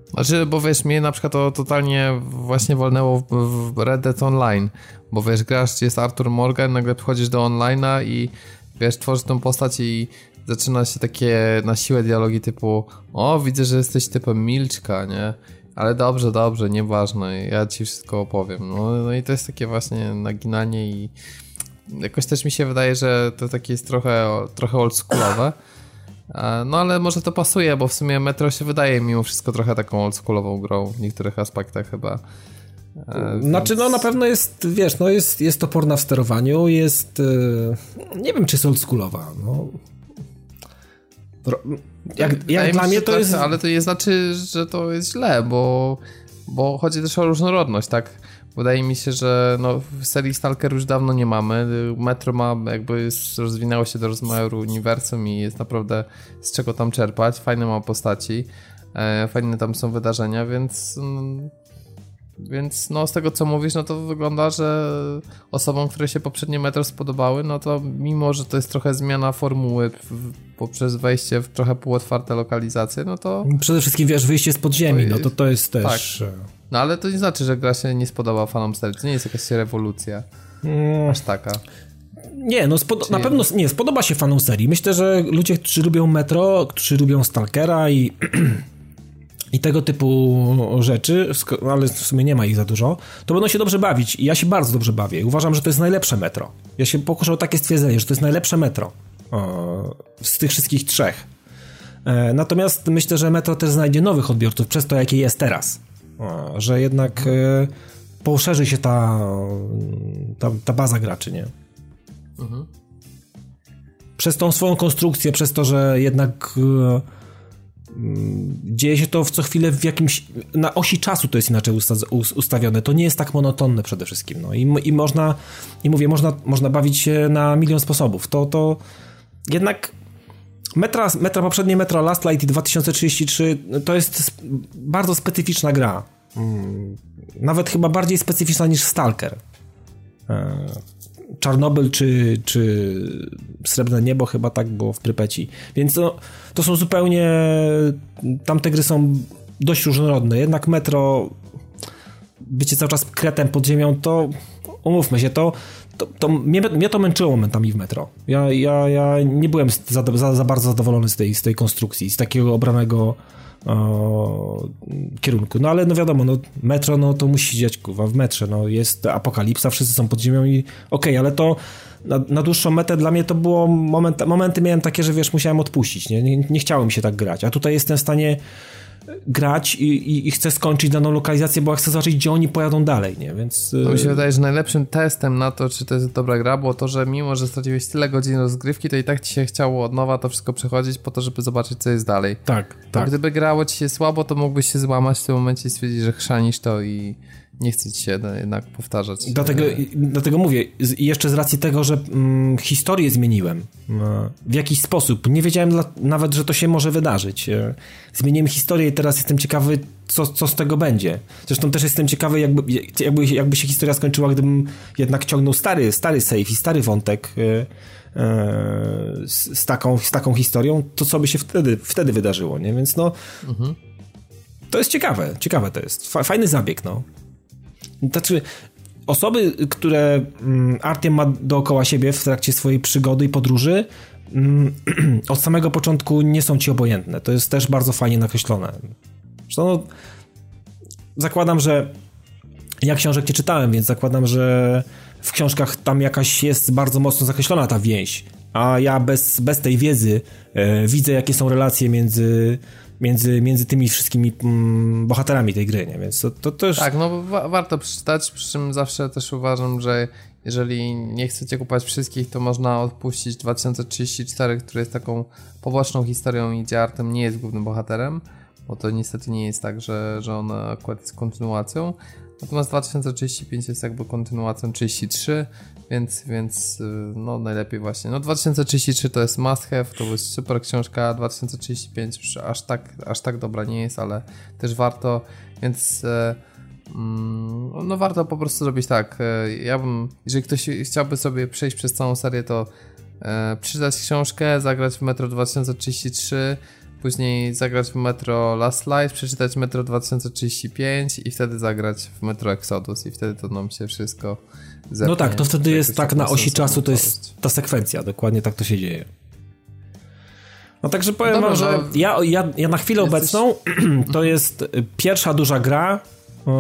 Znaczy, bo wiesz, mnie na przykład to totalnie właśnie wolnęło w, Red Dead Online, bo wiesz, grasz, jest Arthur Morgan, nagle przychodzisz do online'a i wiesz, tworzysz tą postać i zaczyna się takie na siłę dialogi typu o, widzę, że jesteś typem milczka, nie? Ale dobrze, dobrze, nieważne, ja ci wszystko opowiem. No, no i to jest takie właśnie naginanie i jakoś też mi się wydaje, że to takie jest trochę, trochę oldschoolowe. No ale może to pasuje, bo w sumie Metro się wydaje mimo wszystko trochę taką oldschoolową grą w niektórych aspektach chyba. E, znaczy, więc... no na pewno jest, wiesz, no jest, jest toporna w sterowaniu, jest, e, nie wiem, czy jest oldschoolowa, no. Jak, jak dla mnie to tak, jest... Ale to nie znaczy, że to jest źle, bo, bo chodzi też o różnorodność, tak? Wydaje mi się, że no, w serii Stalker już dawno nie mamy. Metro ma jakby rozwinęło się do rozmiaru uniwersum i jest naprawdę z czego tam czerpać. Fajne ma postaci, e, fajne tam są wydarzenia, więc mm, więc no z tego co mówisz, no to wygląda, że osobom, które się poprzednie Metro spodobały, no to mimo, że to jest trochę zmiana formuły poprzez wejście w trochę półotwarte lokalizacje, no to... Przede wszystkim wiesz, wyjście z podziemi, no to to jest też... Tak. No ale to nie znaczy, że gra się nie spodoba fanom serii. To nie jest jakaś rewolucja. Mm. Aż taka. Nie, no spod- na pewno nie, spodoba się fanom serii. Myślę, że ludzie, którzy lubią Metro, którzy lubią Stalkera i, i tego typu rzeczy, ale w sumie nie ma ich za dużo, to będą się dobrze bawić. I ja się bardzo dobrze bawię. Uważam, że to jest najlepsze Metro. Ja się pokuszę o takie stwierdzenie, że to jest najlepsze Metro z tych wszystkich trzech. E, natomiast myślę, że Metro też znajdzie nowych odbiorców przez to, jakie jest teraz że jednak e, poszerzy się ta, ta, ta baza graczy, nie? Mhm. Przez tą swoją konstrukcję, przez to, że jednak e, mm, dzieje się to w co chwilę w jakimś, na osi czasu to jest inaczej usta ustawione, to nie jest tak monotonne przede wszystkim, no i, i można, i mówię, można, można bawić się na milion sposobów, to, to jednak Metra, metra poprzednie Metro Last Light i 2033 to jest bardzo specyficzna gra. Mm, nawet chyba bardziej specyficzna niż Stalker. E, Czarnobyl czy, czy Srebrne Niebo chyba tak było w Prypeci. Więc to, to są zupełnie... Tamte gry są dość różnorodne. Jednak Metro bycie cały czas kretem pod ziemią, to umówmy się, to, to, to mnie, mnie, to męczyło momentami w metro. Ja, ja, ja nie byłem za, za, za bardzo zadowolony z tej, z tej konstrukcji, z takiego obranego o, kierunku. No ale no wiadomo, no metro, no to musi siedzieć kuwa w metrze, no jest apokalipsa, wszyscy są pod ziemią i okej, okay, ale to na, na, dłuższą metę dla mnie to było moment, momenty miałem takie, że wiesz, musiałem odpuścić, nie? Nie, nie chciałem się tak grać, a tutaj jestem w stanie grać i, i, i, chcę skończyć daną lokalizację, bo chcę zobaczyć, gdzie oni pojadą dalej, nie? Więc... To mi się y, wydaje, że najlepszym testem na to, czy to jest dobra gra, było to, że mimo, że straciłeś tyle godzin rozgrywki, to i tak ci się chciało od nowa to wszystko przechodzić po to, żeby zobaczyć, co jest dalej. Tak, tak. gdyby grało ci się słabo, to mógłbyś się złamać w tym momencie i stwierdzić, że chrzanisz to i nie chce ci się jednak powtarzać. Dlatego, dlatego mówię, jeszcze z racji tego, że mm, historię zmieniłem e, w jakiś sposób, nie wiedziałem dla, nawet, że to się może wydarzyć. E, zmieniłem historię i teraz jestem ciekawy, co, co z tego będzie. Zresztą też jestem ciekawy, jakby, jakby, jakby się historia skończyła, gdybym jednak ciągnął stary, stary save i stary wątek e, z, z, taką, z taką historią, to co by się wtedy, wtedy wydarzyło, nie? Więc no... Mhm. To jest ciekawe, ciekawe to jest. Fajny zabieg, no. Znaczy, osoby, które mm, Artem ma dookoła siebie w trakcie swojej przygody i podróży, mm, od samego początku nie są ci obojętne. To jest też bardzo fajnie nakreślone. Zresztą no, zakładam, że ja książek nie czytałem, więc zakładam, że w książkach tam jakaś jest bardzo mocno zakreślona ta więź, a ja bez, bez tej wiedzy e, widzę, jakie są relacje między między, między tymi wszystkimi mm, bohaterami tej gry, nie? Więc to, to też... Tak, no wa warto przeczytać, przy czym zawsze też uważam, że jeżeli nie chcecie kupować wszystkich, to można odpuścić 2034, który jest taką poboczną historią i gdzie Artem nie jest głównym bohaterem, bo to niestety nie jest tak, że, że on akurat jest kontynuacją. Natomiast 2035 jest jakby kontynuacją 33, więc, więc y, no najlepiej właśnie. No 2033 to jest must have, to jest super książka, 2035 aż tak, aż tak dobra nie jest, ale też warto, więc y, mm, no warto po prostu zrobić tak. Y, ja bym, jeżeli ktoś chciałby sobie przejść przez całą serię, to przeczytać książkę, zagrać w Metro 2033, później zagrać w Metro Last Light, przeczytać Metro 2035 i wtedy zagrać w Metro Exodus i wtedy to nam się wszystko zepnie. No tak, to wtedy jest tak na osi czasu, to jest ta sekwencja, dokładnie tak to się dzieje. No także powiem Dobra, wam, że no, ja, ja, ja na chwilę jesteś... obecną to jest pierwsza duża gra, yy,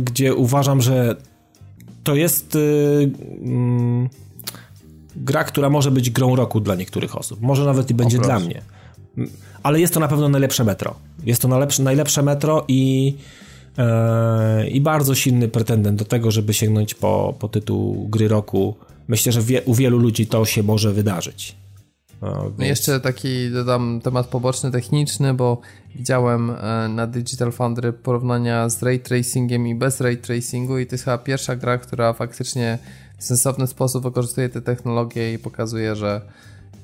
gdzie uważam, że to jest yy, yy, gra, która może być grą roku dla niektórych osób. Może nawet i będzie dla mnie ale jest to na pewno najlepsze metro. Jest to najlepsze, najlepsze metro i, e, i bardzo silny pretendent do tego, żeby sięgnąć po, po tytuł gry roku. Myślę, że wie, u wielu ludzi to się może wydarzyć. No, więc... Jeszcze taki dodam temat poboczny, techniczny, bo widziałem e, na Digital Foundry porównania z ray tracingiem i bez ray tracingu i to jest chyba pierwsza gra, która faktycznie w sensowny sposób wykorzystuje te technologie i pokazuje, że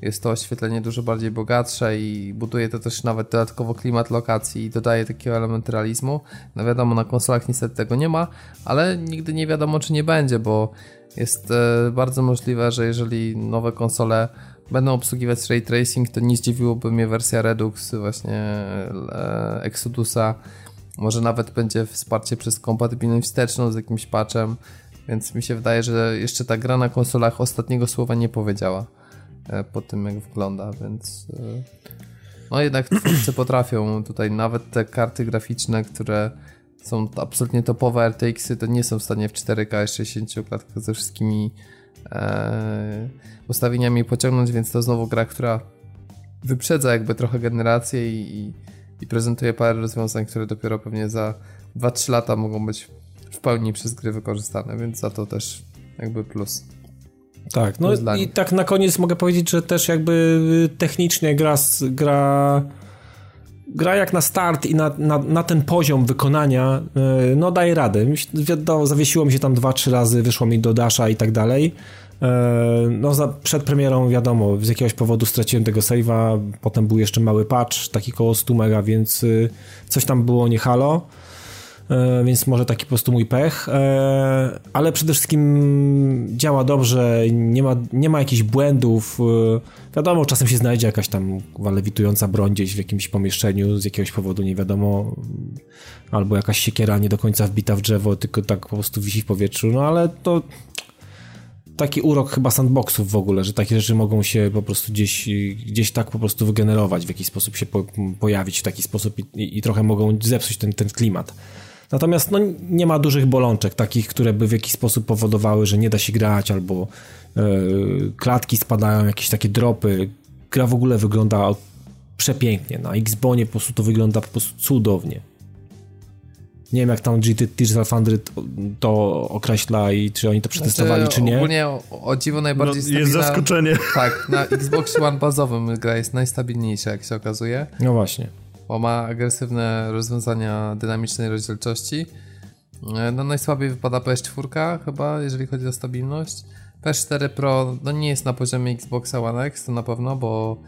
jest to oświetlenie dużo bardziej bogatsze i buduje to też nawet dodatkowo klimat lokacji i dodaje takiego elementu realizmu. No wiadomo, na konsolach niestety tego nie ma, ale nigdy nie wiadomo, czy nie będzie, bo jest e, bardzo możliwe, że jeżeli nowe konsole będą obsługiwać ray tracing, to nie zdziwiłoby mnie wersja Redux właśnie e, Exodusa. Może nawet będzie wsparcie przez kompatybilność wsteczną z jakimś patchem, więc mi się wydaje, że jeszcze ta gra na konsolach ostatniego słowa nie powiedziała. E, po tym, jak wygląda, więc e, no jednak twórcy potrafią tutaj nawet te karty graficzne, które są absolutnie topowe RTX-y, to nie są w stanie w 4K 60 klatkach ze wszystkimi e, ustawieniami pociągnąć, więc to znowu gra, która wyprzedza jakby trochę generację i, i, i prezentuje parę rozwiązań, które dopiero pewnie za 2-3 lata mogą być w pełni przez gry wykorzystane, więc za to też jakby plus. Tak, no i tak na koniec mogę powiedzieć, że też jakby technicznie gra, gra gra jak na start i na, na, na ten poziom wykonania, e, no daje radę. Zawiesiło mi się tam dwa, trzy razy, wyszło mi do Dasha i tak dalej. E, no za, przed premierą wiadomo, z jakiegoś powodu straciłem tego save'a, potem był jeszcze mały patch, taki koło 100 mega, więc y, coś tam było nie halo. E, więc może taki po prostu mój pech, e, ale przede wszystkim działa dobrze, nie ma, nie ma jakichś błędów. E, wiadomo, czasem się znajdzie jakaś tam lewitująca broń gdzieś w jakimś pomieszczeniu z jakiegoś powodu, nie wiadomo, albo jakaś siekiera nie do końca wbita w drzewo, tylko tak po prostu wisi w powietrzu, no ale to taki urok chyba sandboxów w ogóle, że takie rzeczy mogą się po prostu gdzieś, gdzieś tak po prostu wygenerować, w jakiś sposób się po, pojawić w taki sposób i, i, trochę mogą zepsuć ten, ten klimat. Natomiast no, nie ma dużych bolączek, takich, które by w jakiś sposób powodowały, że nie da się grać, albo yy, klatki spadają, jakieś takie dropy. Gra w ogóle wygląda przepięknie. Na Xbonie po prostu to wygląda po prostu cudownie. Nie wiem, jak tam GT Digital Foundry to określa i czy oni to przetestowali, znaczy, czy nie. Ogólnie o, o dziwo najbardziej no, stabilna... Jest zaskoczenie. Tak, na Xbox One bazowym gra jest najstabilniejsza, jak się okazuje. No właśnie bo ma agresywne rozwiązania dynamicznej rozdzielczości. E, no najsłabiej wypada PS4 chyba, jeżeli chodzi o stabilność. PS4 Pro no nie jest na poziomie Xboxa One X, to na pewno, bo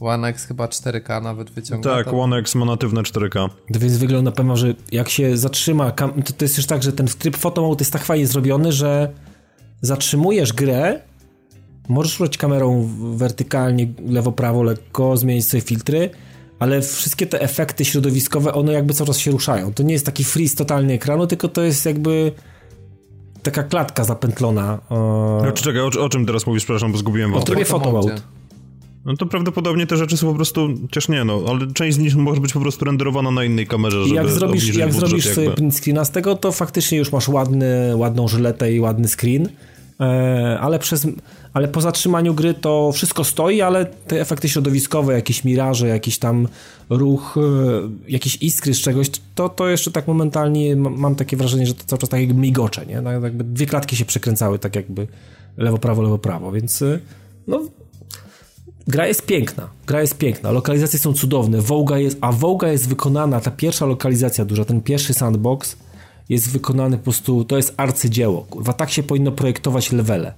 One X chyba 4K nawet wyciąga. Tak, tam. One X ma natywne 4K. Więc wygląda pewno, że jak się zatrzyma, to, to jest już tak, że ten tryb photo jest tak fajnie zrobiony, że zatrzymujesz grę, możesz ruszać kamerą wertykalnie, lewo, prawo, lekko, zmienić sobie filtry, ale wszystkie te efekty środowiskowe, one jakby cały czas się ruszają. To nie jest taki freeze totalny ekranu, tylko to jest jakby taka klatka zapętlona. No czy czekaj, o, o, czym teraz mówisz, przepraszam, bo zgubiłem was. O trybie photo mode. No to prawdopodobnie te rzeczy są po prostu, chociaż nie no, ale część z nich może być po prostu renderowana na innej kamerze, żeby Jak zrobisz, jak zrobisz sobie print screena z tego, to faktycznie już masz ładny, ładną żyletę i ładny screen, e, ale przez ale po zatrzymaniu gry to wszystko stoi, ale te efekty środowiskowe, jakieś miraże, jakiś tam ruch, e, jakieś iskry z czegoś, to, to jeszcze tak momentalnie mam takie wrażenie, że to cały czas tak jakby migocze, nie? Tak jakby dwie klatki się przekręcały tak jakby lewo, prawo, lewo, prawo, więc e, no gra jest piękna, gra jest piękna, lokalizacje są cudowne, Voga jest, a Voga jest wykonana, ta pierwsza lokalizacja duża, ten pierwszy sandbox jest wykonany po prostu, to jest arcydzieło, kurwa, tak się powinno projektować levele.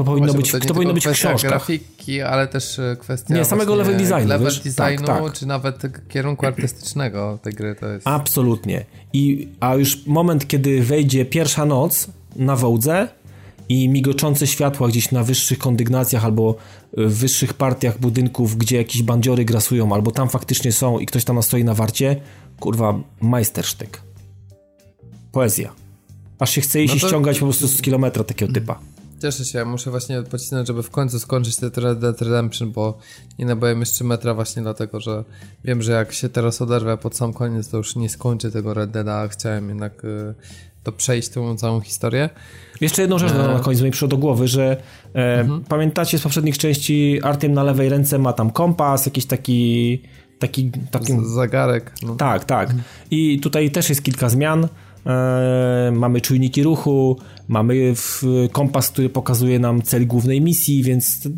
To powinno Właśnie, być, to, to powinno być w książkach. grafiki, ale też e, kwestia Nie, samego level designu. Level wiesz? designu, tak, tak. czy nawet kierunku artystycznego tej gry to jest. Absolutnie. I, a już moment, kiedy wejdzie pierwsza noc na wołdze i migoczące światła gdzieś na wyższych kondygnacjach albo w wyższych partiach budynków, gdzie jakieś bandziory grasują, albo tam faktycznie są i ktoś tam stoi na warcie, kurwa, majstersztyk. Poezja. Aż się chce iść no to... ściągać po prostu z kilometra takiego typa. Cieszę się, muszę właśnie pocisnąć, żeby w końcu skończyć ten Red Dead Redemption, bo nie nabyłem jeszcze metra właśnie dlatego, że wiem, że jak się teraz oderwę pod sam koniec, to już nie skończę tego Red Deada, a chciałem jednak y, to przejść tą całą historię. Jeszcze jedną rzecz e... na koniec mi przyszło do głowy, że e, mhm. pamiętacie z poprzednich części Artem na lewej ręce ma tam kompas, jakiś taki taki, taki... zagarek. No. Tak, tak. Mhm. I tutaj też jest kilka zmian. E, mamy czujniki ruchu, mamy kompas, który pokazuje nam cel głównej misji, więc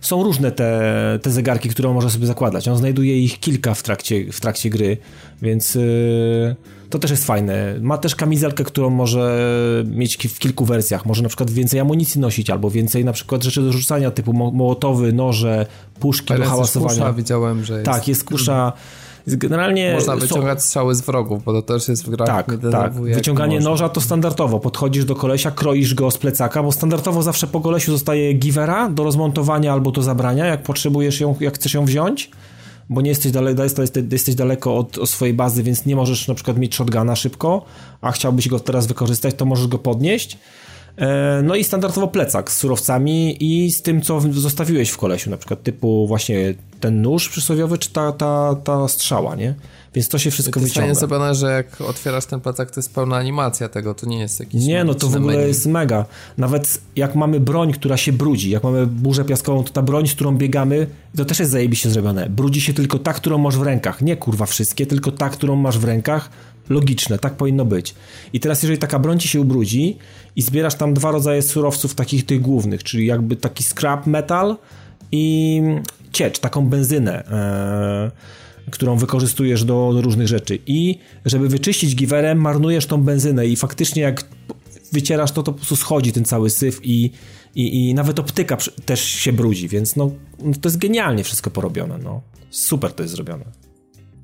są różne te, te zegarki, które on może sobie zakładać. On znajduje ich kilka w trakcie, w trakcie gry, więc e, to też jest fajne. Ma też kamizelkę, którą może mieć w kilku wersjach. Może na przykład więcej amunicji nosić, albo więcej na przykład rzeczy do rzucania typu mołotowy, noże, puszki do hałasowania. Kusza, widziałem, że jest. Tak, jest kusza. Generalnie Można wyciągać są... strzały z wrogów, bo to też jest w grach. Tak, tak. Wyciąganie noża to standardowo. Podchodzisz do kolesia, kroisz go z plecaka, bo standardowo zawsze po kolesiu zostaje givera do rozmontowania albo do zabrania, jak potrzebujesz ją, jak chcesz ją wziąć bo nie jesteś, dale, jesteś, jesteś daleko od, od, swojej bazy, więc nie możesz na przykład mieć shotguna szybko, a chciałbyś go teraz wykorzystać, to możesz go podnieść. E, no i standardowo plecak z surowcami i z tym, co zostawiłeś w kolesiu, na przykład typu właśnie ten nóż przysłowiowy, czy ta, ta, ta strzała, nie? Więc to się wszystko to wyciąga. jest zrobione, że jak otwierasz ten plecak, to jest pełna animacja tego, to nie jest jakiś... Nie, no to w ogóle menu. jest mega. Nawet jak mamy broń, która się brudzi, jak mamy burzę piaskową, to ta broń, z którą biegamy, to też jest zajebiście zrobione. Brudzi się tylko ta, którą masz w rękach. Nie kurwa wszystkie, tylko ta, którą masz w rękach. Logiczne, tak powinno być. I teraz jeżeli taka broń ci się ubrudzi i zbierasz tam dwa rodzaje surowców takich tych głównych, czyli jakby taki scrap metal i ciecz, taką benzynę. Eee którą wykorzystujesz do, do różnych rzeczy. I żeby wyczyścić giwerem, marnujesz tą benzynę i faktycznie jak wycierasz to, to po prostu schodzi ten cały syf i, i, i nawet optyka też się brudzi, więc no, to jest genialnie wszystko porobione, no. Super to jest zrobione.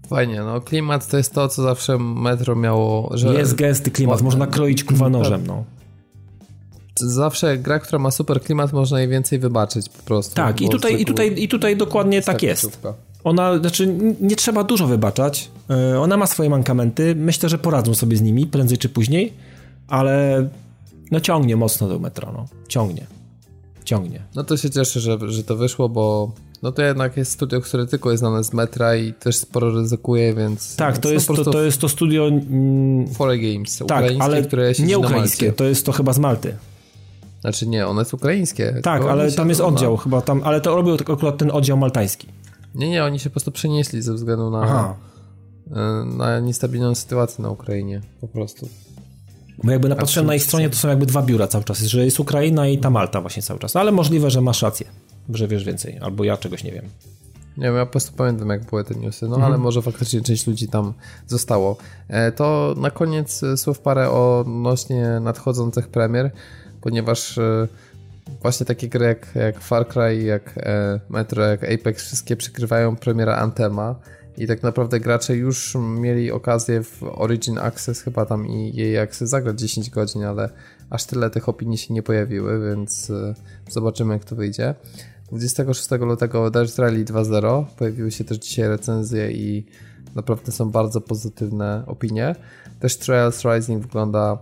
Fajnie, no klimat to jest to, co zawsze metro miało, że... Jest gęsty klimat, można kroić kuwa nożem, no. Zawsze gra, która ma super klimat, można jej więcej wybaczyć po prostu. Tak, i tutaj, i, tutaj, i tutaj dokładnie tak jest. Ona, znaczy nie trzeba dużo wybaczać, e, ona ma swoje mankamenty, myślę, że poradzą sobie z nimi prędzej czy później, ale no ciągnie mocno do metro, no. Ciągnie. Ciągnie. No to się cieszę, że, że to wyszło, bo no to jednak jest studio, które tylko jest znane z metra i też sporo ryzykuje, więc... Tak, to, jest, to, to jest to studio... Mm, Games, tak, ale które nie ukraińskie, to jest to chyba z Malty. Znaczy nie, one jest ukraińskie. Tak, ale tam jest oddział na... chyba, tam, ale to robił akurat ten oddział maltański. Nie, nie, oni się po prostu przenieśli ze względu na, Aha. E, na niestabilną sytuację na Ukrainie, po prostu. Bo jakby napatrzyłem na ich stronie, to są jakby dwa biura cały czas, że jest Ukraina i ta Malta właśnie cały czas. No, ale możliwe, że masz rację, że wiesz więcej, albo ja czegoś nie wiem. Nie wiem, ja po prostu pamiętam, jak były te newsy, no mhm. ale może faktycznie część ludzi tam zostało. E, to na koniec e, słów parę odnośnie nadchodzących premier, ponieważ właśnie takie gry jak, jak Far Cry, jak Metro, jak Apex, wszystkie przykrywają premiera Antema i tak naprawdę gracze już mieli okazję w Origin Access chyba tam i jej Access zagrać 10 godzin, ale aż tyle tych opinii się nie pojawiły, więc e, zobaczymy jak to wyjdzie. 26 lutego Dirt Rally 2.0 pojawiły się też dzisiaj recenzje i naprawdę są bardzo pozytywne opinie. Też Trials Rising wygląda,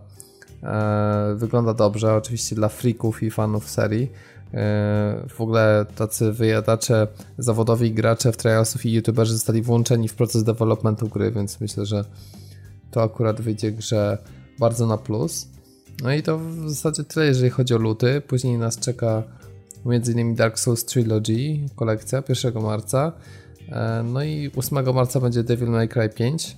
e, wygląda dobrze, oczywiście dla freaków i fanów serii. E, w ogóle tacy wyjadacze, zawodowi gracze w Trialsów i youtuberzy zostali włączeni w proces developmentu gry, więc myślę, że to akurat wyjdzie grze bardzo na plus. No i to w zasadzie tyle, jeżeli chodzi o luty. Później nas czeka m.in. Dark Souls Trilogy, kolekcja 1 marca. E, no i 8 marca będzie Devil May Cry 5.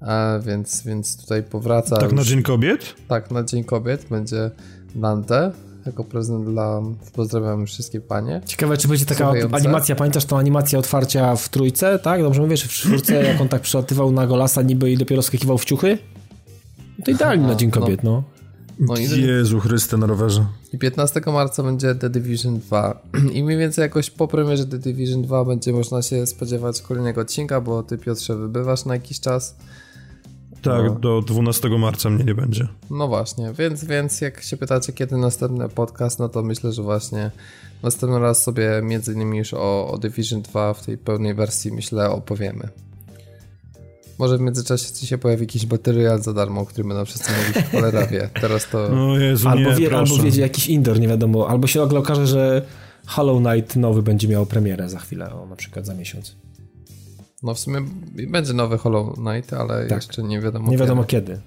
A więc, więc tutaj powraca. Tak już, na Dzień Kobiet? Tak, na Dzień Kobiet będzie Dante jako prezent dla... Pozdrawiam wszystkie panie. Ciekawe, czy będzie taka animacja, pamiętasz tą animację otwarcia w trójce, tak? Dobrze mówię, że w czwórce, jak on tak przelatywał na golasa niby i dopiero skakiwał w ciuchy? No to idealnie na Dzień Kobiet, no. no. No i Jezu Chryste na rowerze. I 15 marca będzie The Division 2. I mniej więcej jakoś po premierze The Division 2 będzie można się spodziewać kolejnego odcinka, bo ty Piotrze wybywasz na jakiś czas. Tak, no. do 12 marca mnie nie będzie. No właśnie, więc, więc jak się pytacie, kiedy następny podcast, no to myślę, że właśnie następny raz sobie między innymi już o, o Division 2 w tej pełnej wersji, myślę, opowiemy. Może w międzyczasie ci się pojawi jakiś materiał za darmo, o którym będą wszyscy mówić, cholera wie. Teraz to... No Jezu, albo, nie, wie, albo wiedzie jakiś indoor, nie wiadomo. Albo się nagle okaże, że Hollow Knight nowy będzie miał premierę za chwilę, o, na przykład za miesiąc. No w sumie będzie nowy Hollow Knight, ale tak. jeszcze nie wiadomo Nie wiadomo kiedy. kiedy.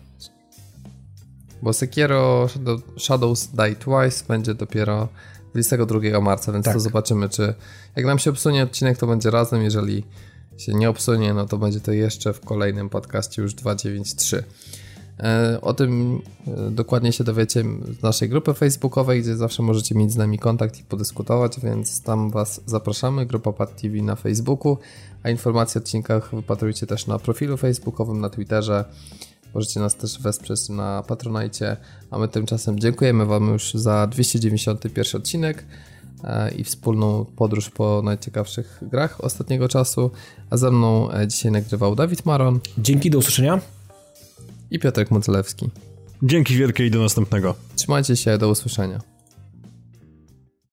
Bo Sekiro Shadows Die Twice będzie dopiero 22 marca, więc tak. to zobaczymy, czy jak nam się obsunie odcinek, to będzie razem, jeżeli się nie obsunie, no to będzie to jeszcze w kolejnym podcaście już 293. E, o tym e, dokładnie się dowiecie z naszej grupy facebookowej, gdzie zawsze możecie mieć z nami kontakt i podyskutować, więc tam Was zapraszamy. Grupa Pad TV na Facebooku, a informacje o odcinkach wypatrujcie też na profilu facebookowym, na Twitterze. Możecie nas też wesprzeć na Patronajcie, a my tymczasem dziękujemy Wam już za 291 odcinek i wspólną podróż po najciekawszych grach ostatniego czasu. A ze mną dzisiaj nagrywał Dawid Maron. Dzięki, do usłyszenia i Piotrek Modzelewski. Dzięki wielkie i do następnego. Trzymajcie się, do usłyszenia.